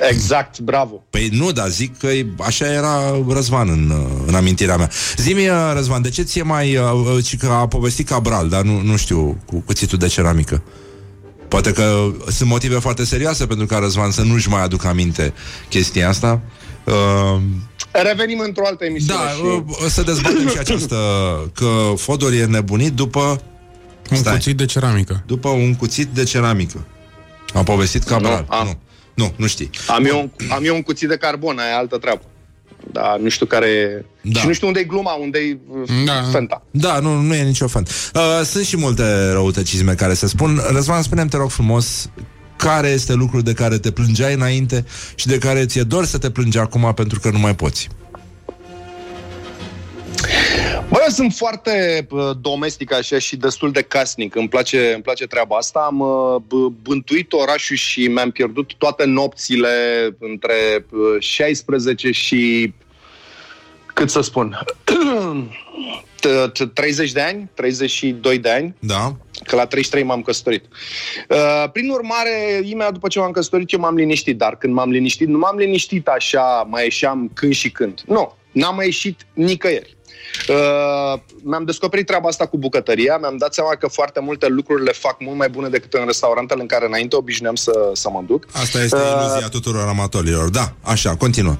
Exact, bravo. Păi nu, dar zic că e- așa era Răzvan în, uh, în amintirea mea. Zi-mi, uh, Răzvan, de ce ție mai... Uh, uh, ci că a povestit Cabral, dar nu, nu știu, cu cuțitul de ceramică. Poate că sunt motive foarte serioase pentru ca Răzvan să nu-și mai aducă aminte chestia asta. Uh, Revenim într-o altă emisiune. da, și... uh, să dezbatem și această că Fodor e nebunit după Un Stai. cuțit de ceramică. după un cuțit de ceramică. A povestit Cabral. Nu, am. nu, nu, nu știi. Am, eu, un- am eu un cuțit de carbon, aia e altă treabă. Da, nu știu care e... Da. Și nu știu unde e gluma, unde e Da. da. fenta. Da, nu, nu e nicio fan. Uh, sunt și multe răutăcisme care se spun. Răzvan, spune te rog frumos, care este lucrul de care te plângeai înainte și de care ți-e dor să te plângi acum pentru că nu mai poți. Bă, eu sunt foarte bă, domestic așa și destul de casnic. Îmi place, îmi place treaba asta. Am uh, b- bântuit orașul și mi-am pierdut toate nopțile între uh, 16 și cât să spun, t- t- 30 de ani, 32 de ani, Da? că la 33 m-am căsătorit. Uh, prin urmare, imediat după ce m-am căsătorit, eu m-am liniștit, dar când m-am liniștit, nu m-am liniștit așa, mai ieșeam când și când. Nu, n-am mai ieșit nicăieri. Uh, mi-am descoperit treaba asta cu bucătăria, mi-am dat seama că foarte multe lucruri le fac mult mai bune decât în restaurantele în care înainte obișnuiam să, să mă duc. Asta este Uh, iluzia tuturor amatorilor. Da, așa, continuă.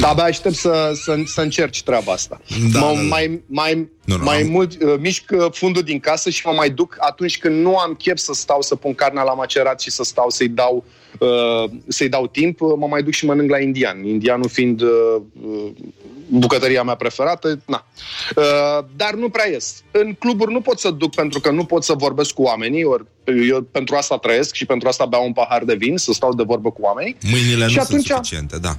Da, abia aștept să, să, să încerci treaba asta. Da, mă, da, da. Mai, mai, Nu, nu, mai am- mult uh, mișc uh, fundul din casă și mă mai duc atunci când nu am chef să stau să pun carnea la macerat și să stau să-i dau, uh, să-i dau timp, uh, mă mai duc și mănânc la indian. Indianul fiind uh, uh, bucătăria mea preferată, na. Uh, dar nu prea ies. În cluburi nu pot să duc pentru că nu pot să vorbesc cu oamenii, ori eu pentru asta trăiesc și pentru asta beau un pahar de vin, să stau de vorbă cu oamenii. Mâinile Și nu atunci- sunt suficiente, da.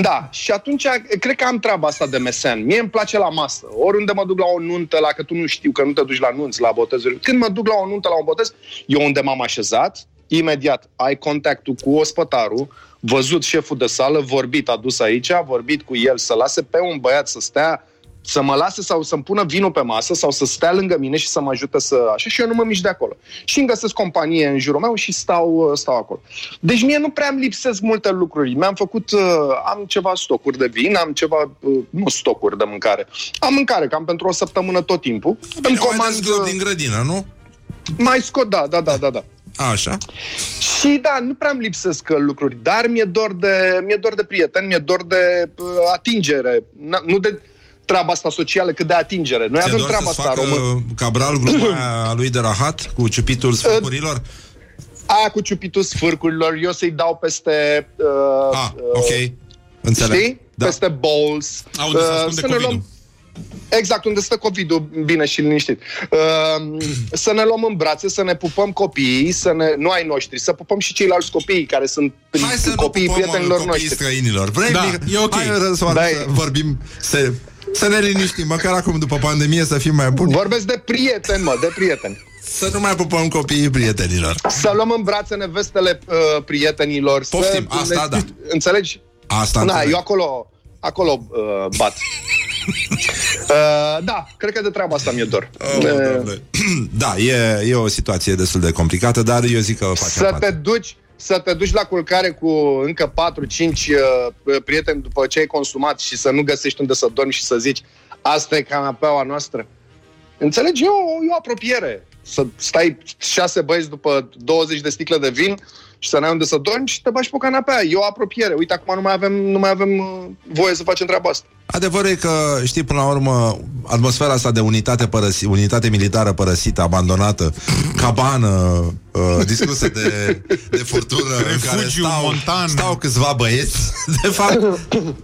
Da, și atunci cred că am treaba asta de mesen. Mie îmi place la masă. Oriunde mă duc la o nuntă, la că tu nu știu că nu te duci la nunți, la botezuri. Când mă duc la o nuntă, la un botez, eu unde m-am așezat, imediat ai contactul cu ospătarul, văzut șeful de sală, vorbit, adus aici, vorbit cu el să lase pe un băiat să stea să mă lase sau să-mi pună vinul pe masă sau să stea lângă mine și să mă ajute să... Așa și eu nu mă mișc de acolo. Și îmi găsesc companie în jurul meu și stau, stau acolo. Deci mie nu prea îmi lipsesc multe lucruri. Mi-am făcut... uh, Am ceva stocuri de vin, am ceva... uh, Nu stocuri de mâncare. Am mâncare cam pentru o săptămână tot timpul. Îmi Bine, mai comand... dezglop din grădină, nu? Mai scot, da, da, da, da, da. Așa. Și da, nu prea îmi lipsesc uh, lucruri, dar mi-e dor de, mi-e dor de prieteni, mi-e dor de uh, atingere. Na, nu de treaba asta socială, cât de atingere. Noi Ți-e avem dor treaba să-ți asta facă român. Cabral gluma aia a lui de rahat cu ciupitul sfârșurilor? Aia cu ciupitul sfârcurilor, eu să-i dau peste... Uh, Ah, ok. Înțeleg. Știi? Da. Peste bowls. A, unde se Uh, ascunde să ne COVID-ul. luăm- Exact, unde stă COVID-ul bine și liniștit. Uh, să ne luăm în brațe, să ne pupăm copiii, să ne, nu ai noștri, să pupăm și ceilalți copii care sunt Hai să nu copiii pupăm prietenilor copiii noștri. străinilor. Vrei, Da, Mica? e ok. Hai, Răzvan, Da, să e- vorbim, să, să ne liniștim, măcar acum după pandemie să fim mai buni. Vorbesc de prieteni, mă, de prieteni. Să nu mai pupăm copiii prietenilor. Să luăm în brațe nevestele uh, prietenilor. Poftim, să, asta da. Înțelegi? Asta Da, înțeleg. eu acolo, acolo uh, bat. Uh, da, cred că de treaba asta mi-e dor. Oh, Uh, Doamne. <clears throat> da, e, e o situație destul de complicată, dar eu zic că o facem să față. te duci să te duci la culcare cu încă 4-5 uh, prieteni după ce ai consumat și să nu găsești unde să dormi și să zici asta e canapeaua noastră. Înțelegi? E o, e o apropiere. Să stai șase băieți după 20 de sticle de vin și să n-ai unde să dormi și te bași pe o canapea. E o apropiere. Uite, acum nu mai avem, nu mai avem uh, voie să facem treaba asta. Adevărul e că, știi, până la urmă, atmosfera asta de unitate, părăsi, unitate militară părăsită, abandonată, <clears throat> cabană, uh, distrusă de, de furtună, în care Refugiu stau, montan. stau câțiva băieți, de fapt,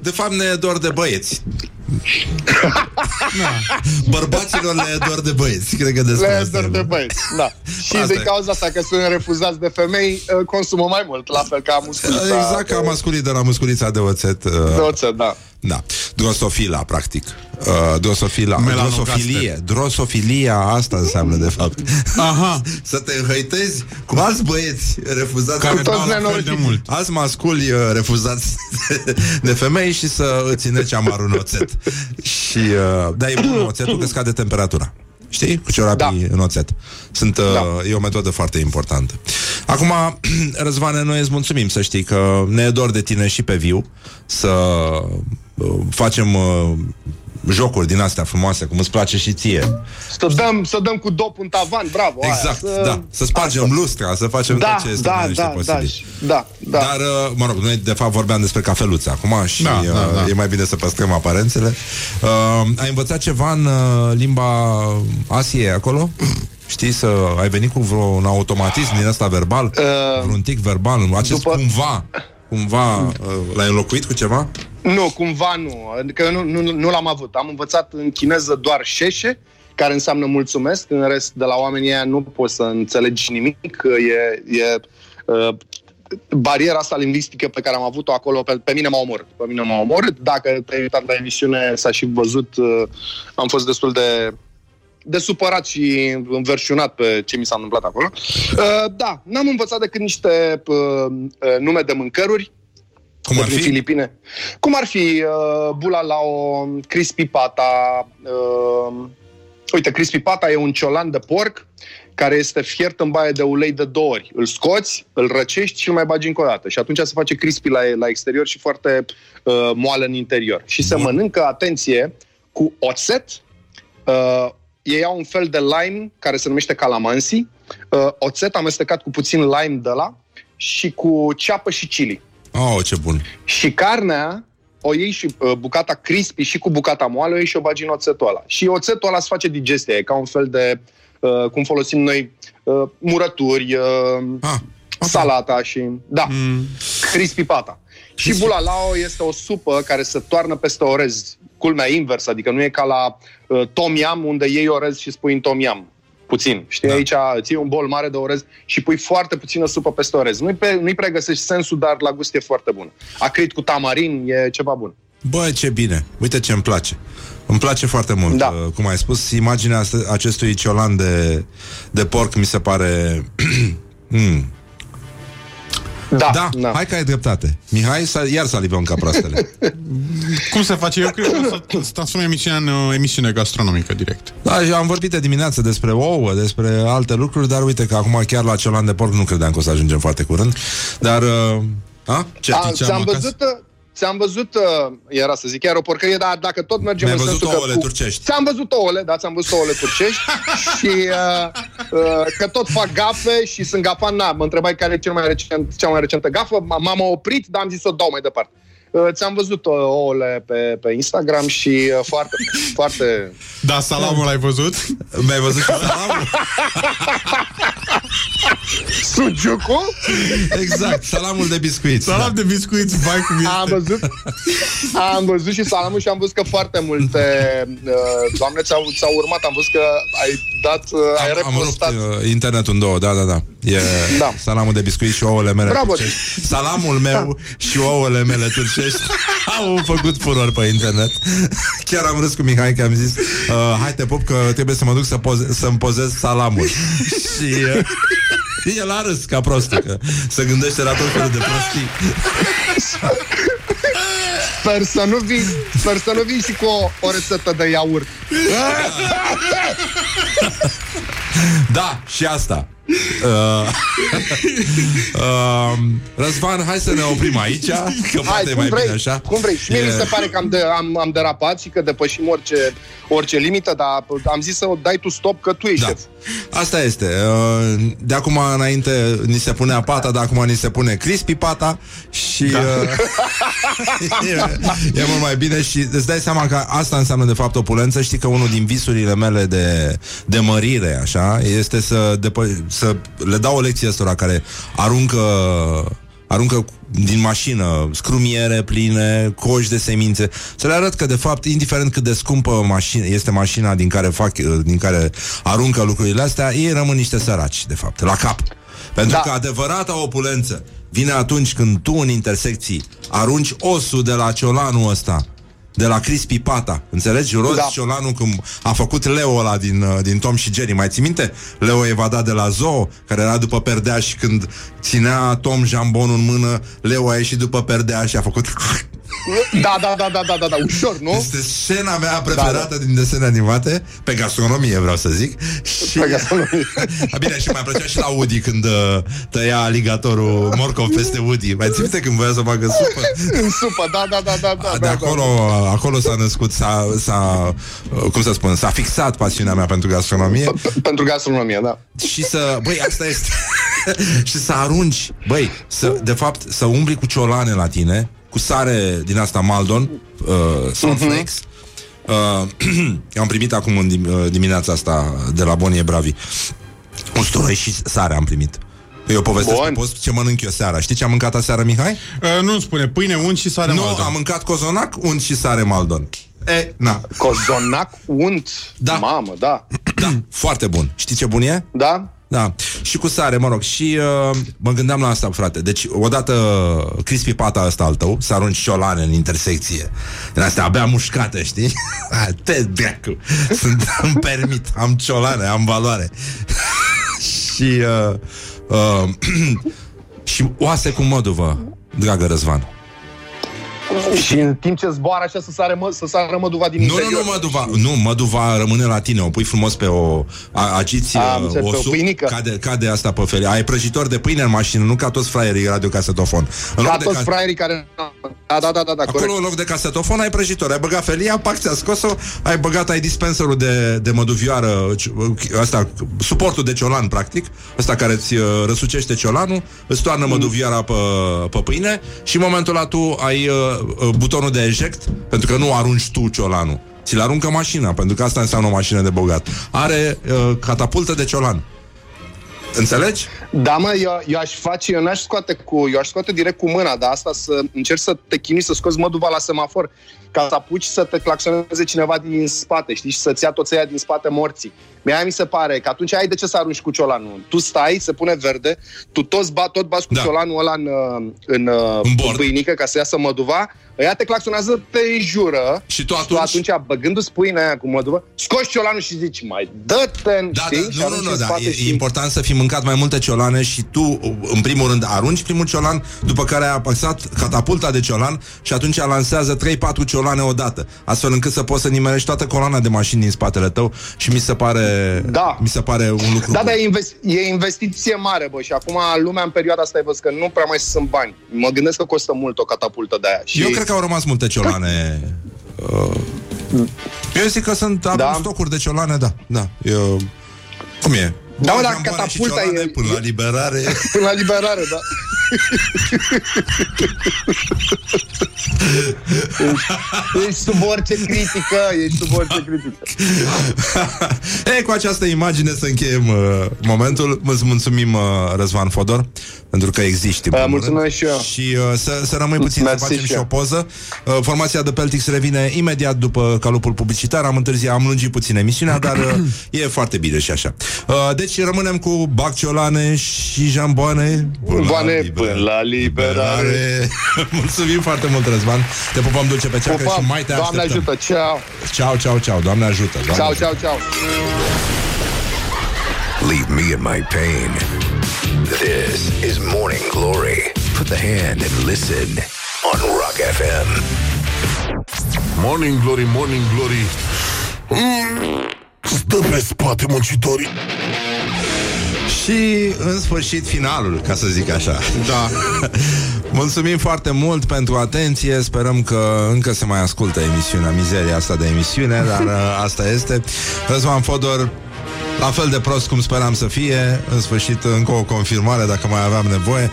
de fapt ne e dor de băieți. Bărbaților le e dor de băieți. Cred că despre Le asta dor e de vorba. băieți, da. Și Asta din e. cauza asta că sunt refuzați de femei, uh, consumă mai mult, la fel ca musculița. Exact ca masculit de la musculița de oțet. uh, De oțet, da. Da, drosofila, practic. Uh, drosofila, Melanogaster. drosofilie. Drosofilia, asta înseamnă, de fapt. Aha. <laughs> Să te înhăitezi cu alți băieți refuzați Care cu dau toți la fel nenorociți. de mult. alți masculi uh, refuzați <laughs> de femei și să îți îneci amarul în oțet. Și, uh, da, e bun oțetul că scade temperatura. Știi? Cu ciorapii Da. în oțet. Sunt, uh, Da. E o metodă foarte importantă. Acum, <clears throat> Răzvane, noi îți mulțumim să știi că ne e dor de tine și pe viu să uh, facem uh, jocuri din astea frumoase, cum îți place și ție. Să dăm, să dăm cu dop în tavan, bravo. Exact, aia, da. Să spargem lustra, să facem Da, tot ce este da, da, da, posibil. da, și- da, da. Dar, uh, mă rog, noi de fapt vorbeam despre cafeluțe acum și Da, uh, da, da. e mai bine să păstrăm aparențele. Uh, ai învățat ceva în uh, limba Asiei acolo? Știi să ai venit cu vreun automatism din ăsta verbal? Uh, vreun tic verbal? Acest după- cumva, cumva uh, l-ai înlocuit cu ceva? Nu, cumva nu. Adică nu, nu, nu l-am avut. Am învățat în chineză doar șeșe, care înseamnă mulțumesc. În rest, de la oamenii aia nu poți să înțelegi nimic. E, e uh, bariera asta lingvistică pe care am avut-o acolo, pe, pe mine m-a omorât. Pe mine m-a omorât. Dacă te-ai uitat la emisiune, s-a și văzut, uh, am fost destul de de supărat și înverșunat pe ce mi s-a întâmplat acolo. Uh, da, n-am învățat decât niște uh, uh, nume de mâncăruri, Cum ar din fi? Filipine. Cum ar fi uh, bula la o crispy pata? Uh, uite, crispy pata e un ciolan de porc care este fiert în baie de ulei de două ori. Îl scoți, îl răcești și îl mai bagi încă o dată. Și atunci se face crispy la, la exterior și foarte uh, moale în interior. Și se Bun. mănâncă, atenție, cu oțet. Uh, ei au un fel de lime care se numește calamansi. Uh, oțet amestecat cu puțin lime de la și cu ceapă și chili. Oh, ce bun! Și carnea o iei și uh, bucata crispy și cu bucata moale o iei și o bagi în oțetul ăla. Și oțetul ăla se face digestia, e ca un fel de, uh, cum folosim noi, uh, murături, uh, Ah, salata și... Da, mm. crispy pata. Și bulalao este o supă care se toarnă peste orez. Culmea invers, adică nu e ca la uh, tom yam, unde iei orez și spui în tom yam. Puțin. Știi, Da. da. aici ții un bol mare de orez și pui foarte puțină supă peste orez. Nu-i, pe, nu-i pregăsești sensul, dar la gust e foarte bun. Acrit cu tamarin e ceva bun. Bă, ce bine! Uite ce îmi place. Îmi place foarte mult, Da. uh, cum ai spus, imaginea asta- acestui ciolan de, de porc mi se pare... <clears throat> mm. Da, Da, da. hai că ai dreptate. Mihai, sa, iar salivăm ca proastele. <laughs> Cum se face? Eu cred că o să să transform emisiunea în uh, emisiune gastronomică direct. Da, eu am vorbit de dimineață despre ouă, despre alte lucruri, dar uite că acum chiar la ciolan de porc nu credeam că o să ajungem foarte curând. Dar... Uh, a? Ce? A, ce am ți-am acasă? văzut, uh, ți-am văzut, uh, era să zic chiar o porcărie, dar dacă tot mergem Mi-ai în văzut sensul ouăle că... turcești. Ți-am văzut ouăle, da, ți-am văzut ouăle turcești <laughs> și uh, uh, că tot fac gafe și sunt gafan, na, mă întrebai care e cel mai recent, cea mai recentă gafă, m- m-am oprit, dar am zis să o dau mai departe. Uh, ți-am văzut uh, ouăle pe, pe Instagram și uh, foarte, <laughs> foarte... Da, salamul l-ai văzut? Mi-ai văzut și salamul? <laughs> Sujucu? Exact, salamul de biscuiți. Salam de biscuiți, vai cum Am este. văzut, am văzut și salamul și am văzut că foarte multe uh, doamne ți-au, ți-au urmat. Am văzut că ai dat, uh, ai Am, am rupt repostat. uh, internetul în două, da, da, da. E Da. salamul de biscuiți și ouăle mele Bravo. turcești. Salamul meu și ouăle mele turcești au <laughs> făcut furor pe internet. <laughs> Chiar am râs cu Mihai că am zis uh, hai te pup că trebuie să mă duc să poze- să-mi pozez salamul. <laughs> și uh, el a râs ca prostul, că se gândește la tot felul de prostii. Sper să nu vii, sper să nu vii și cu o, o rețetă de iaurt. Da, și asta. Uh, uh, <laughs> Răzvan, hai să ne oprim aici Că Hai, poate e cum mai vrei, bine așa cum vrei. Și mie E- mi se pare că am, de, am, am derapat și că depășim orice, orice limită, dar am zis să o dai tu stop, că tu ești Da. șef. Asta este. Uh, De acum înainte ni se punea pata, de acum ni se pune crispy pata și da. <laughs> e, e mult mai bine și îți dai seama că asta înseamnă de fapt opulență. Știi că unul din visurile mele de, de mărire, așa, este să, depă- să le dau o lecție ăstora care aruncă aruncă cu- din mașină scrumiere pline, coși de semințe, să le arăt că de fapt, indiferent cât de scumpă mașină, este mașina din care fac, din care aruncă lucrurile astea, ei rămân niște săraci, de fapt, la cap. Pentru Da. că adevărata opulență vine atunci când tu în intersecții arunci osul de la ciolanul ăsta, de la Crispy Pata. Înțelegi? Rozi da. Da. ciolanul cum a făcut Leo ăla din, uh, din Tom și Jerry. Mai ții minte? Leo evadat de la zoo, care era după perdea și când ținea Tom jambonul în mână, Leo a ieșit după perdea și a făcut... <laughs> Da, da, da, da, da, da, da, ușor, nu? Este scena mea preferată din desene animate, pe gastronomie vreau să zic. Și... Pe gastronomie. A, <laughs> Bine, și mai plăcea și la Woody când uh, tăia aligatorul morcov peste Woody. Mai ții minte când voia să facă supă? În supă, da, da, da, da, da. De da, acolo, Da. acolo s-a născut, s-a, s-a, uh, cum să spun, s-a fixat pasiunea mea pentru gastronomie P- Pentru gastronomie, da. și să, băi, asta este, <laughs> și să arunci, băi, să, de fapt, să umbli cu ciolane la tine, cu sare din asta Maldon, uh, Salt Flakes, Uh, <clears throat> am primit acum în dim- uh, dimineața asta de la Bonie Bravi usturoi și sare am primit. Eu povestesc Bun. pe post ce mănânc eu seara. Știi ce am mâncat aseară, Mihai? Uh, nu spune, pâine, unt și sare nu, maldă. am mâncat cozonac, unt și sare Maldon. E, na, Cozonac unt. Da. Mamă, da. da, foarte bun. Știi ce bun e? Da? Da, și cu sare, mă rog. Și uh, mă gândeam la asta, frate. Deci, odată crispy pata ăsta al tău Să arunci ciolane în intersecție. Din astea abia mușcate, știi? <laughs> Ah, Te dracu. Sunt, Îmi permit, am ciolane, am valoare. <laughs> Și uh, uh, <clears throat> Și oase cu măduvă Dragă Răzvan Și în timp ce zboară așa să sară, mă, să sară măduva din Nu, nu, interior. nu, măduva Nu, măduva rămâne la tine O pui frumos pe o a- Agiți Am uh, înțeles, pe o osul pâinică. cade, cade asta pe felie Ai prăjitor de pâine în mașină Nu ca toți fraierii radiocasetofon În Ca loc de toți ca- fraierii care... Da, da, da, da, da Acolo, corect. în loc de casetofon, ai prăjitor. Ai băgat felia, pac, ți-a scos-o, ai băgat, ai dispenserul de, de măduvioară, ci- asta, suportul de ciolan, practic, ăsta care îți uh, răsucește ciolanul, îți toarnă Mm. măduvioara pe, pe pâine și în momentul ăla tu ai uh, uh, butonul de eject, pentru că nu arunci tu ciolanul. Ți-l aruncă mașina, pentru că asta înseamnă o mașină de bogat. Are uh, catapultă de ciolan. Înțelegi? Da, mă, eu, eu aș face, eu n-aș scoate cu, eu aș scoate direct cu mâna, dar asta să încerci să te chinui să scoți măduva la semafor, ca să apuci să te claxoneze cineva din spate, știi, și să-ți ia toți aia din spate morții. Mie mi se pare că atunci ai de ce să arunci cu ciolanul. Tu stai, se pune verde, tu toți ba, tot bați cu Da. da. ciolanul ăla în, uh, în, uh, În bord. în pâinică ca să iasă măduva, ăia te claxonează, te jură Și tu și tu atunci- atunci, băgându-ți pâinea aia cu măduvă, scoți ciolanul și zici, mai dă-te Da, știi? da, Și nu, nu, arunci nu, în da. spate E, și- e important să fi mâncat mai multe ciolane și tu, în primul rând, arunci primul ciolan, după care ai apăsat catapulta de ciolan și atunci lansează 3-4 ciolane odată, astfel încât să poți să nimerești toată coloana de mașini din spatele tău și mi se pare, Da. mi se pare un lucru Da, bun. dar e, investi- e investiție mare, bă, și acum lumea în perioada asta ai văzut că nu prea mai sunt bani. Mă gândesc că costă mult o catapultă de aia. Și Eu cred că au rămas multe ciolane. Uh, <laughs> eu zic că sunt avem Da. stocuri de ciolane, da. da. Eu, cum e? Da, mă, dar Jamboane și catapulta ciolane e- Până la liberare <laughs> Până la liberare, da. <laughs> ești, ești sub orice critică, ești sub orice critică. <laughs> e, cu această imagine să încheiem uh, momentul. Îți mulțumim, uh, Răzvan Fodor, pentru că existi. în Uh, primul mulțumesc rând. și eu. Și uh, să, să rămâi puțin Mersi să facem și și eu. o poză. Uh, formația de Peltix revine imediat după calupul publicitar. Am întârziat, am lungit puțin emisiunea, dar uh, <coughs> e foarte bine și așa. Uh, deci rămânem cu bacciolane și jamboane. până la Boane liberare. până la liberare. <laughs> Mulțumim foarte mult, Răzvan. Te pupăm dulce pe ceacă Pupam, și mai te Doamne așteptăm. ajută, ceau. Ceau, ceau, ceau. Doamne ajută. Doamne Ceau, ajută. ceau, ceau. Leave me in my pain. This is Morning Glory. Put the hand and listen on Rock FM. Morning Glory, Morning Glory mm, Stă pe spate muncitorii Și în sfârșit finalul, ca să zic așa. Da. <laughs> Mulțumim foarte mult pentru atenție. Sperăm că încă se mai ascultă emisiunea, mizeria asta de emisiune, dar <laughs> uh, asta este. Răzvan Fodor, la fel de prost cum speram să fie, în sfârșit încă o confirmare dacă mai aveam nevoie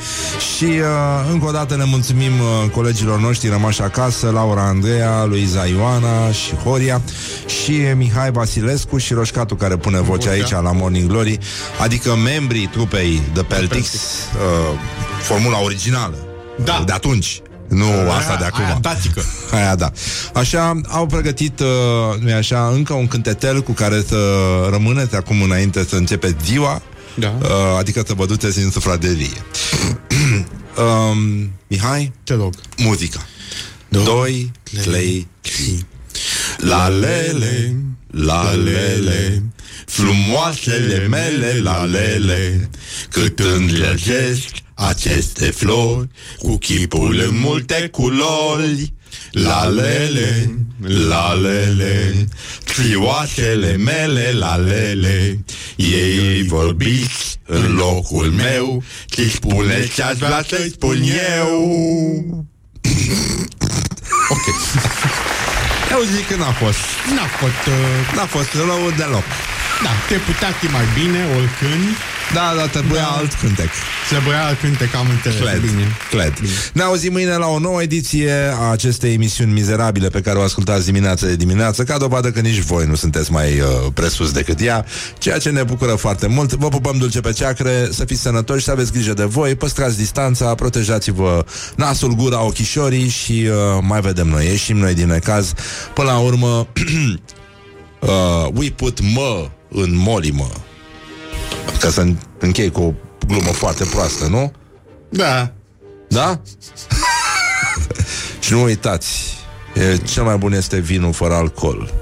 și uh, încă o dată ne mulțumim uh, colegilor noștri rămași acasă, Laura Andreea, Luiza Ioana și Horia și Mihai Vasilescu și Roșcatu care pune vocea aici la Morning Glory, adică membrii trupei The Peltics, uh, formula originală Da. De atunci. Nu Aia- asta de acum. aia tatică. Aia da. Așa, au pregătit, uh, nu așa, încă un cântetel cu care să rămâneți acum înainte să începe ziua. Da. Uh, adică să vă duceți în sufragerie. <clears throat> um, Mihai? Te rog. Muzica. Doi, trei, tri. La lele, la lele, frumoasele mele la lele, cât îndrăgesc aceste flori, cu chipul în multe culori. La lele, la lele, trioasele mele la lele, ei vorbiți în locul meu, ce spune ce aș vrea să-i spun eu. <coughs> ok. Eu zic că n-a fost. N-a fost... Uh, N-a fost rău deloc. Da, te putea fi mai bine oricând. Da, dar trebuia Da. alt cântec. Se băia alt cântec, am înțeles. Cred, Bine. cred. Ne auzim mâine la o nouă ediție a acestei emisiuni mizerabile pe care o ascultați dimineața de dimineață, ca dovadă că nici voi nu sunteți mai uh, presus decât ea, ceea ce ne bucură foarte mult. Vă pupăm dulce pe ceacre, să fiți sănătoși, să aveți grijă de voi, păstrați distanța, protejați-vă nasul, gura, ochișorii și uh, mai vedem noi. Ieșim noi din necaz. Până la urmă, <clears throat> uh, we put mă în molimă. Ca să închei cu o glumă foarte proastă, nu? Da. Da? <laughs> și nu uitați, e, cel mai bun este vinul fără alcool.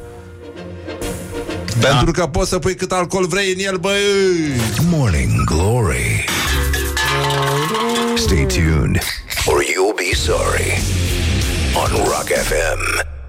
Da. Pentru că poți să pui cât alcool vrei în el, băi! Morning Glory. Stay tuned, or you'll be sorry. On Rock FM.